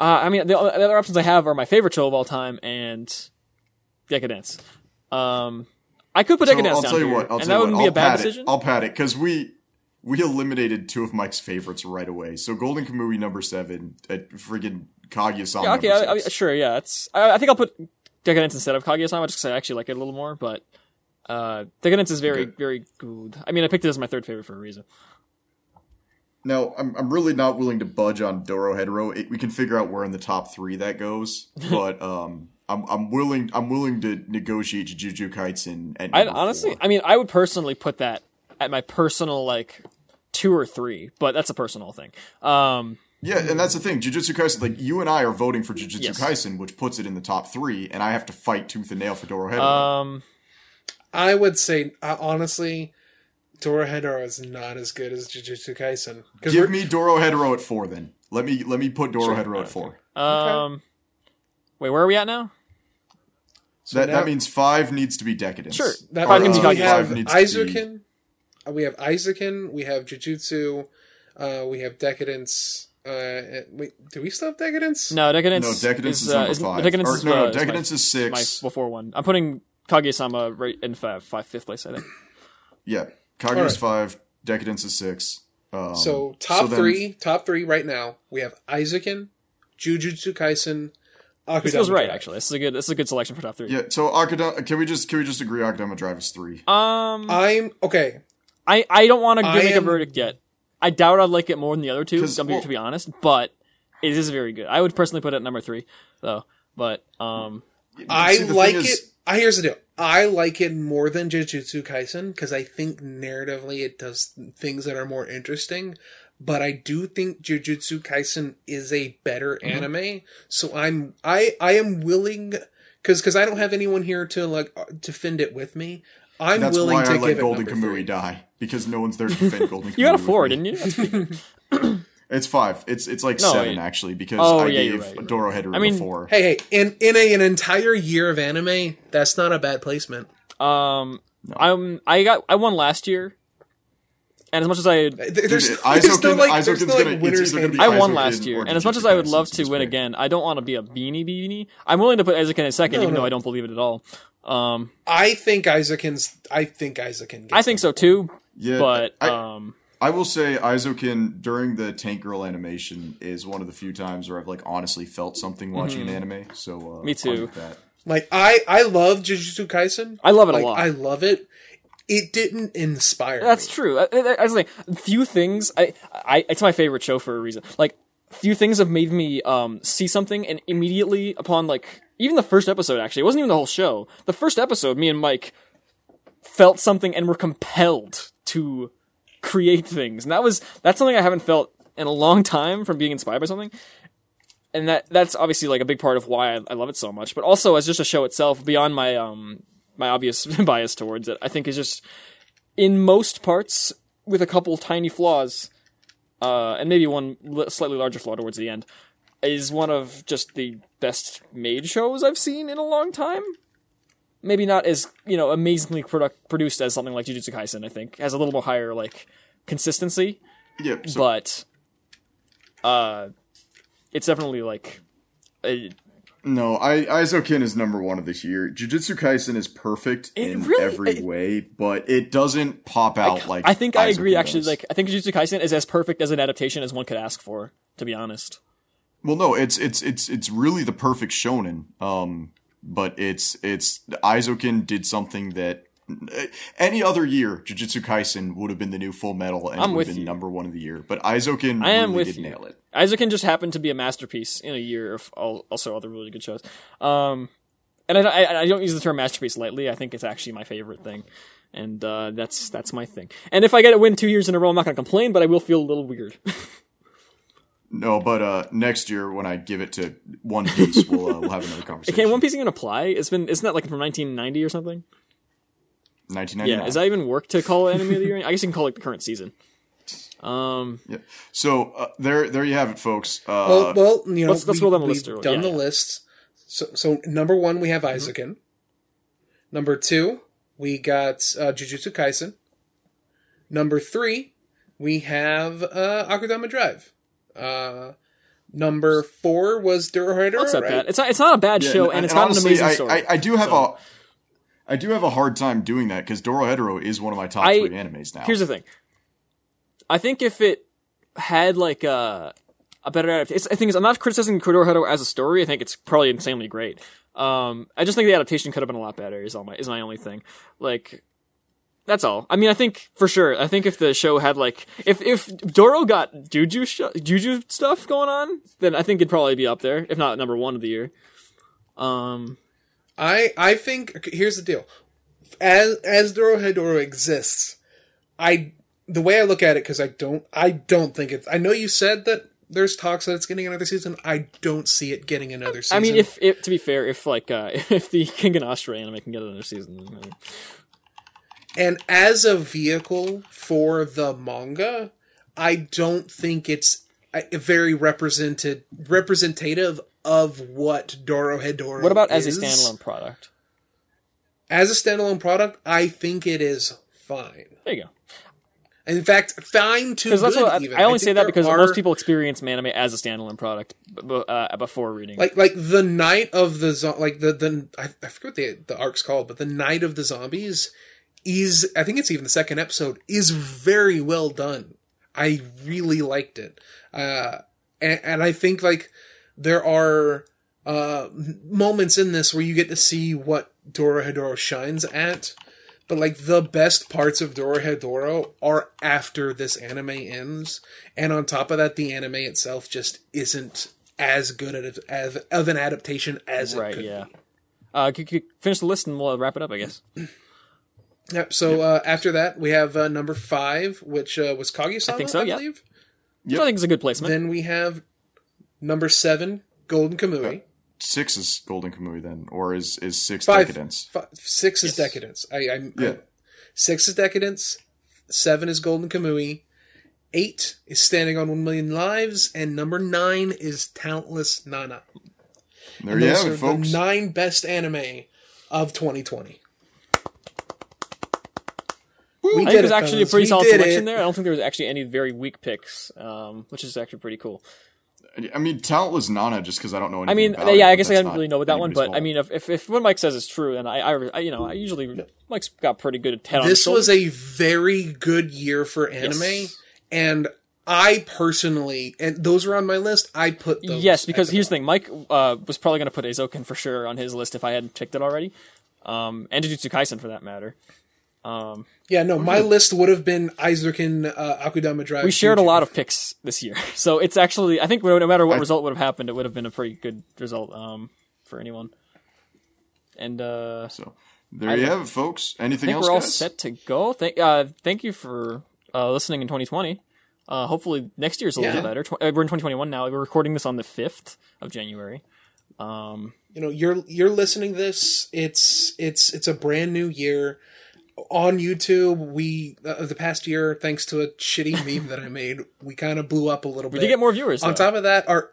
uh, I mean, the, the other options I have are my favorite show of all time and Decadence. Um, I could put So Decadence I'll down tell you here, what. I'll and tell that you wouldn't what. be I'll a bad pat decision. It. I'll pat it because we we eliminated two of Mike's favorites right away. So Golden Kamui number seven, at friggin' Kaguya-sama Yeah, okay, I, I, sure, yeah. It's I, I think I'll put Decadence instead of Kaguya-sama just because I actually like it a little more. But uh, Decadence is very, Okay. very good. I mean, I picked it as my third favorite for a reason. Now, I'm, I'm really not willing to budge on Dorohedoro. It, we can figure out where in the top three that goes, [laughs] but um, I'm I'm willing I'm willing to negotiate Jujutsu Kaisen. At I honestly, four. I mean, I would personally put that at my personal like two or three, but that's a personal thing. Um, yeah, and that's the thing. Jujutsu Kaisen, like you and I are voting for Jujutsu Yes. Kaisen, which puts it in the top three, and I have to fight tooth and nail for Dorohedoro. um, I would say uh, honestly, Dorohedoro is not as good as Jujutsu Kaisen. Because Give me Dorohedoro at four, then. Let me let me put Dorohedoro at four. um, wait, where are we at now? that now- that means five needs to be Decadence. Sure. That Five means can be we Kaguya. have Five needs to be- uh, we have Eizouken, we have Jujutsu, uh, we have Decadence, Uh, wait, do we still have Decadence? No, Decadence. No, Decadence is uh, number five. Decadence Or, is, no, no, uh, is my- Decadence is my six. before one. I'm putting Kaguya-sama right in five, five, fifth place. I think. [coughs] Yeah, Kaguya's Alright. five. Decadence is six. Um, So top then- three, top three right now. We have Eizouken, Jujutsu Kaisen. This feels right. Drive. Actually, this is a good. This is a good selection for top three. Yeah. So Akudama, can we just can we just agree Akudama Drive is three? Um, I'm okay. I I don't want to I make a verdict yet. I doubt I'd like it more than the other two. To be, well- to be honest, but it is very good. I would personally put it at number three, though. But um, I See, like is- it. I here's the deal. I like it more than Jujutsu Kaisen because I think narratively it does things that are more interesting. But I do think Jujutsu Kaisen is a better Mm-hmm. anime. So I'm I I am willing because because I don't have anyone here to like uh, defend it with me. I'm That's willing why to I let it Golden number. Kamui die because no one's there to [laughs] defend Golden Kamui. you got a four, didn't you? [laughs] [clears throat] [clears throat] That's pretty good. It's five. It's it's like No, seven it- actually because Oh, I yeah, gave right, you're right. Dorohedoro I mean- four. Hey hey, in in a, an entire year of anime, that's not a bad placement. Um, I'm I got I won last year, and as much as I There's, Dude, [laughs] there's no Eizouken- like, there's no, like, gonna- winner's gonna be. I won Eizouken last year, and as much as I would love to win big. again, I don't want to be a beanie beanie. I'm willing to put Ezekiel in second, No, even no. though I don't believe it at all. Um, I think Isaac's. I think Eizouken. Gets I think so too, Yeah, but I, um, I will say Eizouken during the Tank Girl animation is one of the few times where I've like honestly felt something watching an anime. So uh, Mm-hmm. Me too. That. Like I, I love Jujutsu Kaisen. I love it like, a lot. I love it. It didn't inspire. That's me. true. I, I, I was like, few things. I, I, it's my favorite show for a reason. Like, few things have made me um see something, and immediately upon like even the first episode, actually, it wasn't even the whole show. The first episode, me and Mike felt something and were compelled to create things, and that was that's something I haven't felt in a long time from being inspired by something. And that that's obviously like a big part of why I, I love it so much. But also as just a show itself, beyond my um my obvious [laughs] bias towards it, I think is just in most parts with a couple tiny flaws, uh, and maybe one slightly larger flaw towards the end, is one of just the best made shows I've seen in a long time. Maybe not as you know amazingly product- produced as something like Jujutsu Kaisen. I think has a little more higher like consistency, Yeah. So but uh, it's definitely like a, no, I Eizouken is number one of this year. Jujutsu Kaisen is perfect in really- every it- way, but it doesn't pop out like I think I agree. Eizouken Actually, like I think Jujutsu Kaisen is as perfect as an adaptation as one could ask for. To be honest. Well, no, it's it's it's it's really the perfect shonen. Um, but it's it's Eizouken did something that any other year Jujutsu Kaisen would have been the new Full Metal and I'm would have been you. number one of the year. But Eizouken I am really with did you. nail it. Isaac just happened to be a masterpiece in a year of al- also other really good shows. Um, and I, I, I don't use the term masterpiece lightly. I think it's actually my favorite thing, and uh, that's that's my thing. And if I get a win two years in a row, I'm not going to complain, but I will feel a little weird. [laughs] No, but uh, next year when I give it to One Piece, we'll uh, we'll have another [laughs] conversation. Can One Piece even apply? It's been isn't that like from 1990 or something? 1999. Yeah, is that even work to call it anime of the year? I guess you can call it the current season. Um, Yeah. So uh, there, there you have it, folks. Uh, Well, well, you know, let's- let's we, roll down the we've list or- done yeah, the yeah. lists. So, so number one, we have Mm-hmm. Number two, we got uh, Jujutsu Kaisen. Number three, we have uh, Akudama Drive. Uh, number four was Dorohedoro. I'll accept right? that. It's not, it's not a bad yeah, show, and, it's got an honestly, amazing I, story. I, I do have so. a, I do have a hard time doing that because Dorohedoro is one of my top I- three animes now. Here's the thing. I think if it had like a a better adaptation, I think I'm not criticizing Kudorohedoro as a story. I think it's probably insanely great. Um, I just think the adaptation could have been a lot better. Is all my is my only thing. Like, that's all. I mean, I think for sure. I think if the show had like if if Doro got Juju sh- Juju stuff going on, then I think it'd probably be up there, if not number one of the year. Um, I I think here's the deal. As as Dorohedoro exists, I the way I look at it because I don't I don't think it's. I know you said that there's talks that it's getting another season. I don't see it getting another season. I mean, if, if to be fair, if like uh, [laughs] if the King and Astra anime can get another season, then, and as a vehicle for the manga, I don't think it's uh, very represented representative of what Dorohedoro. what about as a standalone product? As a standalone product, I think it is fine. There you go. In fact, fine to good. I, even. I only think say that because are- most people experience Manime as a standalone product uh, before reading. like like the night of the zo- like the the I, I forget what the the arc's called, but the night of the zombies is I think it's even the second episode is very well done. I really liked it, uh, and, and I think like there are uh, moments in this where you get to see what Dorohedoro shines at. But like the best parts of Dorohedoro are after this anime ends, and on top of that, the anime itself just isn't as good at as of an adaptation as it right? could. Yeah. Uh, c- c- finish the list and we'll wrap it up, I guess. Yep. So uh, after that, we have uh, number five, which uh, was Kaguya-sama, I, think so, yeah. believe. Which I think is a good placement. Then we have number seven, Golden Kamui. Six is Golden Kamui then, or is is six Five, Deca-Dence? fi- six is Deca-Dence. I, I, Yeah. I six is Deca-Dence. Seven is Golden Kamui. Eight is Standing on One Million Lives, and number nine is Talentless Nana. There you Those have it, folks. the nine best anime of 2020. We I think did there's it, actually a pretty We solid selection it. there. I don't think there was actually any very weak picks, um, which is actually pretty cool. I mean, talentless Nana, just because I don't know anything. I mean, about yeah, it, I guess I that's didn't really know with that one, anybody's but I mean, if, if, if what Mike says is true, then I, I, I- you know, I usually Mike's got pretty good head on. This his was a very good year for anime, Yes. and I personally, and those are on my list. I put those. yes, because the here's the thing: Mike uh, was probably going to put Eizouken for sure on his list if I hadn't picked it already, um, and Jujutsu Kaisen for that matter. Um, Yeah, no, my list would have been Eizouken, uh, Akudama Drive. we shared a lot of picks this year, [laughs] so it's actually I think no matter what I- result would have happened, it would have been a pretty good result um, for anyone. And uh, So there you have it, folks. I Anything think else, we're all guys? set to go. Thank, uh, thank you for uh, listening in 2020. Uh, hopefully next year's a little Yeah. bit better. Tw- uh, we're in 2021 now. We're recording this on the 5th of January. Um, you know you're you're listening this it's it's it's a brand new year on youtube we uh, the past year thanks to a shitty [laughs] meme that i made we kind of blew up a little we bit did get more viewers. on though. top of that our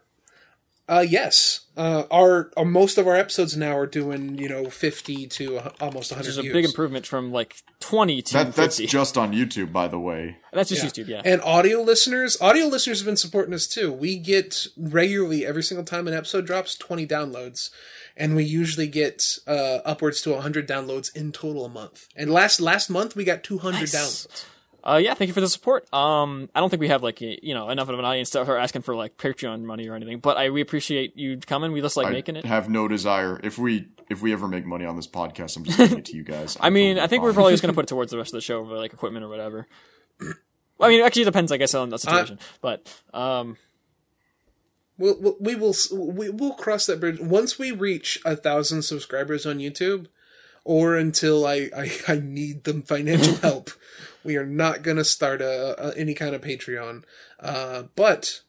uh yes uh our, our most of our episodes now are doing you know 50 to a- almost 100 which is a views big improvement from like 20 to That, that's 50. just on YouTube, by the way. that's just YouTube, yeah. and audio listeners audio listeners have been supporting us too we get regularly every single time an episode drops 20 downloads and we usually get uh, upwards to 100 downloads in total a month and last last month we got 200 Nice. downloads Uh, yeah, thank you for the support. Um, I don't think we have like a- you know enough of an audience to start asking for like Patreon money or anything, but I we appreciate you coming. We just like I making it. have no desire. If we if we ever make money on this podcast, I'm just giving it to you guys. [laughs] I mean, I think we're probably just gonna put it towards the rest of the show for like equipment or whatever. I mean, it actually depends, I guess, on the situation. but um, we'll, we'll we will cross that bridge once we reach a thousand subscribers on youtube or until i i, I need them financial [laughs] help we are not going to start a, a any kind of patreon uh but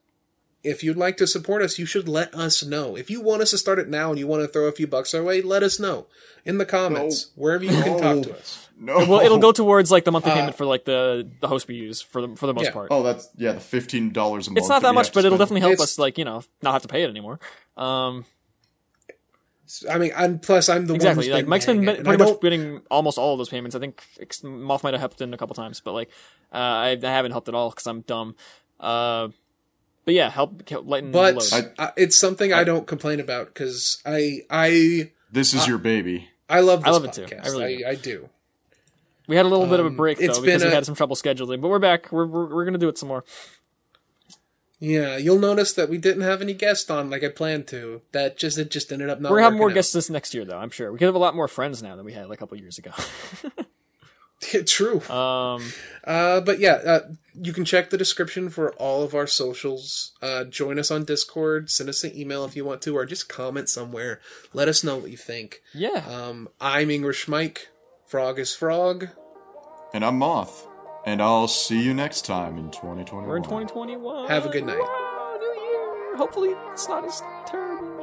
if you'd like to support us, you should let us know. If you want us to start it now and you want to throw a few bucks our way, let us know in the comments, wherever you can talk to us. no. well, it'll go towards like the monthly Uh, payment for like the the host we use for the for the most Yeah. part. Oh, that's yeah, the fifteen dollars a month. it's not that we much, but it'll definitely help It's- us like you know not have to pay it anymore. Um, I mean, I'm plus I'm the exactly. one who's Like Mike's been paying pretty it, and I much getting almost all of those payments. I think Moth might have helped in a couple times, but like uh, I, I haven't helped at all because I'm dumb. Uh, but yeah, help help lighten the but load. I, it's something I, don't complain about because I I This is your baby. I love this I love it too. I really I, I do. We had a little bit of a Um, break it's though because been we a- had some trouble scheduling, but we're back. We're we're, we're gonna do it some more. Yeah, you'll notice that we didn't have any guests on like I planned to. That just it just ended up not. we're gonna have more working guests this next year though. I'm sure we could have a lot more friends now than we had a couple years ago. [laughs] [laughs] out. True. um, Uh, but yeah, uh, you can check the description for all of our socials. Uh, join us on Discord. Send us an email if you want to, or just comment somewhere. Let us know what you think. yeah, Um, I'm English Mike. Frog is Frog. And I'm Moth. And I'll see you next time in 2021. we're in 2021. Have a good night. Wow, New Year. Hopefully, it's not as terrible.